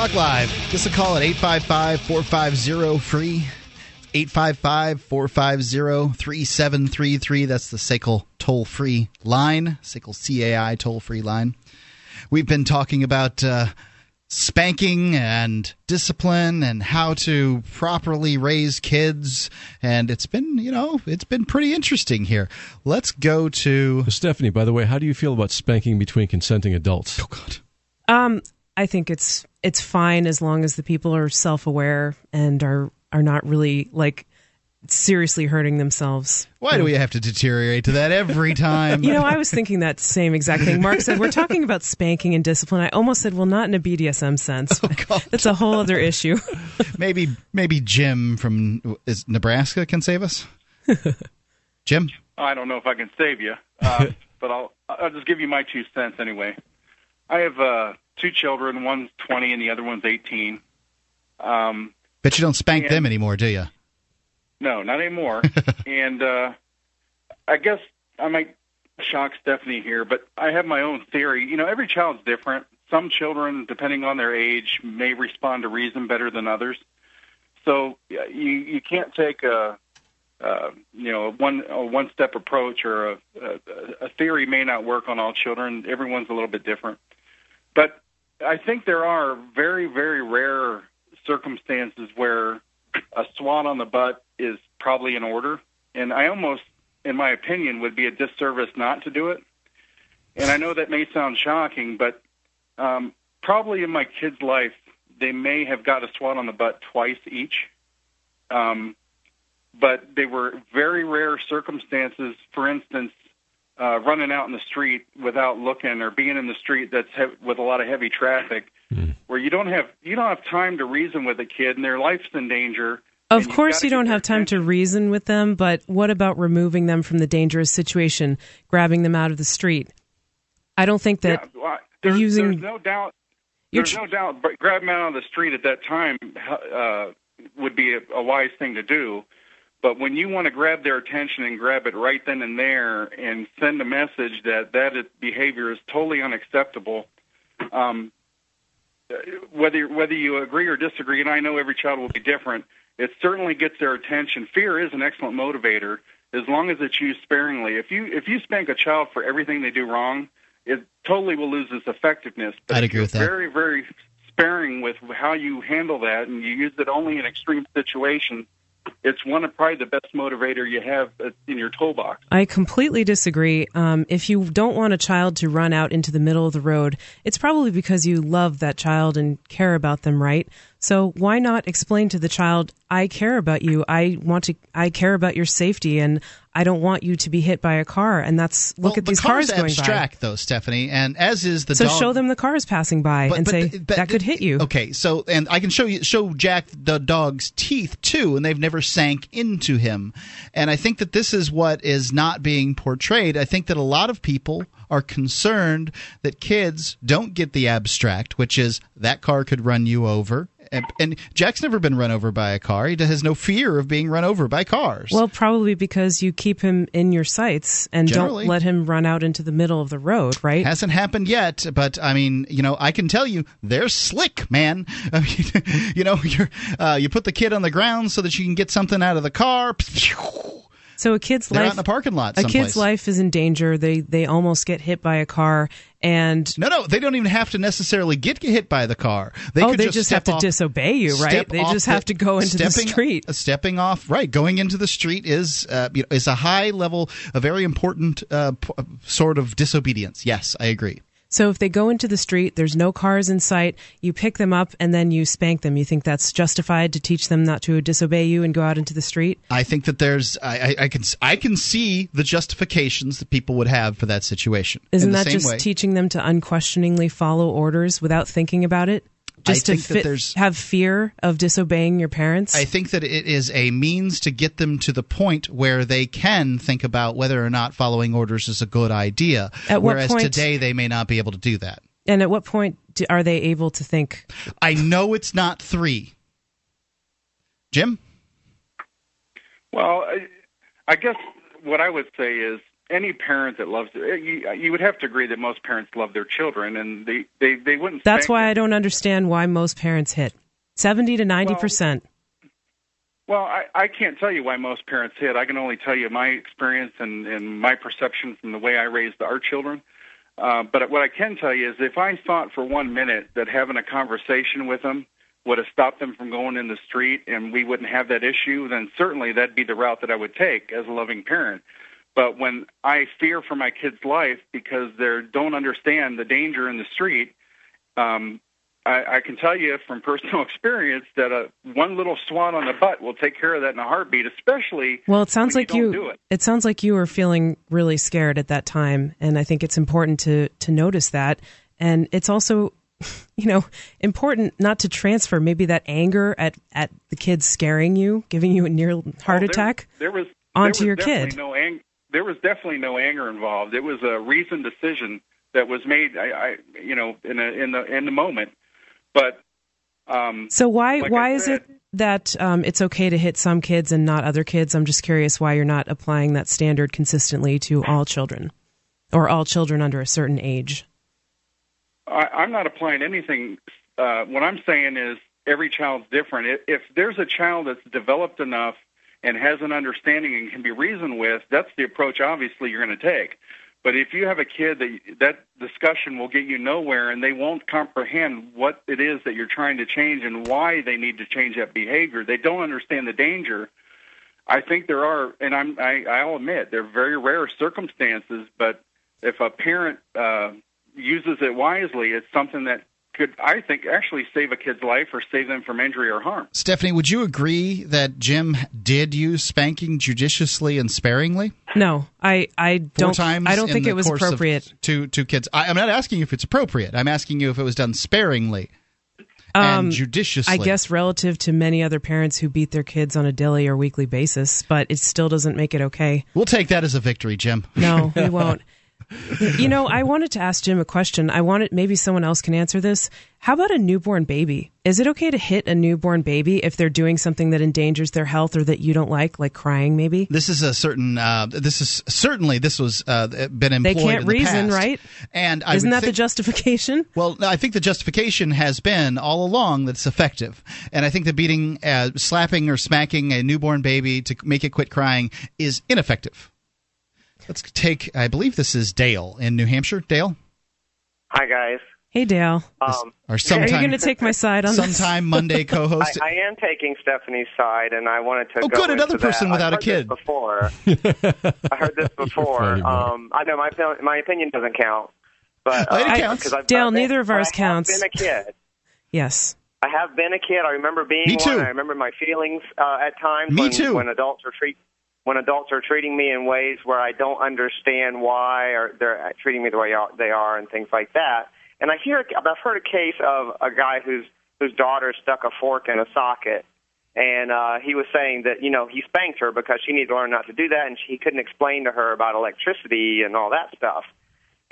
Talk Live. Give us a call at 855 450 free. 855 450 3733. That's the SACL toll free line, SACL CAI toll free line. We've been talking about uh, spanking and discipline and how to properly raise kids. And it's been, you know, it's been pretty interesting here. Let's go to. Stephanie, by the way, how do you feel about spanking between consenting adults? Oh, God. Um, I think it's it's fine as long as the people are self aware and are are not really like seriously hurting themselves. Why do we have to deteriorate to that every time? You know, I was thinking that same exact thing. Mark said we're talking about spanking and discipline. I almost said, well, not in a BDSM sense. That's a whole other issue. maybe maybe Jim from is Nebraska can save us. Jim, I don't know if I can save you, uh, but I'll I'll just give you my two cents anyway. I have uh, two children. One's 20 and the other one's 18. Um, bet you don't spank and- them anymore, do you? no, not anymore. and uh, I guess I might shock Stephanie here, but I have my own theory. You know, every child's different. Some children, depending on their age, may respond to reason better than others. So you you can't take a uh, you know, one a one step approach or a, a, a theory may not work on all children. Everyone's a little bit different, but I think there are very very rare circumstances where a swat on the butt is probably in order, and I almost, in my opinion, would be a disservice not to do it. And I know that may sound shocking, but um, probably in my kid's life, they may have got a swat on the butt twice each. Um, but they were very rare circumstances. For instance, uh, running out in the street without looking, or being in the street that's he- with a lot of heavy traffic, where you don't have you don't have time to reason with a kid, and their life's in danger. Of course, you don't have time to reason with them, but what about removing them from the dangerous situation, grabbing them out of the street? I don't think that yeah, well, there's, using there's no doubt. You're There's no doubt, but grab him out of the street at that time uh, would be a, a wise thing to do. But when you want to grab their attention and grab it right then and there and send a message that that behavior is totally unacceptable, um, whether whether you agree or disagree, and I know every child will be different, it certainly gets their attention. Fear is an excellent motivator as long as it's used sparingly. If you if you spank a child for everything they do wrong, it totally will lose its effectiveness. But I'd agree with that. Very very sparing with how you handle that, and you use it only in extreme situations. It's one of probably the best motivator you have uh, in your toolbox. I completely disagree. Um, if you don't want a child to run out into the middle of the road, it's probably because you love that child and care about them, right? So why not explain to the child, I care about you. I want to, I care about your safety and I don't want you to be hit by a car. And that's, look well, at the these car's cars going abstract, though, Stephanie, and as is the. So dog. show them the cars passing by But- and but say, but that could hit you. Okay, so and I can show you show Jack the dog's teeth too, and they've never sank into him. And I think that this is what is not being portrayed. I think that a lot of people are concerned that kids don't get the abstract, which is that car could run you over. And, and Jack's never been run over by a car. He has no fear of being run over by cars. Well, probably because you keep him in your sights and Generally. don't let him run out into the middle of the road, right? Hasn't happened yet, but I mean, you know, I can tell you they're slick, man. I mean, you know, you're uh, you put the kid on the ground so that you can get something out of the car. So a kid's They're life in the parking lot A kid's life is in danger. They they almost get hit by a car, and No, no, they don't even have to necessarily get hit by the car. They oh, could they just, just have to off- disobey you, right? They just the- have to go into the street. uh, Stepping off, right? Going into the street is uh, you know, is a high level, a very important uh, p- uh, sort of disobedience. Yes, I agree. So if they go into the street, there's no cars in sight. You pick them up and then you spank them. You think that's justified to teach them not to disobey you and go out into the street? I think that there's I, I, I can I can see the justifications that people would have for that situation. Isn't In the that just way, teaching them to unquestioningly follow orders without thinking about it? Just to think that fit, there's- have fear of disobeying your parents? I think that it is a means to get them to the point where they can think about whether or not following orders is a good idea. At what whereas point- today they may not be able to do that. and at what point do, are they able to think? I know it's not three. Jim? Well, I, I guess what I would say is any parent that loves it, you, you would have to agree that most parents love their children, and they they, they wouldn't. That's why I don't understand why most parents hit. 70 to 90%. Well, I, I can't tell you why most parents hit. I can only tell you my experience and, and my perception from the way I raised our children. Uh, but what I can tell you is if I thought for one minute that having a conversation with them would have stopped them from going in the street and we wouldn't have that issue, then certainly that'd be the route that I would take as a loving parent. But when I fear for my kid's life because they don't understand the danger in the street, um, I, I can tell you from personal experience that a one little swat on the butt will take care of that in a heartbeat. Especially Well, it sounds like you, you, don't it. sounds like you were feeling really scared at that time and I think it's important to to notice that and it's also you know, important not to transfer maybe that anger at at the kids scaring you, giving you a near heart Oh, there- attack There was onto there was definitely kid. No ang- there was definitely no anger involved. It was a reasoned decision that was made. I, I you know, in a, in the in the moment. But um, So why like why I is it that um, it's okay to hit some kids and not other kids? I'm just curious why you're not applying that standard consistently to all children, or all children under a certain age. I, I'm not applying anything. Uh, what I'm saying is every child's different. If, if there's a child that's developed enough and has an understanding and can be reasoned with, that's the approach obviously you're going to take. But if you have a kid that that discussion will get you nowhere and they won't comprehend what it is that you're trying to change and why they need to change that behavior, they don't understand the danger. I think there are, and I'm, I, I'll admit, they're very rare circumstances. But if a parent uh, uses it wisely, it's something that could, I think, actually save a kid's life or save them from injury or harm. Stephanie, would you agree that Jim did use spanking judiciously and sparingly? No, I I don't. times I don't think it was appropriate. to to kids. I, I'm not asking you if it's appropriate. I'm asking you if it was done sparingly Um, and judiciously. I guess relative to many other parents who beat their kids on a daily or weekly basis, but it still doesn't make it okay. we'll take that as a victory, Jim. No, we won't. You know, I wanted to ask Jim a question. I wanted maybe someone else can answer this. How about a newborn baby? Is it okay to hit a newborn baby if they're doing something that endangers their health or that you don't like, like crying maybe? This is a certain. Uh, this is certainly this was uh, been employed. They can't in the reason, past. right? And I Isn't that the justification? Well, I think the justification has been all along that it's effective, and I think that beating, uh, slapping or smacking a newborn baby to make it quit crying is ineffective. Let's take. I believe this is Dale in New Hampshire. Dale, Hi guys. Hey, Dale. Um, or Are you going to take my side on this? sometime Monday co-host. I, I am taking Stephanie's side, and I wanted to. Oh, go good, another into that. person without a I've heard kid. this Before I heard this before. um, I know my opinion- my opinion doesn't count, but Oh, it counts. counts. 'cause I've- Dale, I've been- neither of but ours I counts. Been a kid. Yes. I have been a kid. I remember being Me too. one. I remember my feelings uh, at times Me when, too. when adults are treat when adults are treating me in ways where I don't understand why or they're treating me the way they are and things like that. And I hear I've heard a case of a guy whose whose daughter stuck a fork in a socket. And uh, he was saying that you know he spanked her because she needed to learn not to do that, and she couldn't explain to her about electricity and all that stuff.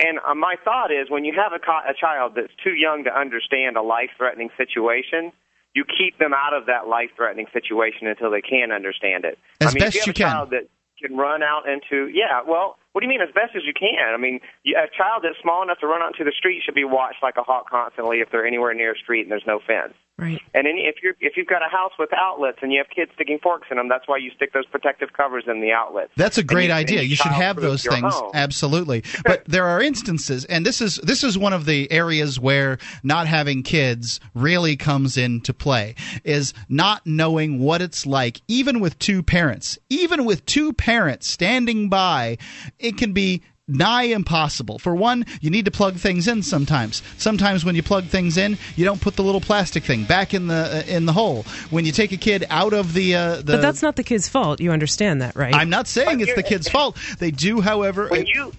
And uh, my thought is, when you have a, co- a child that's too young to understand a life-threatening situation, you keep them out of that life-threatening situation until they can understand it. As I mean, best if you, you have can. child that can run out into, yeah, well, what do you mean as best as you can? I mean, you, a child that's small enough to run out into the street should be watched like a hawk constantly if they're anywhere near a street and there's no fence. Right. And then if you're if you've got a house with outlets and you have kids sticking forks in them, that's why you stick those protective covers in the outlets. That's a great you- idea. You should have those things. home. Absolutely. But there are instances and this is this is one of the areas where not having kids really comes into play is not knowing what it's like even with two parents. Even with two parents standing by, it can be nigh impossible. For one, you need to plug things in sometimes. Sometimes when you plug things in, you don't put the little plastic thing back in the uh, in the hole. When you take a kid out of the uh, the but that's not the kid's fault. You understand that, right? I'm not saying it's the kid's fault. They do, however. When you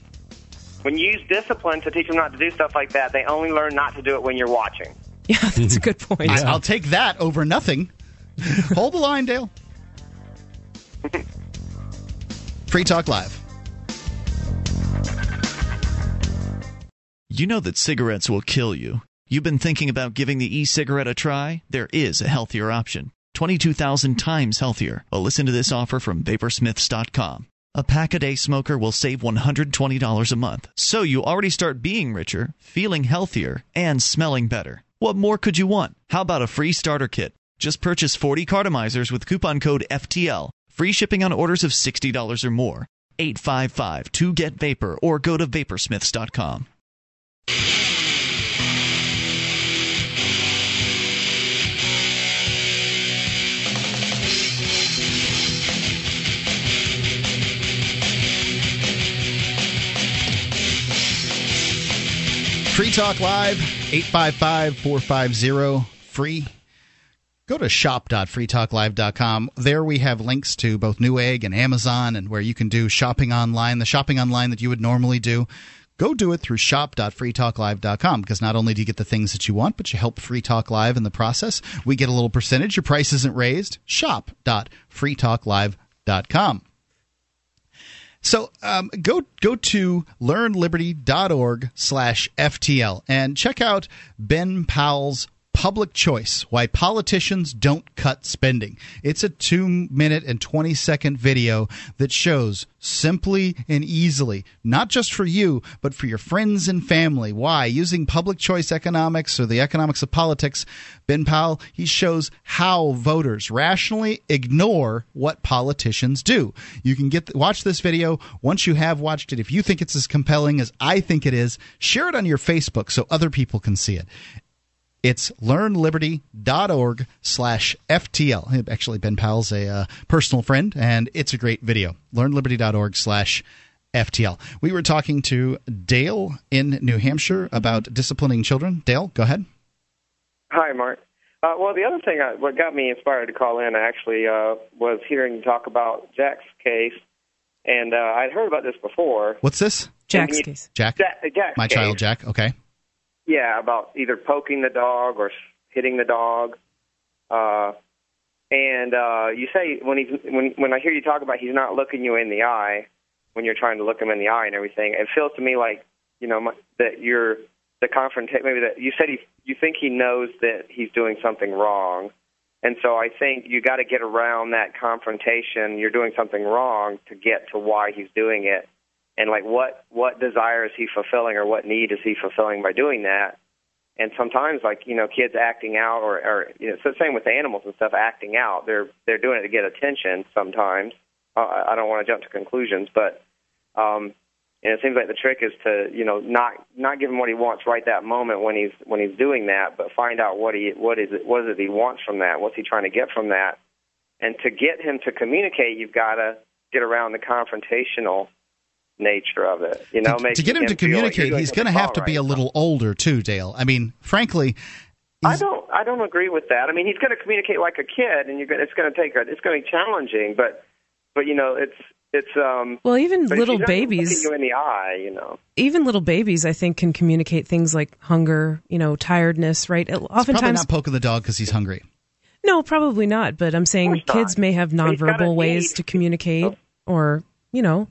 when you use discipline to teach them not to do stuff like that, they only learn not to do it when you're watching. Yeah, that's a good point. I, will take that over nothing. Hold the line, Dale. Free Talk Live. You know that cigarettes will kill you. You've been thinking about giving the e cigarette a try? There is a healthier option. 22,000 times healthier. Well, listen to this offer from Vaporsmiths.com. A pack a day smoker will save $120 a month. So you already start being richer, feeling healthier, and smelling better. What more could you want? How about a free starter kit? Just purchase 40 cartomizers with coupon code FTL. Free shipping on orders of $60 or more. 855 2 Get Vapor or go to Vaporsmiths.com. Free Talk Live, 855 450 free. Go to shop.freetalklive.com. There we have links to both Newegg and Amazon and where you can do shopping online, the shopping online that you would normally do. Go do it through shop.freetalklive.com because not only do you get the things that you want, but you help Free Talk Live in the process. We get a little percentage. Your price isn't raised. Shop.freetalklive.com. So um, go go to learnliberty.org slash FTL and check out Ben Powell's Public Choice Why Politicians Don't Cut Spending. It's a two minute and 20 second video that shows simply and easily, not just for you, but for your friends and family, why using public choice economics or the economics of politics, Ben Powell, he shows how voters rationally ignore what politicians do. You can get watch this video once you have watched it. If you think it's as compelling as I think it is, share it on your Facebook so other people can see it. It's learnliberty.org slash FTL. Actually, Ben Powell's a uh, personal friend, and it's a great video. Learnliberty.org slash FTL. We were talking to Dale in New Hampshire about disciplining children. Dale, go ahead. Hi, Mark. Uh, well, the other thing, I, what got me inspired to call in actually uh, was hearing you talk about Jack's case, and uh, I'd heard about this before. What's this? Jack's you- case. Jack? Jack, Jack's My case. child, Jack. Okay. Yeah, about either poking the dog or hitting the dog. Uh, and uh, you say when he's when when I hear you talk about he's not looking you in the eye. when you're trying to look him in the eye and everything. It feels to me like you know my, that you're the confrontation. Maybe that you said he you think he knows that he's doing something wrong, and so I think you got to get around that confrontation. You're doing something wrong to get to why he's doing it, and like what what desire is he fulfilling or what need is he fulfilling by doing that. And sometimes, like you know, kids acting out, or, or you know, the same with animals and stuff. Acting out, they're they're doing it to get attention. Sometimes, uh, I don't want to jump to conclusions, but um, and it seems like the trick is to you know not not give him what he wants right that moment when he's when he's doing that, but find out what he what is it what is it he wants from that? What's he trying to get from that? And to get him to communicate, you've got to get around the confrontational nature of it. You know, to, to get him, to communicate, like he's going to have to right. be a little older too, Dale. I mean, frankly, I don't. I don't agree with that. I mean, he's going to communicate like a kid, and you're going. It's going to take. A, it's going to be challenging, but but you know, it's it's um. Well, even little babies- look at you in the eye, you know. Even little babies, I think, can communicate things like hunger, you know, tiredness, right? it's probably Oftentimes, not poking the dog because he's hungry. no, probably not. But I'm saying not. kids may have But he's got a nonverbal ways need. to communicate, or you know,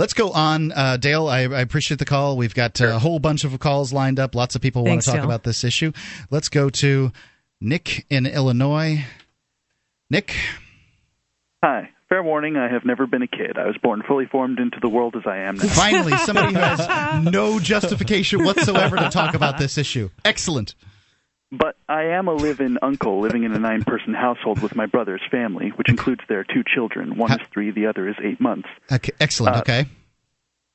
Let's go on, uh, Dale. I, I appreciate the call. We've got uh, a whole bunch of calls lined up. Lots of people want to talk Dale. about this issue. Let's go to Nick in Illinois. Nick, Hi. Fair warning, I have never been a kid. I was born fully formed into the world as I am now. finally, somebody who has no justification whatsoever to talk about this issue. Excellent. But I am a live-in uncle living in a nine-person household with my brother's family, which includes their two children. One is three, the other is eight months. Okay, excellent. Uh, okay.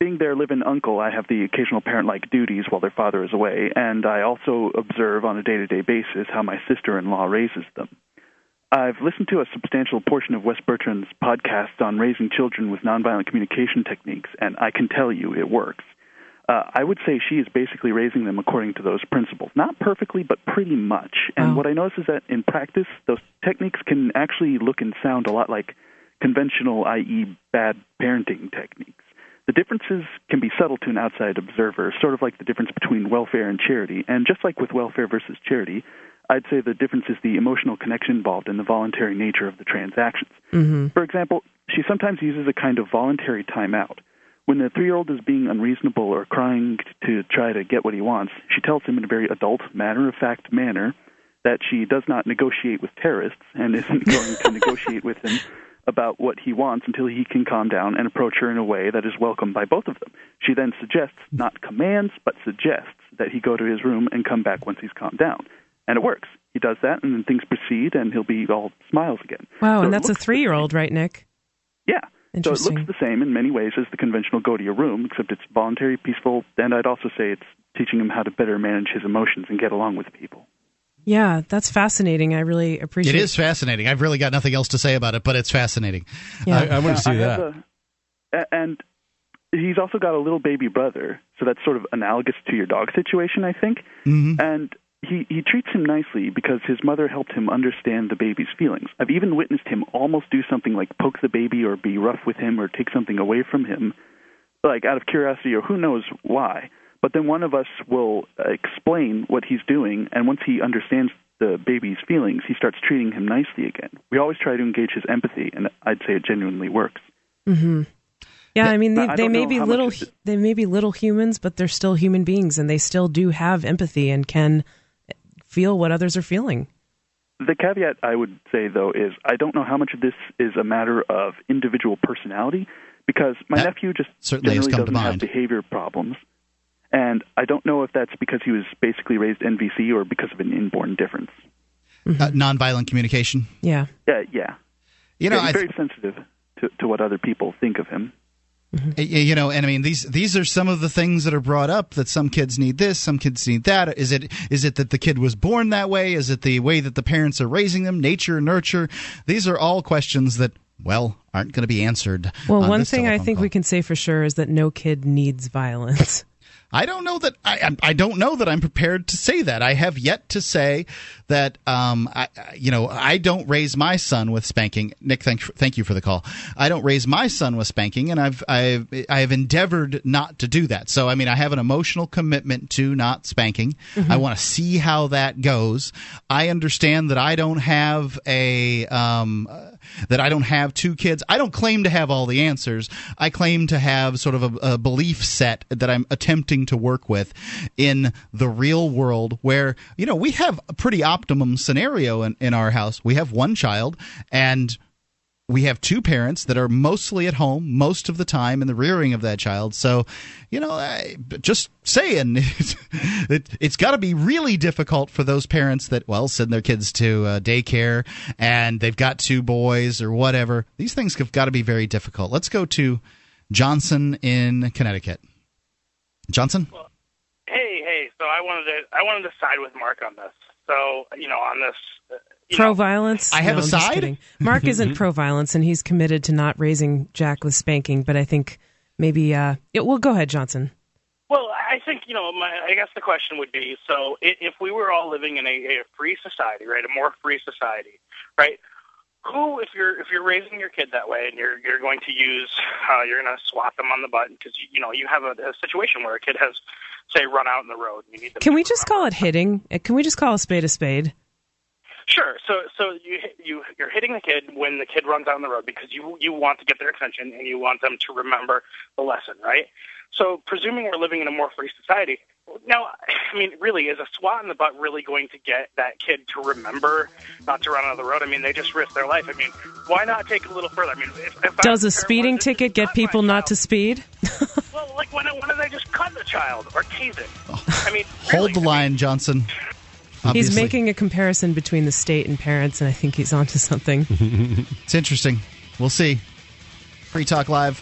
Being their live-in uncle, I have the occasional parent-like duties while their father is away, and I also observe on a day-to-day basis how my sister-in-law raises them. I've listened to a substantial portion of Wes Bertrand's podcast on raising children with nonviolent communication techniques, and I can tell you it works. Uh, I would say she is basically raising them according to those principles. Not perfectly, but pretty much. And what I notice is that in practice, those techniques can actually look and sound a lot like conventional, i.e., bad parenting techniques. The differences can be subtle to an outside observer, sort of like the difference between welfare and charity. And just like with welfare versus charity, I'd say the difference is the emotional connection involved and the voluntary nature of the transactions. Mm-hmm. For example, she sometimes uses a kind of voluntary timeout. When the three year old is being unreasonable or crying to try to get what he wants, she tells him in a very adult, matter of fact manner that she does not negotiate with terrorists and isn't going to negotiate with him about what he wants until he can calm down and approach her in a way that is welcomed by both of them. She then suggests, not commands, but suggests that he go to his room and come back once he's calmed down. And it works. He does that, and then things proceed, and he'll be all smiles again. wow, So and that's a three-year-old, right, Nick? yeah. So it looks the same in many ways as the conventional go to your room, except it's voluntary, peaceful, and I'd also say it's teaching him how to better manage his emotions and get along with people. Yeah, that's fascinating. I really appreciate it. It is fascinating. I've really got nothing else to say about it, but it's fascinating. Yeah. I, I want to see that. a- a- and he's also got a little baby brother, so that's sort of analogous to your dog situation, I think. Mm-hmm. And he he treats him nicely because his mother helped him understand the baby's feelings. I've even witnessed him almost do something like poke the baby or be rough with him or take something away from him, like out of curiosity or who knows why. But then one of us will explain what he's doing, and once he understands the baby's feelings, he starts treating him nicely again. We always try to engage his empathy, and I'd say it genuinely works. hmm Yeah, I mean, they, I they may be little, they may be little humans, but they're still human beings, and they still do have empathy and can feel what others are feeling. The caveat I would say, though, is I don't know how much of this is a matter of individual personality, because my nephew just certainly has generally to doesn't have behavior problems, and I don't know if that's because he was basically raised NVC or because of an inborn difference. Uh, nonviolent communication. Yeah. Yeah, yeah. You know, Yeah, he's I very sensitive to, to what other people think of him. Y- You know, and I mean these these are some of the things that are brought up that some kids need this, some kids need that. Is it is it that the kid was born that way? Is it the way that the parents are raising them? Nature, nurture. These are all questions that well aren't going to be answered. Well, on one thing I think call. we can say for sure is that no kid needs violence. I don't know that I, I don't know that I'm prepared to say that. I have yet to say that um, I, you know I don't raise my son with spanking. Nick, thank thank you for the call. I don't raise my son with spanking, and I've I've I have endeavored not to do that. So I mean, I have an emotional commitment to not spanking. Mhm. I want to see how that goes. I understand that I don't have a um, that I don't have two kids. I don't claim to have all the answers. I claim to have sort of a, a belief set that I'm attempting to work with in the real world where, you know, we have a pretty optimum scenario in, in our house. We have one child and we have two parents that are mostly at home most of the time in the rearing of that child. So, you know, I, just saying, it, it's got to be really difficult for those parents that, well, send their kids to uh, daycare and they've got two boys or whatever. These things have got to be very difficult. Let's go to Johnson in Connecticut. Johnson? Hey, hey. So I wanted to I wanted to side with Mark on this. So you know, on this. You Pro know, violence? I have No, a I'm just side? Mark isn't pro violence, and he's committed to not raising Jack with spanking. But I think maybe. Uh, it, well, go ahead, Johnson. Well, I think you know. My, I guess the question would be: so if we were all living in a, a free society, right, a more free society, right? Who, if you're if you're raising your kid that way, and you're you're going to use, uh, you're going to swat them on the butt because you, you know you have a, a situation where a kid has, say, run out in the road. And you need them Can we just call it hitting? Uh, Can we just call a spade a spade? Sure. So so you you you're hitting the kid when the kid runs down the road because you you want to get their attention and you want them to remember the lesson, right? So presuming we're living in a more free society, now I mean, really, is a swat in the butt really going to get that kid to remember not to run out of the road? I mean, they just risk their life. I mean, why not take it a little further? I mean, if, if Does a speeding ticket get people not to speed? well, like when when do they just cut the child or tase it? I mean, Hold the line, Johnson. He's making a comparison between the state and parents, and I think he's onto something. it's interesting. We'll see. Free Talk Live.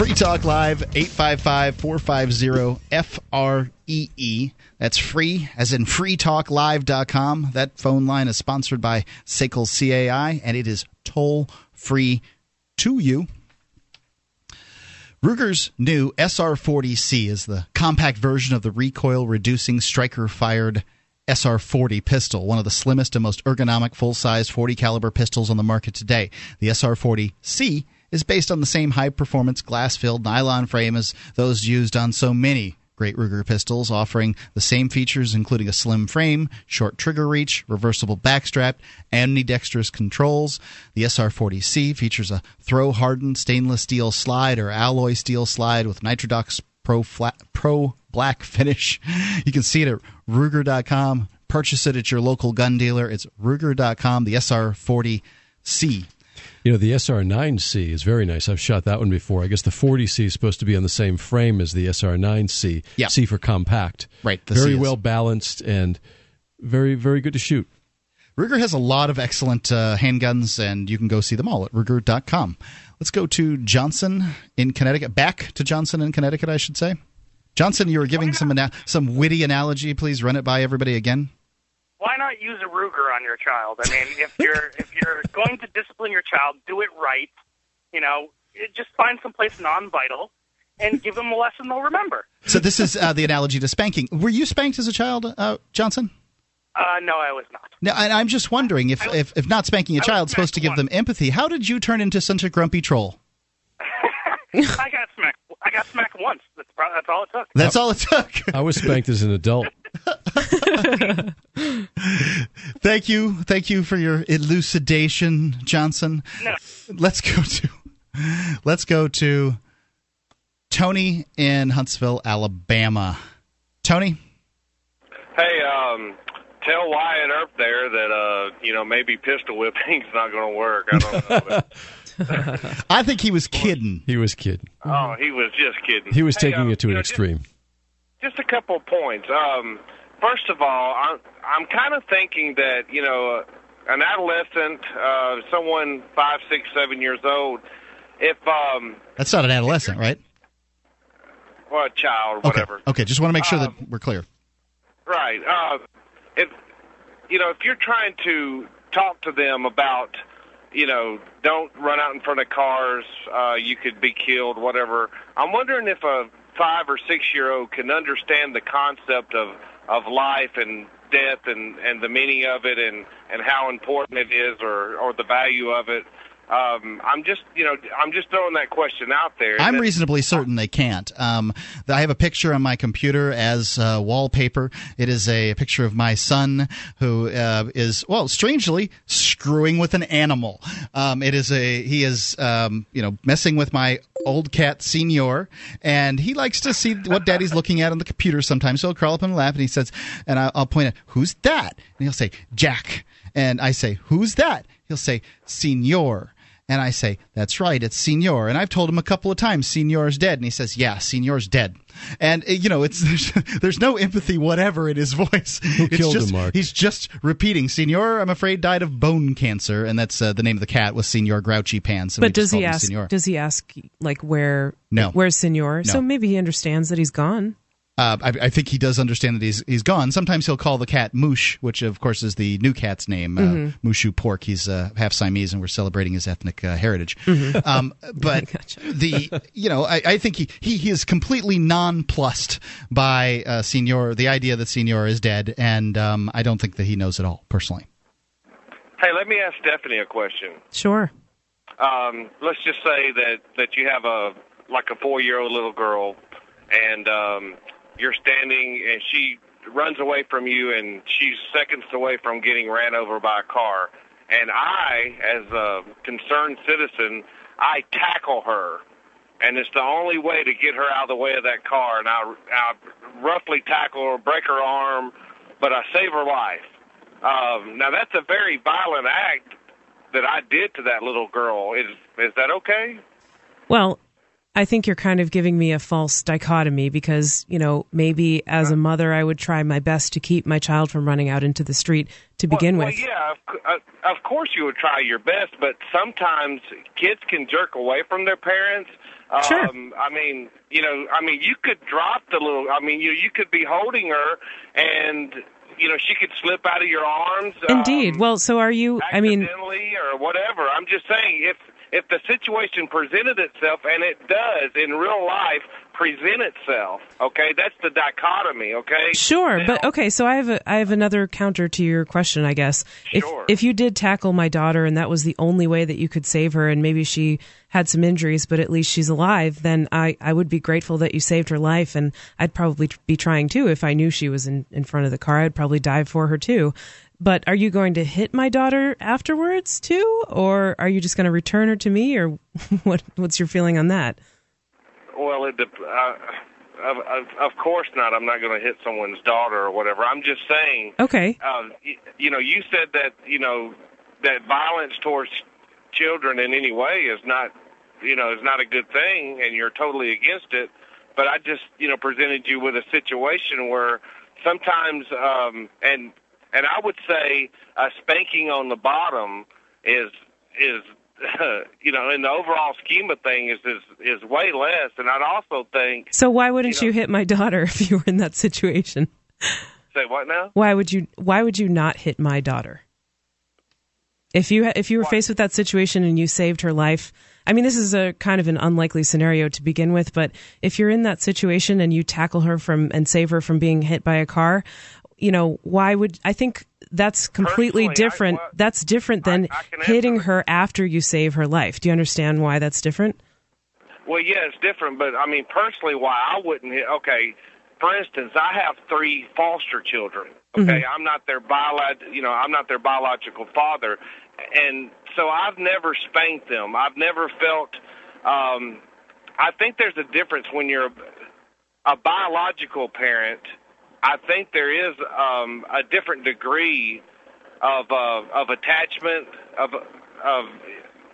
Free Talk Live, 855 450 FREE. That's free, as in freetalklive.com. That phone line is sponsored by Sekel CAI, and it is toll free to you. Ruger's new SR 40C is the compact version of the recoil reducing striker fired SR 40 pistol, one of the slimmest and most ergonomic full size 40 caliber pistols on the market today. The SR40C is based on the same high performance glass filled nylon frame as those used on so many great Ruger pistols, offering the same features including a slim frame, short trigger reach, reversible backstrap, ambidextrous controls. The SR40C features a throw hardened stainless steel slide or alloy steel slide with Nitridox Pro flat, Pro black finish. You can see it at Ruger.com. Purchase it at your local gun dealer. It's Ruger.com. The SR40C. You know, the SR9C is very nice. I've shot that one before. I guess the 40C is supposed to be on the same frame as the SR9C. Yeah. C for compact. Right, very well balanced and very, very good to shoot. Ruger has a lot of excellent uh, handguns, and you can go see them all at Ruger.com. Let's go to Johnson in Connecticut. Back to Johnson in Connecticut, I should say. Johnson, you were giving some ana- some witty analogy. Please run it by everybody again. Why not use a Ruger on your child? I mean, if you're if you're going to discipline your child, do it right. You know, just find someplace non-vital and give them a lesson they'll remember. So this is uh, the analogy to spanking. Were you spanked as a child, uh, Johnson? Uh, no, I was not. Now, and I'm just wondering if, if, if not spanking a child, supposed to give them empathy, how did you turn into such a grumpy troll? I got smacked. I got smacked once. That's, pro- that's all it took. That's all it took. I was spanked as an adult. Thank you, thank you for your elucidation, Johnson. No. Let's go to let's go to Tony in Huntsville, Alabama. Tony, Hey, um, tell Wyatt Earp there that uh, you know maybe pistol whipping's not going to work. I don't know. But, I think he was kidding. He was kidding. oh, he was just kidding. He was Hey, taking uh, it to an know, extreme. Just a couple of points. Um, first of all, I'm I'm kind of thinking that you know an adolescent, uh, someone five, six, seven years old, if um, that's not an adolescent, right? well, a child, Okay. whatever. Okay, just want to make sure Um, that we're clear. Right. Uh, if you know, if you're trying to talk to them about, you know, don't run out in front of cars, uh, you could be killed, whatever. I'm wondering if a five or six year old can understand the concept of of life and death and and the meaning of it and and how important it is or or the value of it. Um, I'm just, you know, I'm just throwing that question out there. I'm reasonably certain they can't. Um, I have a picture on my computer as uh, wallpaper. It is a picture of my son who uh, is, well, strangely screwing with an animal. Um, it is a he is, um, you know, messing with my old cat Senor, and he likes to see what Daddy's looking at on the computer sometimes. So he'll crawl up in lap, and he says, and I, I'll point at who's that, and he'll say Jack, and I say who's that? He'll say Senor. And I say, that's right, it's Senor. And I've told him a couple of times, Senor's dead. And he says, yeah, Senor's dead. And, uh, you know, it's there's, there's no empathy whatever in his voice. Who it's killed just, him, Mark? He's just repeating, Senor, I'm afraid, died of bone cancer. And that's uh, the name of the cat was Senor Grouchy Pants. and but does he called ask? Does he ask like where? No. Where's Senor? No. So maybe he understands that he's gone. Uh, I, I think he does understand that he's he's gone. Sometimes he'll call the cat Moosh, which of course is the new cat's name, uh, Mhm. Mushu Pork. He's uh, half Siamese, and we're celebrating his ethnic uh, heritage. Mhm. Um, but the you know I, I think he, he he is completely nonplussed by uh, Senor, the idea that Senor is dead, and um, I don't think that he knows it all personally. Hey, let me ask Stephanie a question. Sure. um, let's just say that that you have a like a four year old little girl, and um, you're standing, and she runs away from you, and she's seconds away from getting ran over by a car, and I, as a concerned citizen, I tackle her. And it's the only way to get her out of the way of that car. And I, I roughly tackle her, break her arm, but I save her life. Um, now that's a very violent act that I did to that little girl. Is is that okay? Well, I think you're kind of giving me a false dichotomy because, you know, maybe as a mother, I would try my best to keep my child from running out into the street to begin well, with. Yeah, of, uh, of course you would try your best, but sometimes kids can jerk away from their parents. Um, Sure. I mean, you know, I mean, you could drop the little. I mean, you you could be holding her, and you know, she could slip out of your arms. Indeed. well, so are you? I mean, or whatever. I'm just saying if if the situation presented itself and it does in real life present itself, okay, that's the dichotomy, okay? Sure, but okay. So I have a, I have another counter to your question, I guess. If if you did tackle my daughter and that was the only way that you could save her, and maybe she had some injuries, but at least she's alive, then I I would be grateful that you saved her life, and I'd probably be trying too if I knew she was in in front of the car. I'd probably dive for her too. But are you going to hit my daughter afterwards too, or are you just going to return her to me, or what? What's your feeling on that? Well, it dep- uh, of, of of course not. I'm not going to hit someone's daughter or whatever. I'm just saying. Okay. Uh, you, you know, you said that you know that violence towards children in any way is not you know is not a good thing, and you're totally against it. But I just you know presented you with a situation where sometimes um, and and I would say a spanking on the bottom is is you know in the overall scheme of things is is way less. And I'd also think So why wouldn't you, hit my daughter if you were in that situation? say what now? Why would you why would you not hit my daughter? If you if you were faced with that situation and you saved her life, I mean this is a kind of an unlikely scenario to begin with, but if you're in that situation and you tackle her from and save her from being hit by a car, you know, why would I think that's completely different. that's different than hitting her after you save her life. Do you understand why that's different? Well, yeah, it's different, but I mean, personally, why I wouldn't hit? Okay, for instance, I have three foster children. Okay, Mm-hmm. I'm not their biolog, you know, I'm not their biological father, and so I've never spanked them. I've never felt. Um, I think there's a difference when you're a, a biological parent. I think there is um, a different degree of uh, of attachment of of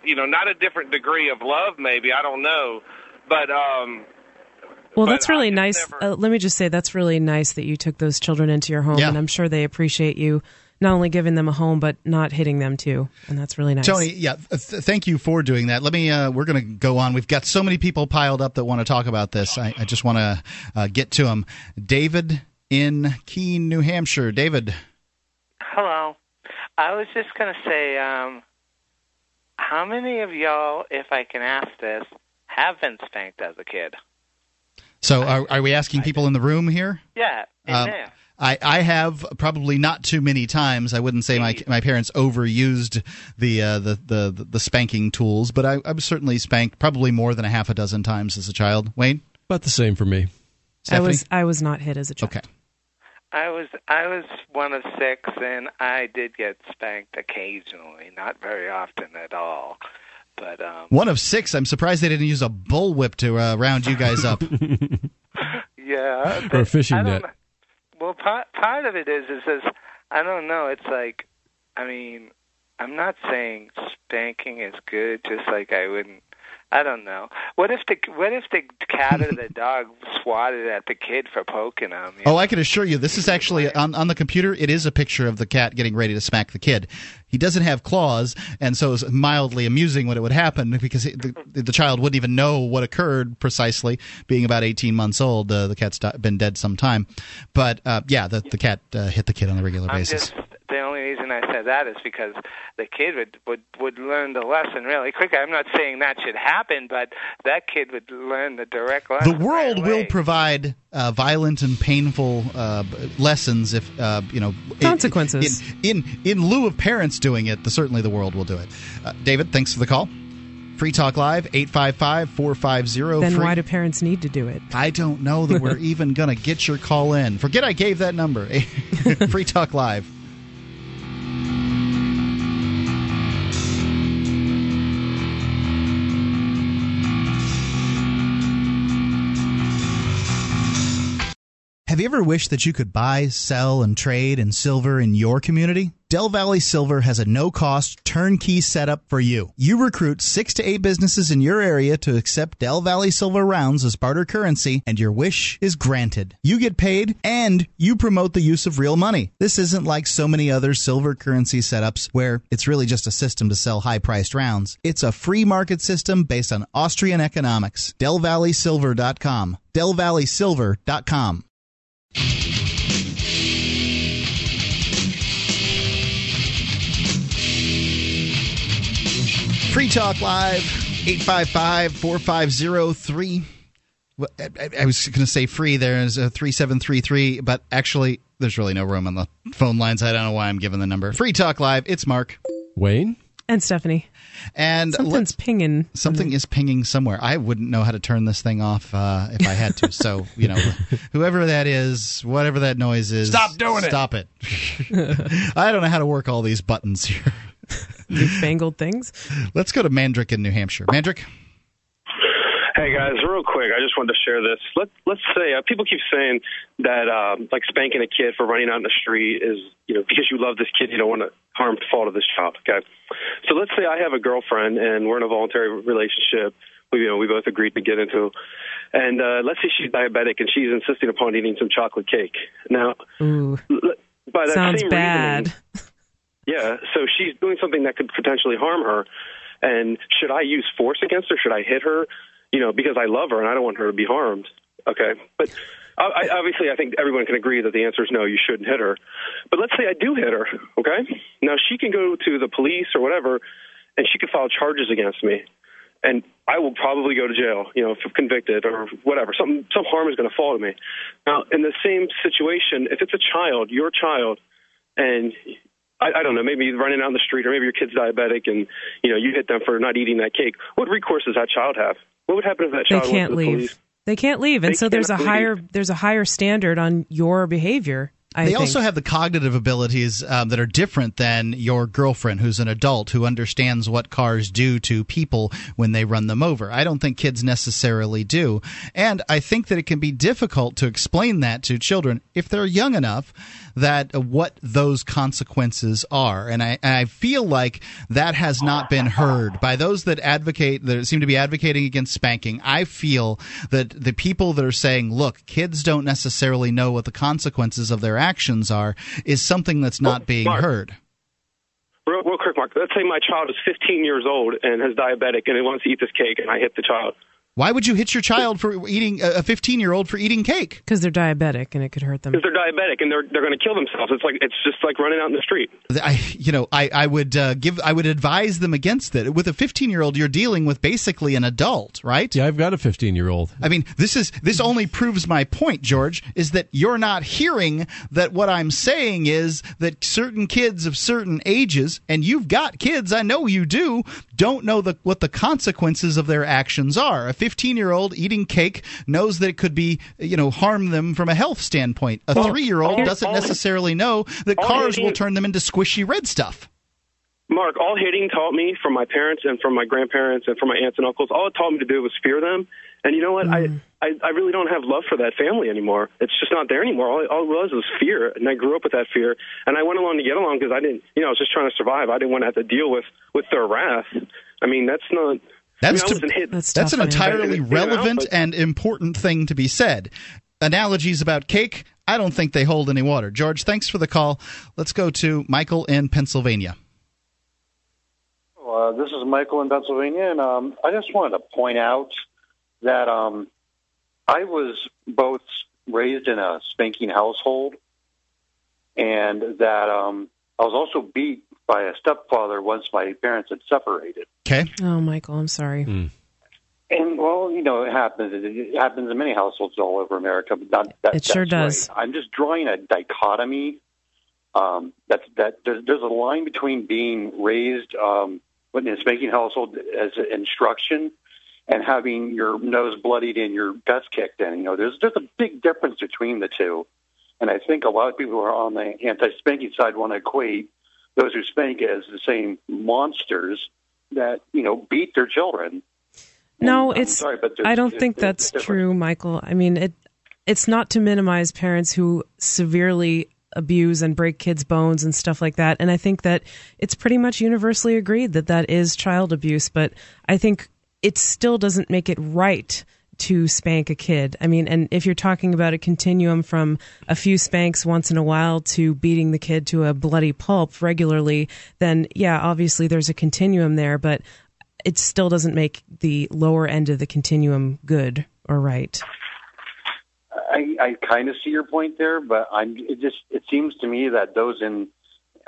you know not a different degree of love maybe I don't know, but um, Well, But that's really nice. Uh, let me just say that's really nice that you took those children into your home, Yeah. and I'm sure they appreciate you not only giving them a home but not hitting them too, and that's really nice. Tony, yeah, th- thank you for doing that. Let me. Uh, we're going to go on. We've got so many people piled up that want to talk about this. I, I just want to uh, get to them. David in Keene, New Hampshire. David, Hello. I was just going to say, um, how many of y'all, if I can ask this, have been spanked as a kid? so are, are we asking people in the room here? Yeah, in Um. I, I have probably not too many times. I wouldn't say my my parents overused the uh, the, the the spanking tools, but I, I was certainly spanked probably more than a half a dozen times as a child. Wayne, about the same for me. I was I was not hit as a child. Okay. I was I was one of six, and I did get spanked occasionally, not very often at all. But um, One of six. I'm surprised they didn't use a bullwhip to uh, round you guys up. yeah, Or a fishing net. know. Well, part part of it is is this. I don't know. It's like, I mean, I'm not saying spanking is good. Just like I wouldn't. I don't know. What if the what if the cat or the dog swatted at the kid for poking him? Oh, I can assure you, this is actually on, on the computer. It is a picture of the cat getting ready to smack the kid. He doesn't have claws, and so it's mildly amusing when it would happen because it, the, the child wouldn't even know what occurred precisely. Being about 18 months old, uh, the cat's been dead some time. But uh, yeah, the, the cat uh, hit the kid on a regular I'm basis. just the only reason I said that is because the kid would would would learn the lesson really quickly. I'm not saying that should happen, but that kid would learn the direct lesson. The lesson. world will provide uh, violent and painful uh, lessons if uh, you know Consequences. In, in in lieu of parents doing it, the, certainly the world will do it. Uh, David, thanks for the call. Free Talk Live 855-450 Then free- why do parents need to do it? I don't know that we're even going to get your call in. Forget I gave that number. Free Talk Live. Have you ever wished that you could buy, sell, and trade in silver in your community? Del Valley Silver has a no cost turnkey setup for you. You recruit six to eight businesses in your area to accept Del Valley Silver rounds as barter currency, and your wish is granted. You get paid, and you promote the use of real money. This isn't like so many other silver currency setups where it's really just a system to sell high priced rounds. It's a free market system based on Austrian economics. DelValleySilver.com. DelValleySilver.com. Free Talk Live, 855 450 I was going to say free. There's a 3733, but actually, there's really no room on the phone lines. I don't know why I'm giving the number. Free Talk Live, it's Mark. Wayne? And Stephanie. And Something's let's- pinging. Something is pinging somewhere. I wouldn't know how to turn this thing off uh, if I had to. so, you know, whoever that is, whatever that noise is, Stop doing it. Stop it. I don't know how to work all these buttons here. Newfangled things. Let's go to Mandrick in New Hampshire. Mandrick? Guys, real quick, I just wanted to share this. Let Let's say uh, people keep saying that um, like spanking a kid for running out in the street is you know because you love this kid, you don't want to harm the fall to this child. Okay, so let's say I have a girlfriend and we're in a voluntary relationship. We you know we both agreed to get into, and uh, let's say she's diabetic and she's insisting upon eating some chocolate cake. Now, Ooh. by that Sounds same bad. reasoning, yeah, so she's doing something that could potentially harm her. And should I use force against her? Should I hit her? You know, because I love her and I don't want her to be harmed. Okay, but I, obviously, I think everyone can agree that the answer is no. You shouldn't hit her. But let's say I do hit her. Okay, now she can go to the police or whatever, and she could file charges against me, and I will probably go to jail. You know, if convicted or whatever. Some some harm is going to fall to me. Now, in the same situation, if it's a child, your child, and I, I don't know, maybe running out in the street, or maybe your kid's diabetic, and you know you hit them for not eating that cake. What recourse does that child have? What would happen if that They child went can't the leave. police? They can't leave, and They so there's a leave. higher there's a higher standard on your behavior. I they think. also have the cognitive abilities um, that are different than your girlfriend, who's an adult who understands what cars do to people when they run them over. I don't think kids necessarily do. And I think that it can be difficult to explain that to children if they're young enough that uh, what those consequences are. And I, I feel like that has not been heard by those that advocate, that seem to be advocating against spanking. I feel that the people that are saying, look, kids don't necessarily know what the consequences of their actions are, is something that's not oh, being Mark. heard. Real, real quick, Mark. Let's say my child is 15 years old and is diabetic and he wants to eat this cake, and I hit the child. Why would you hit your child for eating a 15 year old for eating cake? Because they're diabetic and it could hurt them. Because they're diabetic and they're they're going to kill themselves. It's like it's just like running out in the street. I, you know, I, I would uh, give, I would advise them against it. With a 15 year old, you're dealing with basically an adult, right? Yeah, I've got a 15 year old. I mean, this is this only proves my point, George, is that you're not hearing that what I'm saying is that certain kids of certain ages, and you've got kids, I know you do, don't know the, what the consequences of their actions are. A 15 year old eating cake knows that it could be, you know, harm them from a health standpoint. A Well, three year old doesn't all- necessarily know that cars will turn them into squishy red stuff. Mark, all hitting taught me from my parents and from my grandparents and from my aunts and uncles. All it taught me to do was fear them. And you know what? I, mm. I I really don't have love for that family anymore. It's just not there anymore. All, all it was was fear, and I grew up with that fear. And I went along to get along because I didn't, you know, I was just trying to survive. I didn't want to have to deal with with their wrath. I mean, that's not. That's, I mean, to- wasn't hit- that's an entirely You relevant but- and important thing to be said. Analogies about cake, I don't think they hold any water. George, thanks for the call. Let's go to Michael in Pennsylvania. Uh, this is Michael in Pennsylvania, and um, I just wanted to point out that um, I was both raised in a spanking household, and that um, I was also beat by a stepfather once my parents had separated. Okay. Oh, Michael, I'm sorry. And well, you know, it happens. It, it happens in many households all over America. But not, that, It sure does. right. I'm just drawing a dichotomy. Um, that that there's, there's a line between being raised um, in a spanking household as an instruction and having your nose bloodied and your guts kicked in. You know, there's there's a big difference between the two. And I think a lot of people who are on the anti-spanking side want to equate those who spank as the same monsters that you know beat their children. No, I'm it's. sorry, but I don't think that's true, Michael. I mean, it. It's not to minimize parents who severely abuse and break kids' bones and stuff like that. And I think that it's pretty much universally agreed that that is child abuse. But I think it still doesn't make it right to spank a kid. I mean, and if you're talking about a continuum from a few spanks once in a while to beating the kid to a bloody pulp regularly, then yeah, obviously there's a continuum there, but it still doesn't make the lower end of the continuum good or right. I, I kind of see your point there, but I'm. It just it seems to me that those in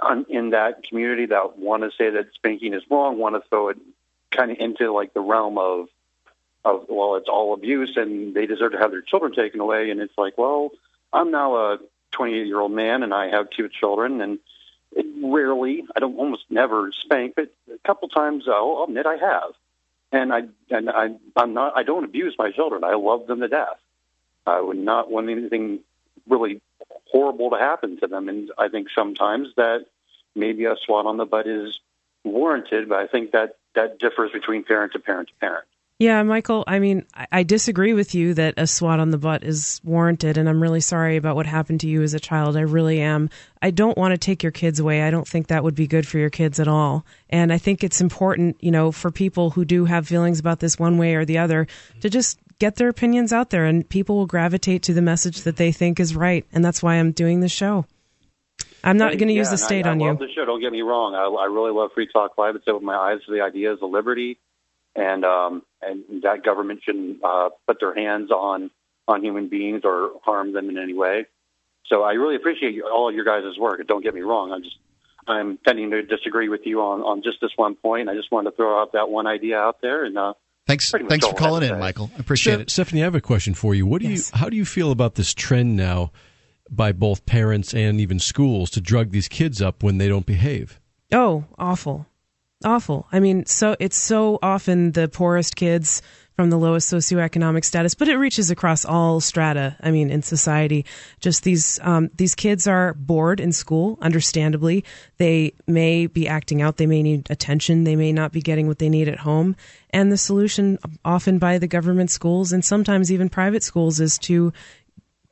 on, in that community that want to say that spanking is wrong want to throw it kind of into like the realm of of well, it's all abuse and they deserve to have their children taken away. And it's like, well, I'm now a 28 year old man and I have two children and it rarely, I don't almost never spank, but a couple times I'll, I'll admit I have. And I and I I'm not I don't abuse my children. I love them to death. I would not want anything really horrible to happen to them. And I think sometimes that maybe a swat on the butt is warranted, but I think that that differs between parent to parent to parent. Yeah, Michael, I mean, I, I disagree with you that a swat on the butt is warranted, and I'm really sorry about what happened to you as a child. I really am. I don't want to take your kids away. I don't think that would be good for your kids at all. And I think it's important, you know, for people who do have feelings about this one way or the other to just get their opinions out there, and people will gravitate to the message that they think is right. And that's why I'm doing this show. I'm not going to use the state I, on I you. love the show. Don't get me wrong. I, I really love Free Talk Live. It's opened my eyes to the ideas of liberty, and um, and that government shouldn't uh, put their hands on on human beings or harm them in any way. So I really appreciate all of your guys' work. Don't get me wrong. I'm just I'm tending to disagree with you on on just this one point. I just wanted to throw out that one idea out there, and uh, Thanks, thanks for calling in. Michael. I appreciate Steph- it. Stephanie, I have a question for you. What do you? How do you feel about this trend now by both parents and even schools to drug these kids up when they don't behave? Oh, awful. Awful. I mean, so it's so often the poorest kids from the lowest socioeconomic status, but it reaches across all strata. I mean, in society, just these um, these kids are bored in school. Understandably, they may be acting out. They may need attention. They may not be getting what they need at home. And the solution, often by the government schools and sometimes even private schools, is to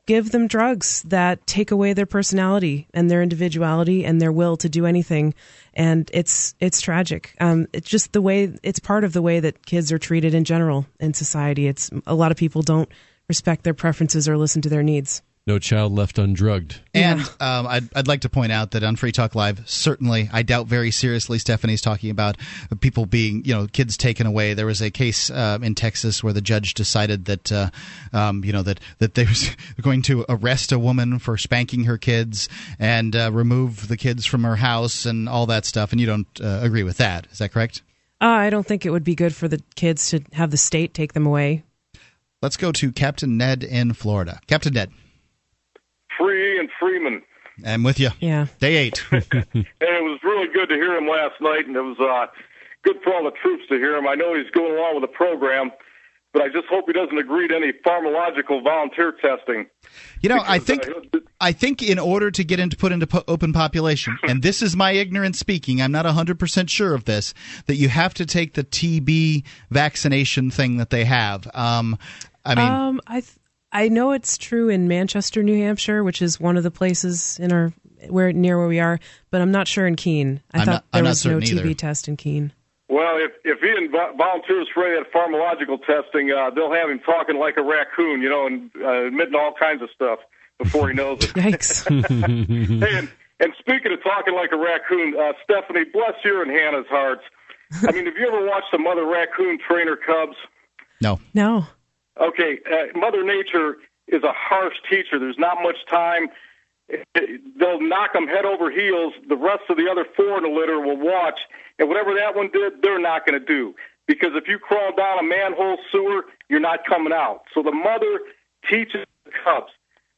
give them drugs that take away their personality and their individuality and their will to do anything. And it's it's tragic. Um, it's just the way it's part of the way that kids are treated in general in society. It's a lot of people don't respect their preferences or listen to their needs No child left undrugged. And um, I'd, I'd like to point out that on Free Talk Live, certainly, I doubt very seriously Stephanie's talking about people being, you know, kids taken away. There was a case uh, in Texas where the judge decided that, uh, um, you know, that that they was going to arrest a woman for spanking her kids and uh, remove the kids from her house and all that stuff. And you don't uh, agree with that, is that correct? uh, i don't think it would be good for the kids to have the state take them away Let's go to Captain Ned in Florida. Captain Ned, Free Ian Freeman. I'm with you. Yeah. Day eight. And it was really good to hear him last night, and it was uh, good for all the troops to hear him. I know he's going along with the program, but I just hope he doesn't agree to any pharmacological volunteer testing. You know, I think uh, I think in order to get into put into po- open population, and this is my ignorance speaking, I'm not 100% sure of this, that you have to take the TB vaccination thing that they have. Um, I mean, um, I th- I know it's true in Manchester, New Hampshire, which is one of the places in our where near where we are, but I'm not sure in Keene. I I'm thought not- there I'm was no certain TB either. test in Keene. Well, if if he inv- volunteers for any of that pharmacological testing, uh, they'll have him talking like a raccoon, you know, and uh, admitting all kinds of stuff before he knows it. Yikes! hey, and, and speaking of talking like a raccoon, uh, Stephanie, bless your and Hannah's hearts. I mean, have you ever watched a mother raccoon train her cubs? No. No. Okay, uh, Mother Nature is a harsh teacher. There's not much time. They'll knock them head over heels. The rest of the other four in the litter will watch, and whatever that one did, they're not going to do. Because if you crawl down a manhole sewer, you're not coming out. So the mother teaches the cubs.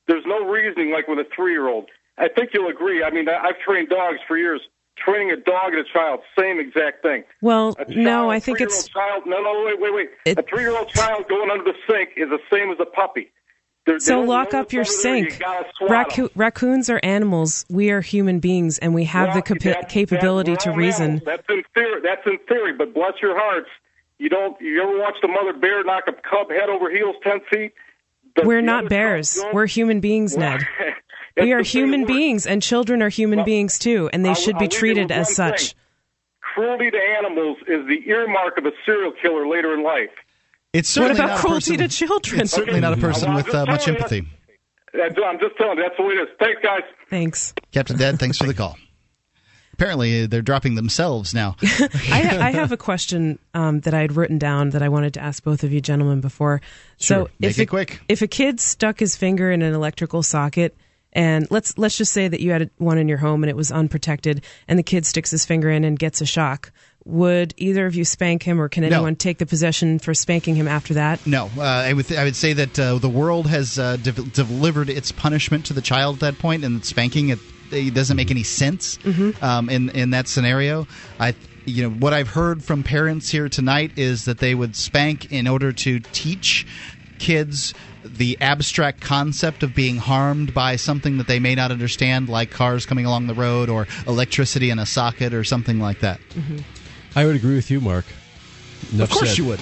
There's no reasoning like with a three-year-old. I think you'll agree. I mean, I've trained dogs for years. Training a dog and a child, same exact thing. Well, child, no, I think three-year-old it's child. No, no, wait, wait, wait. a three-year-old child going under the sink is the same as a puppy. They're- so lock up your what's under there. You sink. gotta swat 'em. Racco- raccoons are animals. We are human beings, and we have the Well, capa- that's- capability that's to reason. animals. That's in theory. That's in theory. But bless your hearts, you don't. You ever watch the mother bear knock a cub head over heels ten feet? The- We're the not bears. We're human beings, Ned. It's we are human word. beings, and children are human beings too, and they I'll- should I'll be treated as such. thing. Cruelty to animals is the earmark of a serial killer later in life. it's certainly about not a cruelty person, to children? It's certainly not a person I'm with uh, much empathy. That's- I'm just telling you, that's the way it is. Thanks, guys. Thanks. Captain Ned, thanks for the call. Apparently, they're dropping themselves now. I, I have a question um, that I had written down that I wanted to ask both of you gentlemen before. Sure. So, Make if it a, quick. If a kid stuck his finger in an electrical socket, and let's let's just say that you had one in your home and it was unprotected, and the kid sticks his finger in and gets a shock, would either of you spank him, or can No. anyone take the possession for spanking him after that? No, uh, I would I would say that uh, the world has uh, de- delivered its punishment to the child at that point, and spanking it, it doesn't make any sense um, in in that scenario. I you know what I've heard from parents here tonight is that they would spank in order to teach kids the abstract concept of being harmed by something that they may not understand, like cars coming along the road or electricity in a socket or something like that. I would agree with you, Mark. Enough of course said. you would.